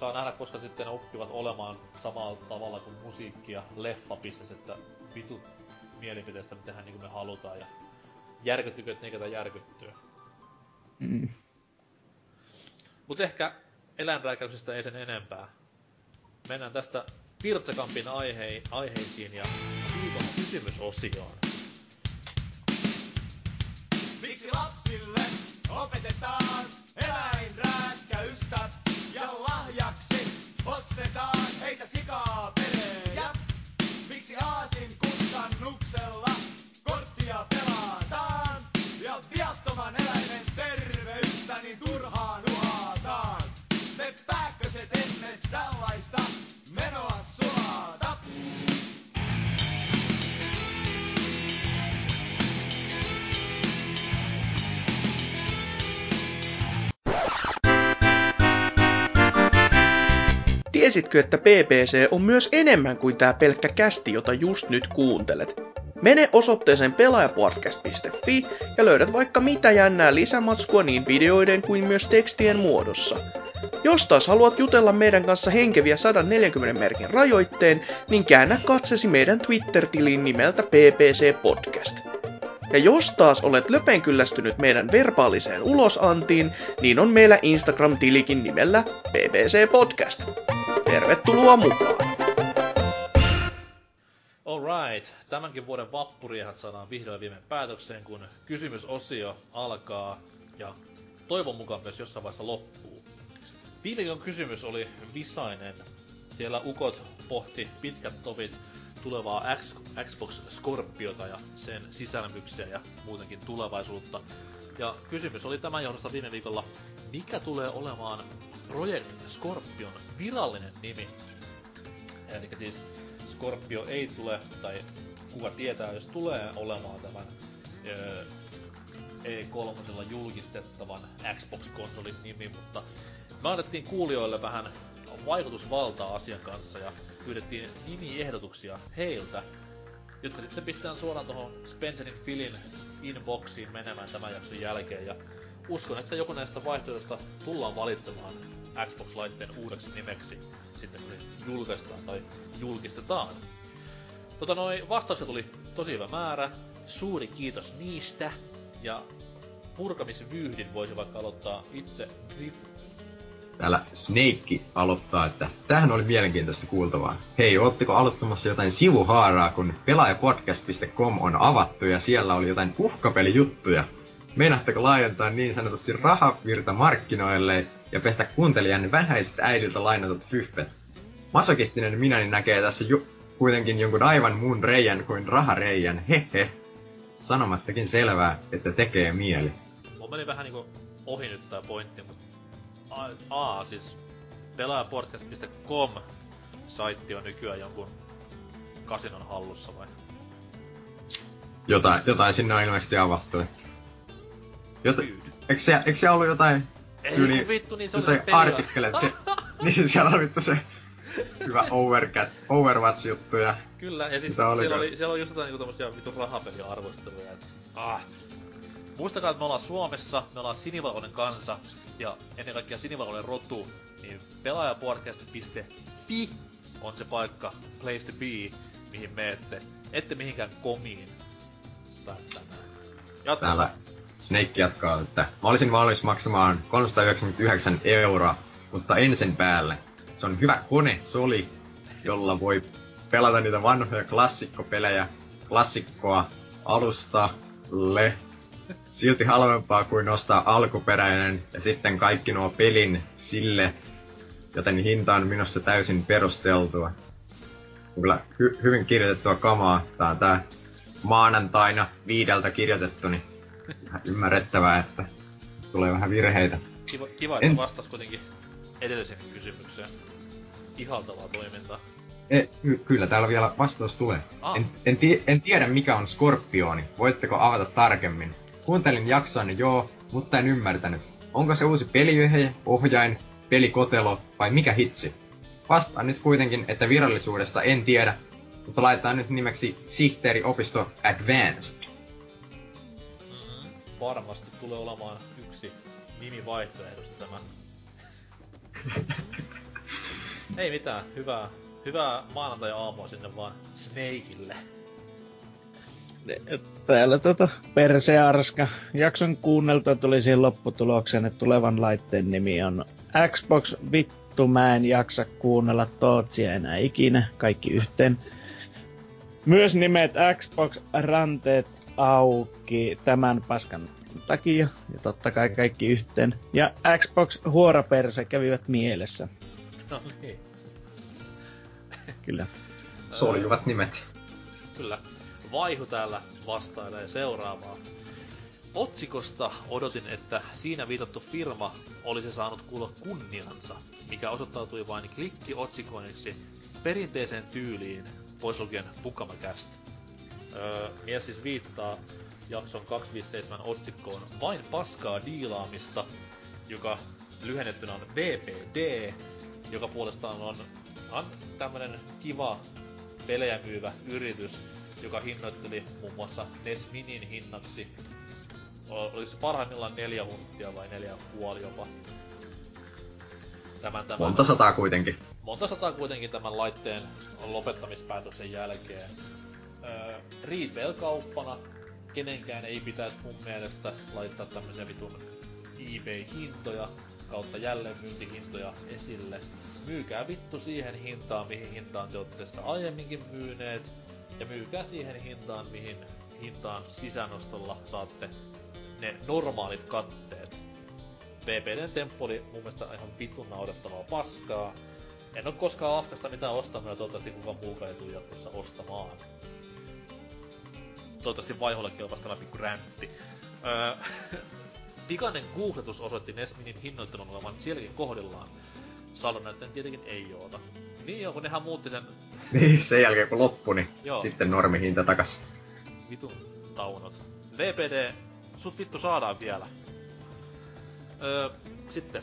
saa nähdä, koska sitten oppivat olemaan samalla tavalla kuin musiikki ja leffabisnes, että vitut mielipiteestä me tehdään niin kuin me halutaan ja järkyttykö ne, ketä järkyttyy. Mm. Mut ehkä eläinrääkäyksestä ei sen enempää. Mennään tästä Virtsakampin aihe- aiheisiin ja viikon kysymysosioon. Miksi lapsille opetetaan eläinrääkkäystä ja lahjaksi ostetaan heitä sikaa pelejä? Miksi aasin kustannuksella korttia pelataan ja viattoman eläimen terveyttä niin turhaan? Me pääkköset emme tällaista menoa sulata. Tiesitkö, että BBC on myös enemmän kuin tämä pelkkä kästi, jota just nyt kuuntelet? Mene osoitteeseen pelaajapodcast.fi ja löydät vaikka mitä jännää lisämatskua niin videoiden kuin myös tekstien muodossa. Jos taas haluat jutella meidän kanssa henkeviä 140 merkin rajoitteen, niin käännä katsesi meidän Twitter-tilin nimeltä PPC Podcast. Ja jos taas olet löpen kyllästynyt meidän verbaaliseen ulosantiin, niin on meillä Instagram-tilikin nimellä PPC Podcast. Tervetuloa mukaan! Alright, tämänkin vuoden vappuriahat saadaan vihdoin viimein päätökseen, kun kysymysosio alkaa ja toivon mukaan myös jossain vaiheessa loppuu. Viime kysymys oli visainen. Siellä ukot pohti pitkät tovit tulevaa X, Xbox Scorpiota ja sen sisälmyksiä ja muutenkin tulevaisuutta. Ja kysymys oli tämän johdosta viime viikolla, mikä tulee olemaan Project Scorpion virallinen nimi? Eli siis Scorpio ei tule, tai kuka tietää, jos tulee olemaan tämän öö, E3 julkistettavan Xbox-konsolin nimi, mutta me annettiin kuulijoille vähän vaikutusvaltaa asian kanssa ja pyydettiin nimiehdotuksia heiltä, jotka sitten pistetään suoraan tuohon Spencerin Filin inboxiin menemään tämän jakson jälkeen. Ja uskon, että joku näistä vaihtoehdoista tullaan valitsemaan Xbox-laitteen uudeksi nimeksi sitten kun se julkaistaan tai julkistetaan. Tota noi, vastauksia tuli tosi hyvä määrä. Suuri kiitos niistä. Ja purkamisvyyhdin voisi vaikka aloittaa itse Täällä Snake aloittaa, että tähän oli mielenkiintoista kuultavaa. Hei, ootteko aloittamassa jotain sivuhaaraa, kun pelaajapodcast.com on avattu ja siellä oli jotain uhkapelijuttuja? Meinaatteko laajentaa niin sanotusti rahavirta markkinoille ja pestä kuuntelijan vähäiset äidiltä lainatut fyffet? Masokistinen minäni näkee tässä ju- kuitenkin jonkun aivan muun reijän kuin rahareijän, hehe. Sanomattakin selvää, että tekee mieli. Mulla meni vähän niinku ohi nyt tää pointti, mutta... A, a siis pelaajapodcast.com saitti on nykyään jonkun kasinon hallussa vai? Jotain, jotain sinne on ilmeisesti avattu. Että... Jota, eikö, se, eikö se ollut jotain Ei Yli- kun vittu, niin se oli jotain se niin siellä oli vittu se hyvä Overcat, Overwatch-juttuja. Kyllä, ja siis Mitä siellä oli, siellä oli just jotain niinku tommosia vitun rahapeliarvosteluja, et ah. Muistakaa, että me ollaan Suomessa, me ollaan sinivalkoinen kansa, ja ennen kaikkea sinivalkoinen rotu, niin pelaajapodcast.fi on se paikka, place to be, mihin meette. Ette mihinkään komiin. Satana. Jatka. Täällä Snake jatkaa, että mä olisin valmis maksamaan 399 euroa, mutta en sen päälle. Se on hyvä kone, soli, jolla voi pelata niitä vanhoja klassikkopelejä, klassikkoa alustalle. Silti halvempaa kuin ostaa alkuperäinen ja sitten kaikki nuo pelin sille, joten hinta on minusta täysin perusteltua. Kyllä hy- hyvin kirjoitettua kamaa. Tää on tää maanantaina viideltä kirjoitettu, niin ihan ymmärrettävää, että tulee vähän virheitä. Kiva, kiva että En- vastas kuitenkin edellisen kysymykseen. Ihaltavaa toimintaa. E, ky- kyllä täällä vielä vastaus tulee. Ah. En, en, tie- en tiedä mikä on skorpioni. Voitteko avata tarkemmin? Kuuntelin jaksoanne joo, mutta en ymmärtänyt. Onko se uusi pelivehje, ohjain, pelikotelo vai mikä hitsi? Vastaan nyt kuitenkin, että virallisuudesta en tiedä, mutta laitetaan nyt nimeksi Sihteeri Opisto Advanced. Mm-hmm. Varmasti tulee olemaan yksi nimivaihtoehdosta tämä. Ei mitään, hyvää, hyvää maanantai-aamua sinne vaan Snakeille. Täällä tota Persearska. Jakson kuunneltua tuli siihen lopputulokseen, että tulevan laitteen nimi on Xbox Vittu mä en jaksa kuunnella Tootsia enää ikinä, kaikki yhteen. Myös nimet Xbox Ranteet auki tämän paskan takia, ja totta kai kaikki yhteen. Ja Xbox Huoraperse kävivät mielessä, No niin, kyllä. Soljuvat nimet. kyllä. Vaihu täällä vastailee seuraavaa. Otsikosta odotin, että siinä viitattu firma olisi saanut kuulla kunniansa, mikä osoittautui vain klikkiotsikoinniksi perinteiseen tyyliin, pois lukien Pukamakäst. Öö, mies siis viittaa jakson 257 otsikkoon vain paskaa diilaamista, joka lyhennettynä on VPD, joka puolestaan on, on tämmönen kiva pelejä myyvä yritys, joka hinnoitteli muun muassa NES Minin hinnaksi. Oliko se parhaimmillaan neljä hunttia vai neljä puoli jopa? Tämän, tämän, Monta sataa kuitenkin. monta sataa kuitenkin tämän laitteen lopettamispäätöksen jälkeen. Öö, retail-kauppana kenenkään ei pitäisi mun mielestä laittaa tämmöisiä vitun eBay-hintoja kautta jälleenmyyntihintoja esille. Myykää vittu siihen hintaan, mihin hintaan te olette sitä aiemminkin myyneet. Ja myykää siihen hintaan, mihin hintaan sisäänostolla saatte ne normaalit katteet. PPDn temppu oli mun mielestä ihan vitun naurettavaa paskaa. En oo koskaan Afkasta mitään ostanut ja toivottavasti kukaan muukaan ei tule jatkossa ostamaan. Toivottavasti vaiholle kelpasi tämä pikku räntti. Öö, pikainen googletus osoitti Nesminin hinnoittelun olevan sielläkin kohdillaan. Salon näyttäen tietenkin ei oota. Niin joo, kun nehän muutti sen Niin, sen jälkeen kun loppui, niin Joo. sitten normihinta takas. vitun taunot. VPD, sut vittu saadaan vielä. Öö, sitten.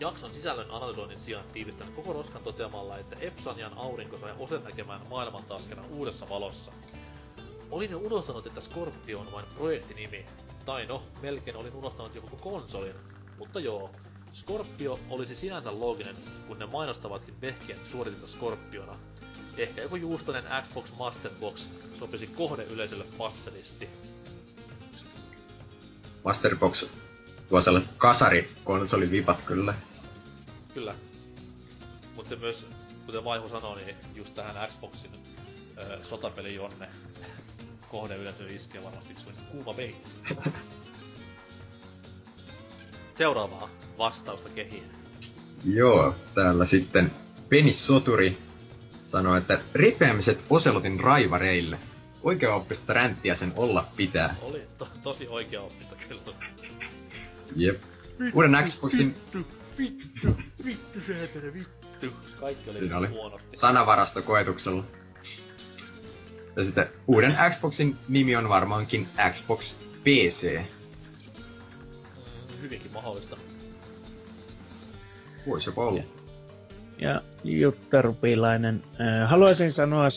Jakson sisällön analysoinnin sijaan tiivistän koko roskan toteamalla, että Epsanian aurinko sai osen näkemään maailman taas kerran uudessa valossa. Olin jo unohtanut, että Scorpio on vain projektinimi. Tai no, melkein olin unohtanut jo koko konsolin. Mutta joo, Scorpio olisi sinänsä looginen, kun ne mainostavatkin vehkeen suoritinta Scorpiona. Ehkä joku juustoinen Xbox Master Box sopisi kohdeyleisölle passelisti. Masterbox tuo sellaiset kasarikonsolivipat kyllä. Kyllä. Mutta se myös, kuten Vaihu sanoi, niin just tähän Xboxin ö, sotapeli Jonne kohdeyleisö iskee varmasti kuin kuuma veitsi. seuraavaa vastausta kehiin. Joo, täällä sitten Penis Soturi sanoi, että ripeämiset Oselotin raivareille. Oikeaoppista ränttiä sen olla pitää. Oli to- tosi oikeaoppista kyllä. Jep. Uuden Xboxin Vittu, vittu, vittu, säätänä, vittu. Kaikki oli, Siinä oli huonosti. sanavarasto koetuksella. Ja sitten uuden Xboxin nimi on varmaankin Xbox PC. Hyvinkin mahdollista. Voisi jopa olla. Ja Jutta Rupilainen, äh, haluaisin sanoa,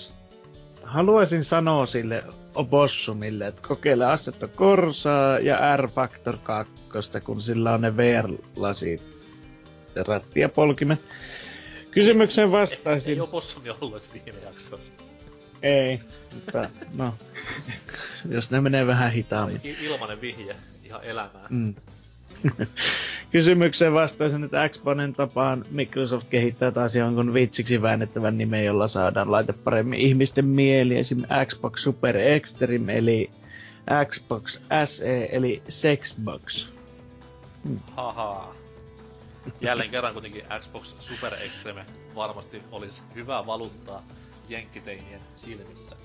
haluaisin sanoa sille Opossumille, että kokeile Assetto Corsaa ja R-Factor 2, kun sillä on ne VR-lasit, ratti ja polkimet. Kysymykseen Ei, vastaisin. ei opossumi ollut edes viime jaksossa. Ei, mutta no, jos ne menee vähän hitaammin. Ilmanen vihje ihan elämään. Mm. Kysymykseen vastaisin, että Xboxen tapaan Microsoft kehittää taas jonkun vitsiksi väännettävän nimen, jolla saadaan laite paremmin ihmisten mieli. Esim. Xbox Super Extreme, eli Xbox SE, eli Sexbox. Haha. Jälleen kerran kuitenkin Xbox Super Extreme varmasti olisi hyvää valuuttaa jenkkiteinien silmissä.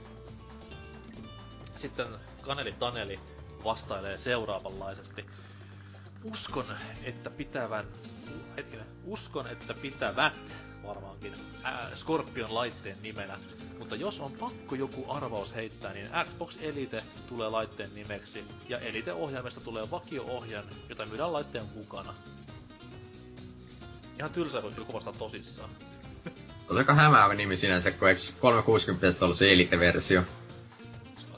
Sitten Kaneli Taneli vastailee seuraavanlaisesti. Uskon, että pitävän... Hetkinen. Uskon, että pitävät varmaankin ää, Scorpion laitteen nimenä. Mutta jos on pakko joku arvaus heittää, niin Xbox Elite tulee laitteen nimeksi. Ja Elite-ohjaimesta tulee vakio-ohjain, jota myydään laitteen mukana. Ihan tylsää, kun joku vastaa tosissaan. Oli aika hämäävä nimi sinänsä, kun eikö 360 ollut se Elite-versio?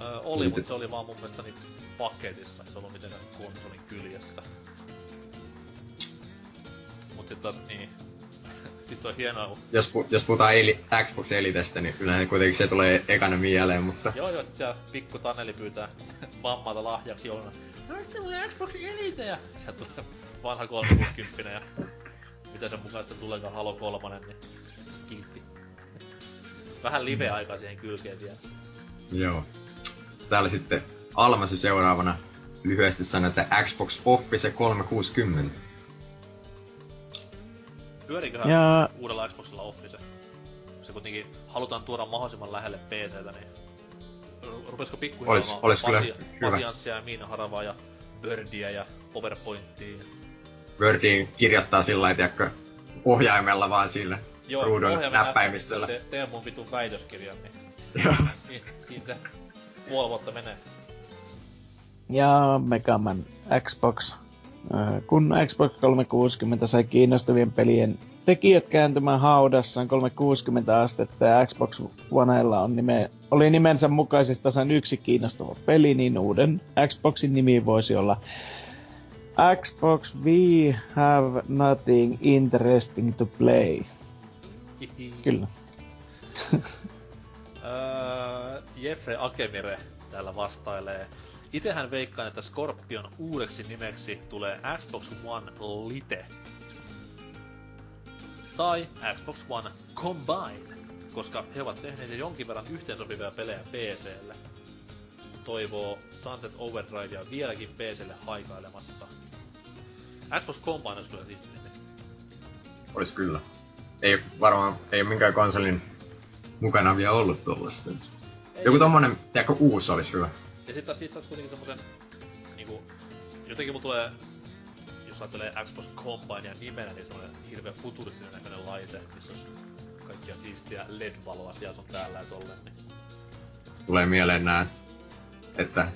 Öö, oli, mutta se oli vaan mun mielestä niin paketissa. Se ollut mitenkään konsolin kyljessä. Mut sit taas niin. sit se on hienoa, kun... Jos, pu- jos puhutaan Eli- Xbox Elitestä, niin yleensä kuitenkin se tulee ekana mieleen, mutta... Joo joo, sit siellä pikku Taneli pyytää mammalta lahjaksi jouluna. No se mulle Xbox Elite ja sieltä tulee vanha 360 ja mitä sen mukaan sitten tuleekaan Halo 3, niin kiitti. Vähän live-aikaa siihen kylkeen vielä. Joo. Täällä sitten Almasy seuraavana lyhyesti sanoi, että Xbox Office 360. Pyöriköhän Ja uudella Xboxilla Office? Se kuitenkin halutaan tuoda mahdollisimman lähelle PCtä, niin ru- rupesko pikkuhiljaa Olis- olis kyllä. Pasianssia ja Miina Haravaa ja Birdia ja PowerPointia. Wordiin kirjoittaa sillä lailla, ohjaimella vaan sillä ruudun ohjaimen näppäimistöllä. Te, tee mun vitun väitöskirjan, niin Joo. si- siinä se puoli vuotta menee. ja Megaman Xbox. Kun Xbox 360 sai kiinnostavien pelien tekijät kääntymään haudassaan 360 astetta ja Xbox Onella on nime, oli nimensä mukaisesti tasan yksi kiinnostava peli, niin uuden Xboxin nimi voisi olla Xbox We Have Nothing Interesting to Play. Kyllä. Jeffrey Akemire täällä vastailee. Itehän veikkaan, että Scorpion uudeksi nimeksi tulee Xbox One Lite. Tai Xbox One Combine, koska he ovat tehneet jo jonkin verran yhteensopivia pelejä PClle. Toivoo Sunset Overdrivea vieläkin PClle haikailemassa. Xbox Combine olisi kyllä siisti nimi. Olis kyllä. Ei varmaan, ei minkään konsolin mukana vielä ollut tuollaista. Joku tommonen, tiedätkö, uusi olisi hyvä. Ja sit taas saisi kuitenkin semmosen niinku... Jotenkin mun tulee... Jos ajattelee Xbox Combinea nimenä, niin semmonen hirveä futuristinen näköinen laite, missä olisi kaikkia siistiä LED-valoa sieltä on täällä ja tolleen, niin... Tulee mieleen nää, että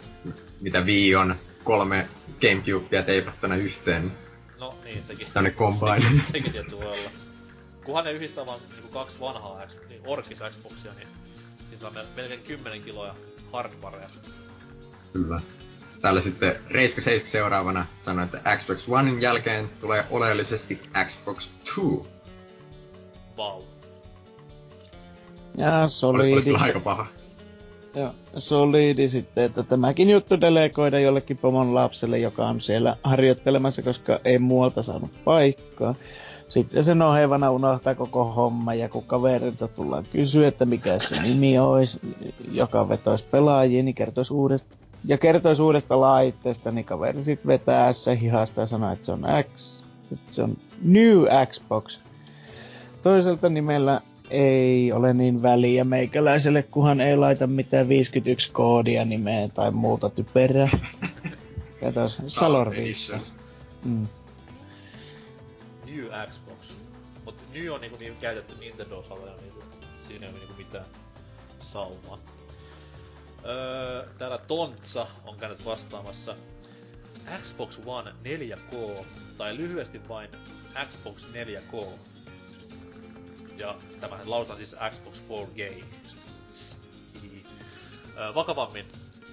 mitä Wii on kolme Gamecubea teipattuna yhteen. No niin, sekin... Tänne Combine. Sekin, sekin tietty voi olla. Kunhan ne yhdistää vaan niinku kaksi vanhaa niin Orkis Xboxia, niin siinä saa mel- melkein 10 kiloa hardwarea. Kyllä. Täällä sitten Reiska 7 seuraavana sanoi, että Xbox Onein jälkeen tulee oleellisesti Xbox 2. Vau. Ja Oli, Solidi. olisi kyllä aika paha. Ja solidi sitten, että tämäkin juttu delegoida jollekin pomon lapselle, joka on siellä harjoittelemassa, koska ei muualta saanut paikkaa. Sitten sen ohevana unohtaa koko homma ja kun kaverilta tullaan kysyä, että mikä se nimi olisi, joka vetoisi pelaajia, niin kertoisi uudesta ja kertoisi uudesta laitteesta, niin kaveri sit vetää se hihasta ja sanoo, että se on X, että se on New Xbox. Toiselta nimellä ei ole niin väliä meikäläiselle, kunhan ei laita mitään 51 koodia nimeen tai muuta typerää. Katos, Salor Mm. New Xbox. Mut New on niinku niin käytetty Nintendo-saloja, niin siinä ei ole niinku mitään saumaa. Öö, täällä Tontsa on käynyt vastaamassa Xbox One 4K, tai lyhyesti vain Xbox 4K. Ja tämähän lausutaan siis Xbox 4G. Öö, vakavammin,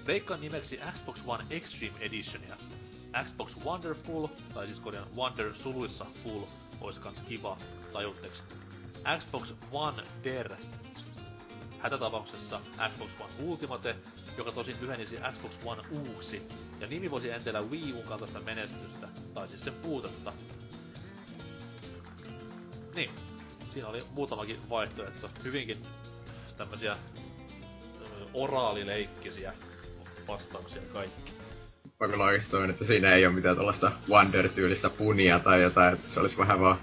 veikkaan nimeksi Xbox One Extreme Editionia. Xbox Wonderful, tai siis korjaan Wonder suluissa Full, ois kans kiva, tajutteks. Xbox One Der hätätapauksessa Xbox One Ultimate, joka tosin lyhenisi Xbox One uuksi, ja nimi voisi entellä Wii Uun kaltaista menestystä, tai siis sen puutetta. Niin, siinä oli muutamakin vaihtoehto. Hyvinkin tämmösiä oraalileikkisiä vastauksia kaikki. Mä kyllä että siinä ei ole mitään tällaista Wonder-tyylistä punia tai jotain, että se olisi vähän vaan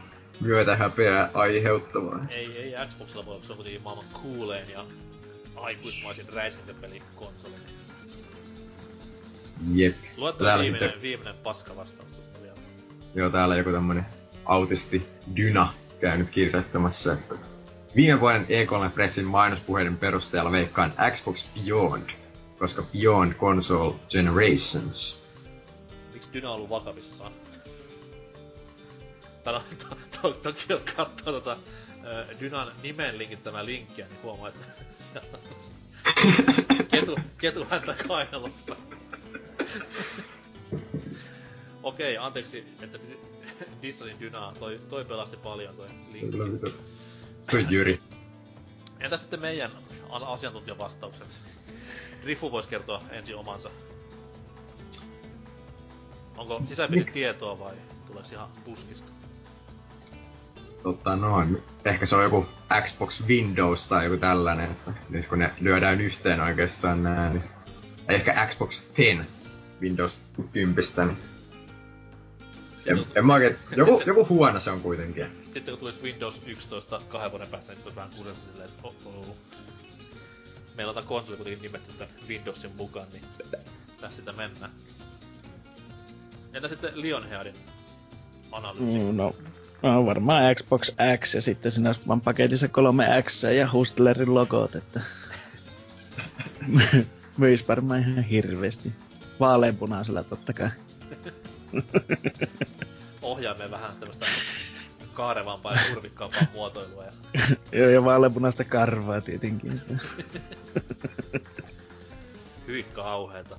häpeää aiheuttavaa. Ei, ei Xboxilla voi, se on kuitenkin maailman coolein ja aikuismaisin räiskintäpeli konsoli. Jep. Luetaan viimeinen, sitten... viimeinen paska vastaus vielä. Joo, täällä joku tämmönen autisti Dyna käynyt kirjoittamassa, että viime vuoden E3 Pressin mainospuheiden perusteella veikkaan Xbox Beyond, koska Beyond Console Generations. Miksi Dyna on ollut vakavissaan? To, to, to, toki jos katsoo tota Dynan nimen linkittämää linkkiä, niin huomaa, että ketu, ketu häntä kainalossa. Okei, okay, anteeksi, että dissasin Dynaa. Toi, toi pelasti paljon toi linkki. Toi Jyri. Entä sitten meidän asiantuntijavastaukset? Rifu voisi kertoa ensin omansa. Onko sisäpiiri tietoa vai tuleeko ihan puskista? Tota noin, ehkä se on joku Xbox Windows tai joku tällainen, että nyt kun ne lyödään yhteen oikeastaan nää, niin ehkä Xbox 10 Windows 10, niin en, en mä oikein, joku, joku huono se on kuitenkin. Sitten kun tulisi Windows 11 kahden vuoden päästä, niin sitten vähän kusessa silleen, että oh, oh. Meillä on tämä konsoli kuitenkin nimetty tämän Windowsin mukaan, niin tässä sitä mennään. Entä sitten Lionheadin analyysi? Mm, no, No varmaan Xbox X ja sitten siinä olisi vaan paketissa 3X ja Hustlerin logot, että... Myis varmaan ihan hirveesti. Vaaleanpunaisella totta kai. Ohjaamme vähän tämmöstä kaarevampaa ja kurvikkaampaa muotoilua. Ja... Joo, ja vaaleanpunaista karvaa tietenkin. Hyvin kauheeta.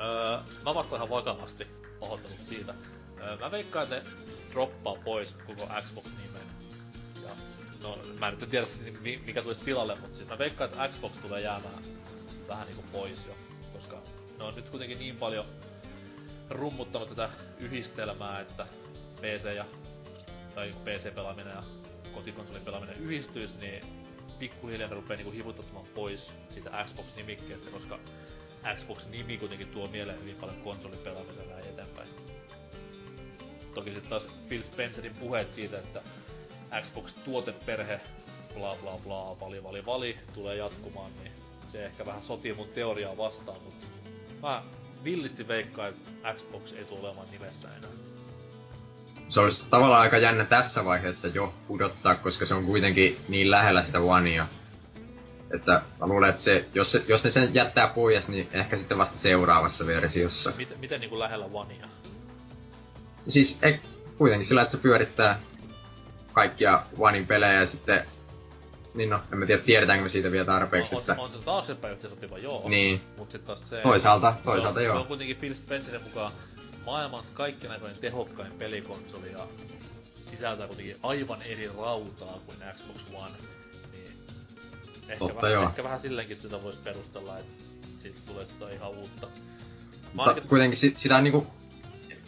Öö, mä vastaan ihan vakavasti pahoittelut siitä. Mä veikkaan, että droppaa pois koko Xbox-nimen. Ja, no, mä en nyt tiedä mikä tulisi tilalle, mutta siis mä veikkaan, että Xbox tulee jäämään vähän niinku pois jo. Koska ne on nyt kuitenkin niin paljon rummuttanut tätä yhdistelmää, että PC ja tai PC-pelaaminen ja kotikonsolin pelaaminen yhdistyisi, niin pikkuhiljaa ne rupee niinku hivuttamaan pois siitä Xbox-nimikkeestä, koska Xbox-nimi kuitenkin tuo mieleen hyvin paljon konsolipelaamista näin eteenpäin. Toki sitten taas Phil Spencerin puheet siitä, että Xbox-tuoteperhe, bla bla bla, vali vali vali, tulee jatkumaan, niin se ehkä vähän sotii mun teoriaa vastaan, mutta mä villisti veikkaan, että Xbox ei tule olemaan nimessä enää. Se olisi tavallaan aika jännä tässä vaiheessa jo pudottaa, koska se on kuitenkin niin lähellä sitä Onea. Että mä luulen, että se, jos, se, jos ne sen jättää pois, niin ehkä sitten vasta seuraavassa versiossa. Miten, miten niin kuin lähellä Onea? Siis ei, kuitenkin sillä, että se pyörittää kaikkia Onein pelejä ja sitten niin no, en mä tiedä, tiedetäänkö me siitä vielä tarpeeksi, no, on, että... On, on se taaksepäin sopiva, joo. Niin. Mut sit taas se... Toisaalta, toisaalta se on, joo. Se on kuitenkin Phil Spencerin mukaan maailman kaikkien tehokkain pelikonsoli ja sisältää kuitenkin aivan eri rautaa kuin Xbox One. Niin ehkä, Totta, vähän, joo. ehkä vähän silleenkin sitä voisi perustella, että siitä tulee sitä ihan uutta. Mutta kuitenkin sit, sitä on niinku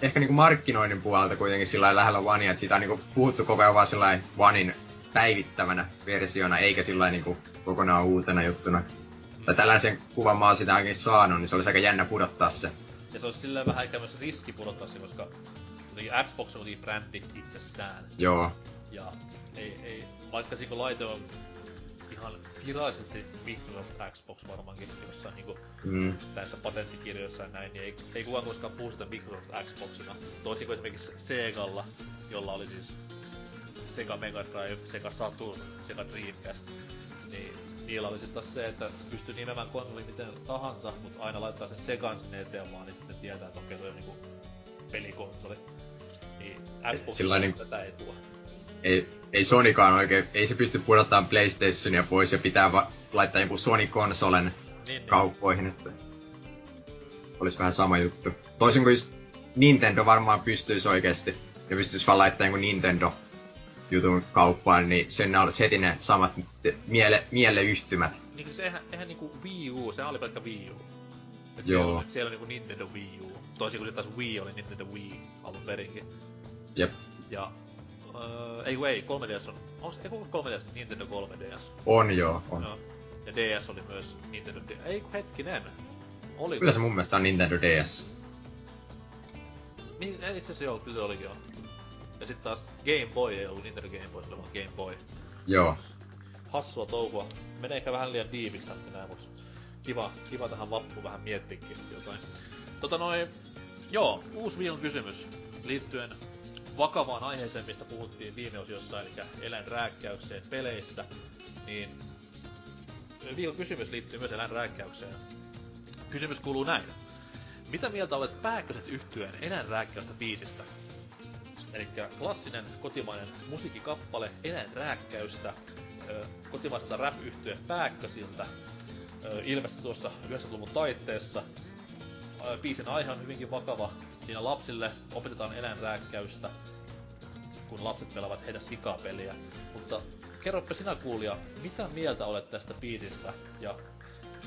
ehkä niinku markkinoinnin puolelta kuitenkin sillä lähellä Onea, että siitä on niinku puhuttu koko ajan vaan sillä Onein päivittävänä versiona, eikä sillä niinku kokonaan uutena juttuna. tai tällaisen kuvan mä oon sitä ainakin saanut, niin se olisi aika jännä pudottaa se. Ja se olisi silleen vähän ehkä myös riski pudottaa se, koska Xbox oli brändi itsessään. Joo. Ja ei, ei, vaikka siinä laite on ihan virallisesti Microsoft Xbox varmaankin jossain niinku mm. tässä patenttikirjoissa ja näin, niin ei, ei kukaan koskaan puhu sitä Microsoft Xboxina. Toisin kuin esimerkiksi Segalla, jolla oli siis Sega Mega Drive, Sega Saturn, Sega Dreamcast, niin niillä oli sitten se, että pystyy nimeämään konsoli miten tahansa, mutta aina laittaa sen Segan sinne eteen vaan, niin sitten tietää, että okei, toi on niinku pelikonsoli. Niin Xbox niin, tätä ei tuo. Ei, ei Sonykaan oikein, ei se pysty pudottamaan PlayStationia pois ja pitää va- laittaa joku Sony-konsolen niin, niin. kauppoihin, että olisi vähän sama juttu. Toisin kuin Nintendo varmaan pystyisi oikeasti, ja pystyisi vaan laittamaan joku Nintendo jutun kauppaan, niin sen olisi heti ne samat miele, mieleyhtymät. Niin se eihän, eihän niinku Wii U, se oli pelkkä Wii U. Et Joo. Siellä, siellä on niinku Nintendo Wii U. Toisin kuin se taas Wii oli Nintendo Wii alun perinkin. Jep. Ja Öö, ei kun ei, 3DS on... Onks, ei 3DS Nintendo 3DS? On joo, on. Joo. Ja DS oli myös Nintendo DS. Ei kun hetkinen. Oli Kyllä se mun mielestä on Nintendo DS. Niin, itse asiassa joo, kyllä se olikin joo. Ja sitten taas Game Boy ei ollut Nintendo Game Boy, se vaan Game Boy. Joo. Hassua touhua. Menee ehkä vähän liian diiviksi näin, mutta kiva, kiva tähän vappuun vähän miettiäkin jotain. Tota noin, joo, uusi viikon kysymys liittyen vakavaan aiheeseen, mistä puhuttiin viime osiossa, eli eläinrääkkäykseen peleissä, niin viikon kysymys liittyy myös eläinrääkkäykseen. Kysymys kuuluu näin. Mitä mieltä olet Pääkköset yhtyeen eläinrääkkäystä biisistä? Eli klassinen kotimainen musiikkikappale eläinrääkkäystä kotimaiselta rap yhtyeen Pääkkösiltä. Ilmestyi tuossa 90-luvun taitteessa. Biisin aihe on hyvinkin vakava. Siinä lapsille opetetaan eläinrääkkäystä, kun lapset pelaavat heidän sikapeliä. Mutta kerropa sinä kuulija, mitä mieltä olet tästä biisistä? Ja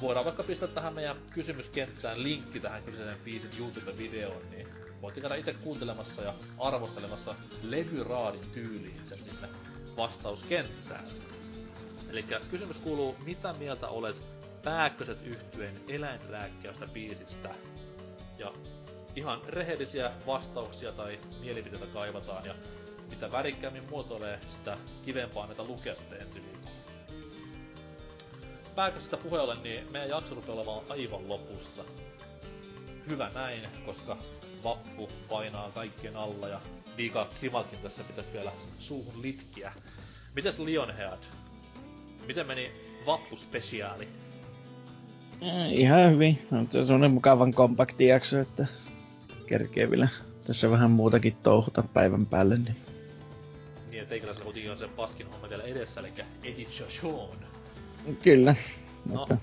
voidaan vaikka pistää tähän meidän kysymyskenttään linkki tähän kyseisen biisin YouTube-videoon, niin voitte käydä itse kuuntelemassa ja arvostelemassa levyraadin tyyliin sen sinne vastauskenttään. Eli kysymys kuuluu, mitä mieltä olet Pääkköset yhtyeen eläinrääkkäystä biisistä? Ja ihan rehellisiä vastauksia tai mielipiteitä kaivataan ja mitä värikkäämmin muotoilee, sitä kivempaa näitä lukea sitten ensi viikolla. Pääköstä puheelle, niin meidän jakso rupeaa olemaan aivan lopussa. Hyvä näin, koska vappu painaa kaikkien alla ja viikat simatkin tässä pitäisi vielä suuhun litkiä. Mites Lionhead? Miten meni vappuspesiaali? Äh, ihan hyvin. On semmonen mukavan kompakti jakso, että kerkee vielä tässä vähän muutakin touhuta päivän päälle. Niin, niin että teikäläisellä kuitenkin on se paskin homma vielä edessä, eli Sean. Kyllä. No. Mutta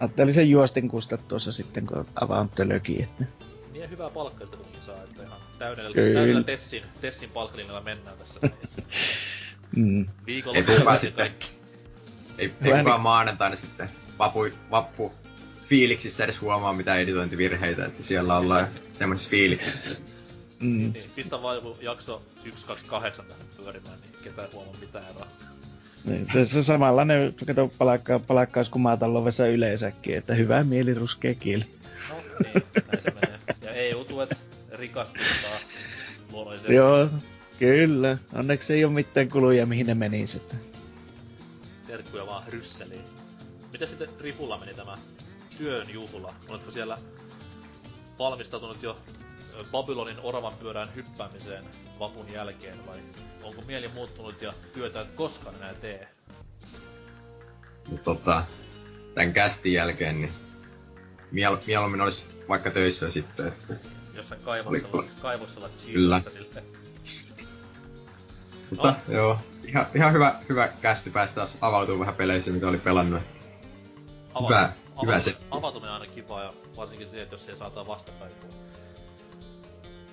ajattelin sen juostin kustat tuossa sitten, kun avaan tölöki, että... Niin hyvää palkkaa sitä kuitenkin saa, että ihan täydellä, täydellä Tessin, Tessin palkkalinjalla mennään tässä. mm. Viikolla ei kaikki. Ei, ei kukaan maanantaina sitten vappu, vappu fiiliksissä edes huomaa mitään editointivirheitä, että siellä ollaan semmoisessa fiiliksissä. Mm. Niin, niin, pistä vaan joku jakso 128 tähän pyörimään, niin ketään huomaa mitään eroa. Niin, se on samanlainen, kato palakka, palakkaus kuin maataloudessa yleensäkin, että hyvä mieli, ruskea kieli. No niin, näin se menee. Ja EU-tuet rikastuu taas luonnollisesti. Joo, kyllä. Onneksi ei ole mitään kuluja, mihin ne menis. Että... Terkkuja vaan Rysseliin. Mitä sitten Trifulla meni tämä työn juhla? Oletko siellä valmistautunut jo Babylonin oravan pyörään hyppäämiseen vapun jälkeen vai onko mieli muuttunut ja työtä et koskaan enää tee? No, tota, tän kästin jälkeen niin miel, mieluummin olisi vaikka töissä sitten. Että... Jossain kaivoksella, kaivoksella Kyllä. siltä. Mutta no. joo, ihan, ihan hyvä, hyvä kästi päästä taas avautuu vähän peleissä, mitä oli pelannut. Ava- hyvä, ava- hyvä se. Avautuminen on aina kiva ja varsinkin se, että jos se saattaa vastakaikua.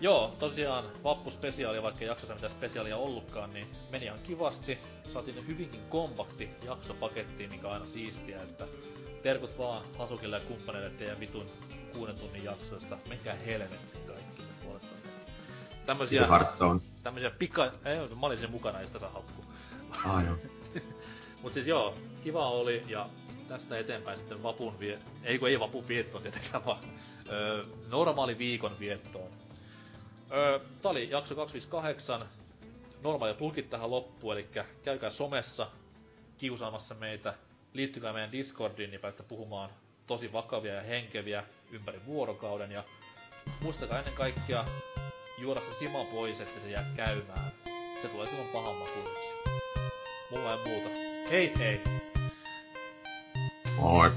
Joo, tosiaan vappuspesiaali, vaikka jaksossa mitä spesiaalia ollutkaan, niin meni ihan kivasti. Saatiin hyvinkin kompakti jakso pakettiin, mikä on aina siistiä, että terkut vaan Hasukille ja kumppaneille teidän vitun kuuden tunnin jaksoista. Menkää helvettiin kaikki puolestaan. Tämmösiä, tämmösiä pika... Ei, mä olin sen mukana, ei sitä saa haukkua. Ah, joo. Mut siis joo, kiva oli ja tästä eteenpäin sitten vapun vie... Ei kun ei vapun viettoon tietenkään, vaan öö, normaali viikon viettoon. Öö, tää oli jakso 258. Normaali plugit tähän loppuun, eli käykää somessa kiusaamassa meitä. Liittykää meidän Discordiin, niin päästä puhumaan tosi vakavia ja henkeviä ympäri vuorokauden. Ja muistakaa ennen kaikkea juoda se sima pois, että se jää käymään. Se tulee silloin pahan makuiseksi. Mulla ei muuta. Hei hei! Moi.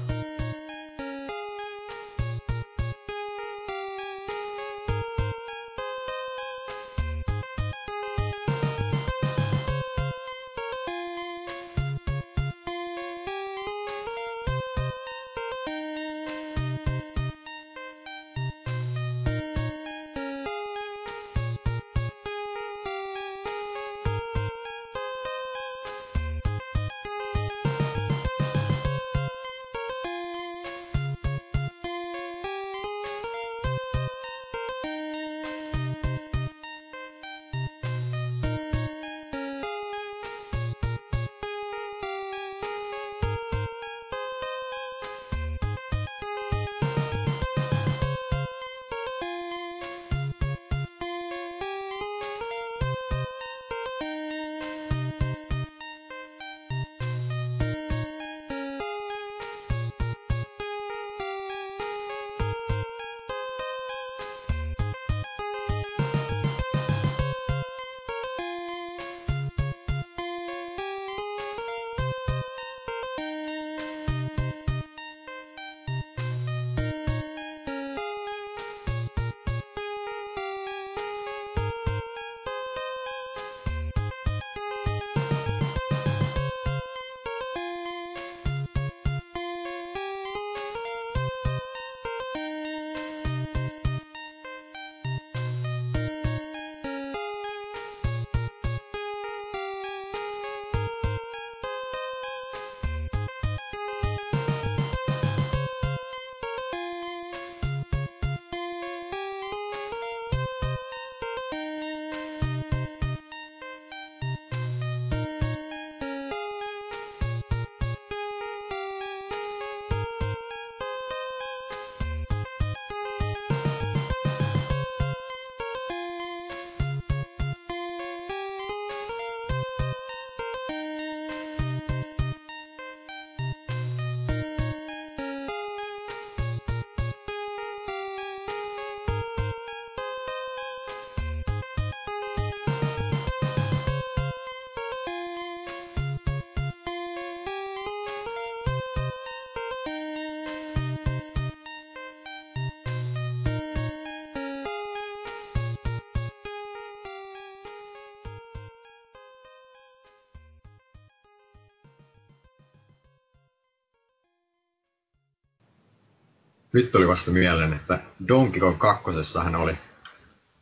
Tuli vasta mieleen, että Donkey Kong 2 hän oli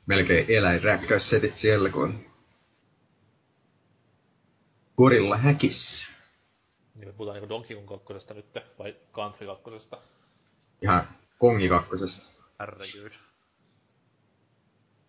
melkein eläinräkkäyssetit siellä, kun Gorilla häkissä. Niin me puhutaan niinku Donkey Kong 2 nyt, vai Country 2? Ihan Kongi 2. Herregud.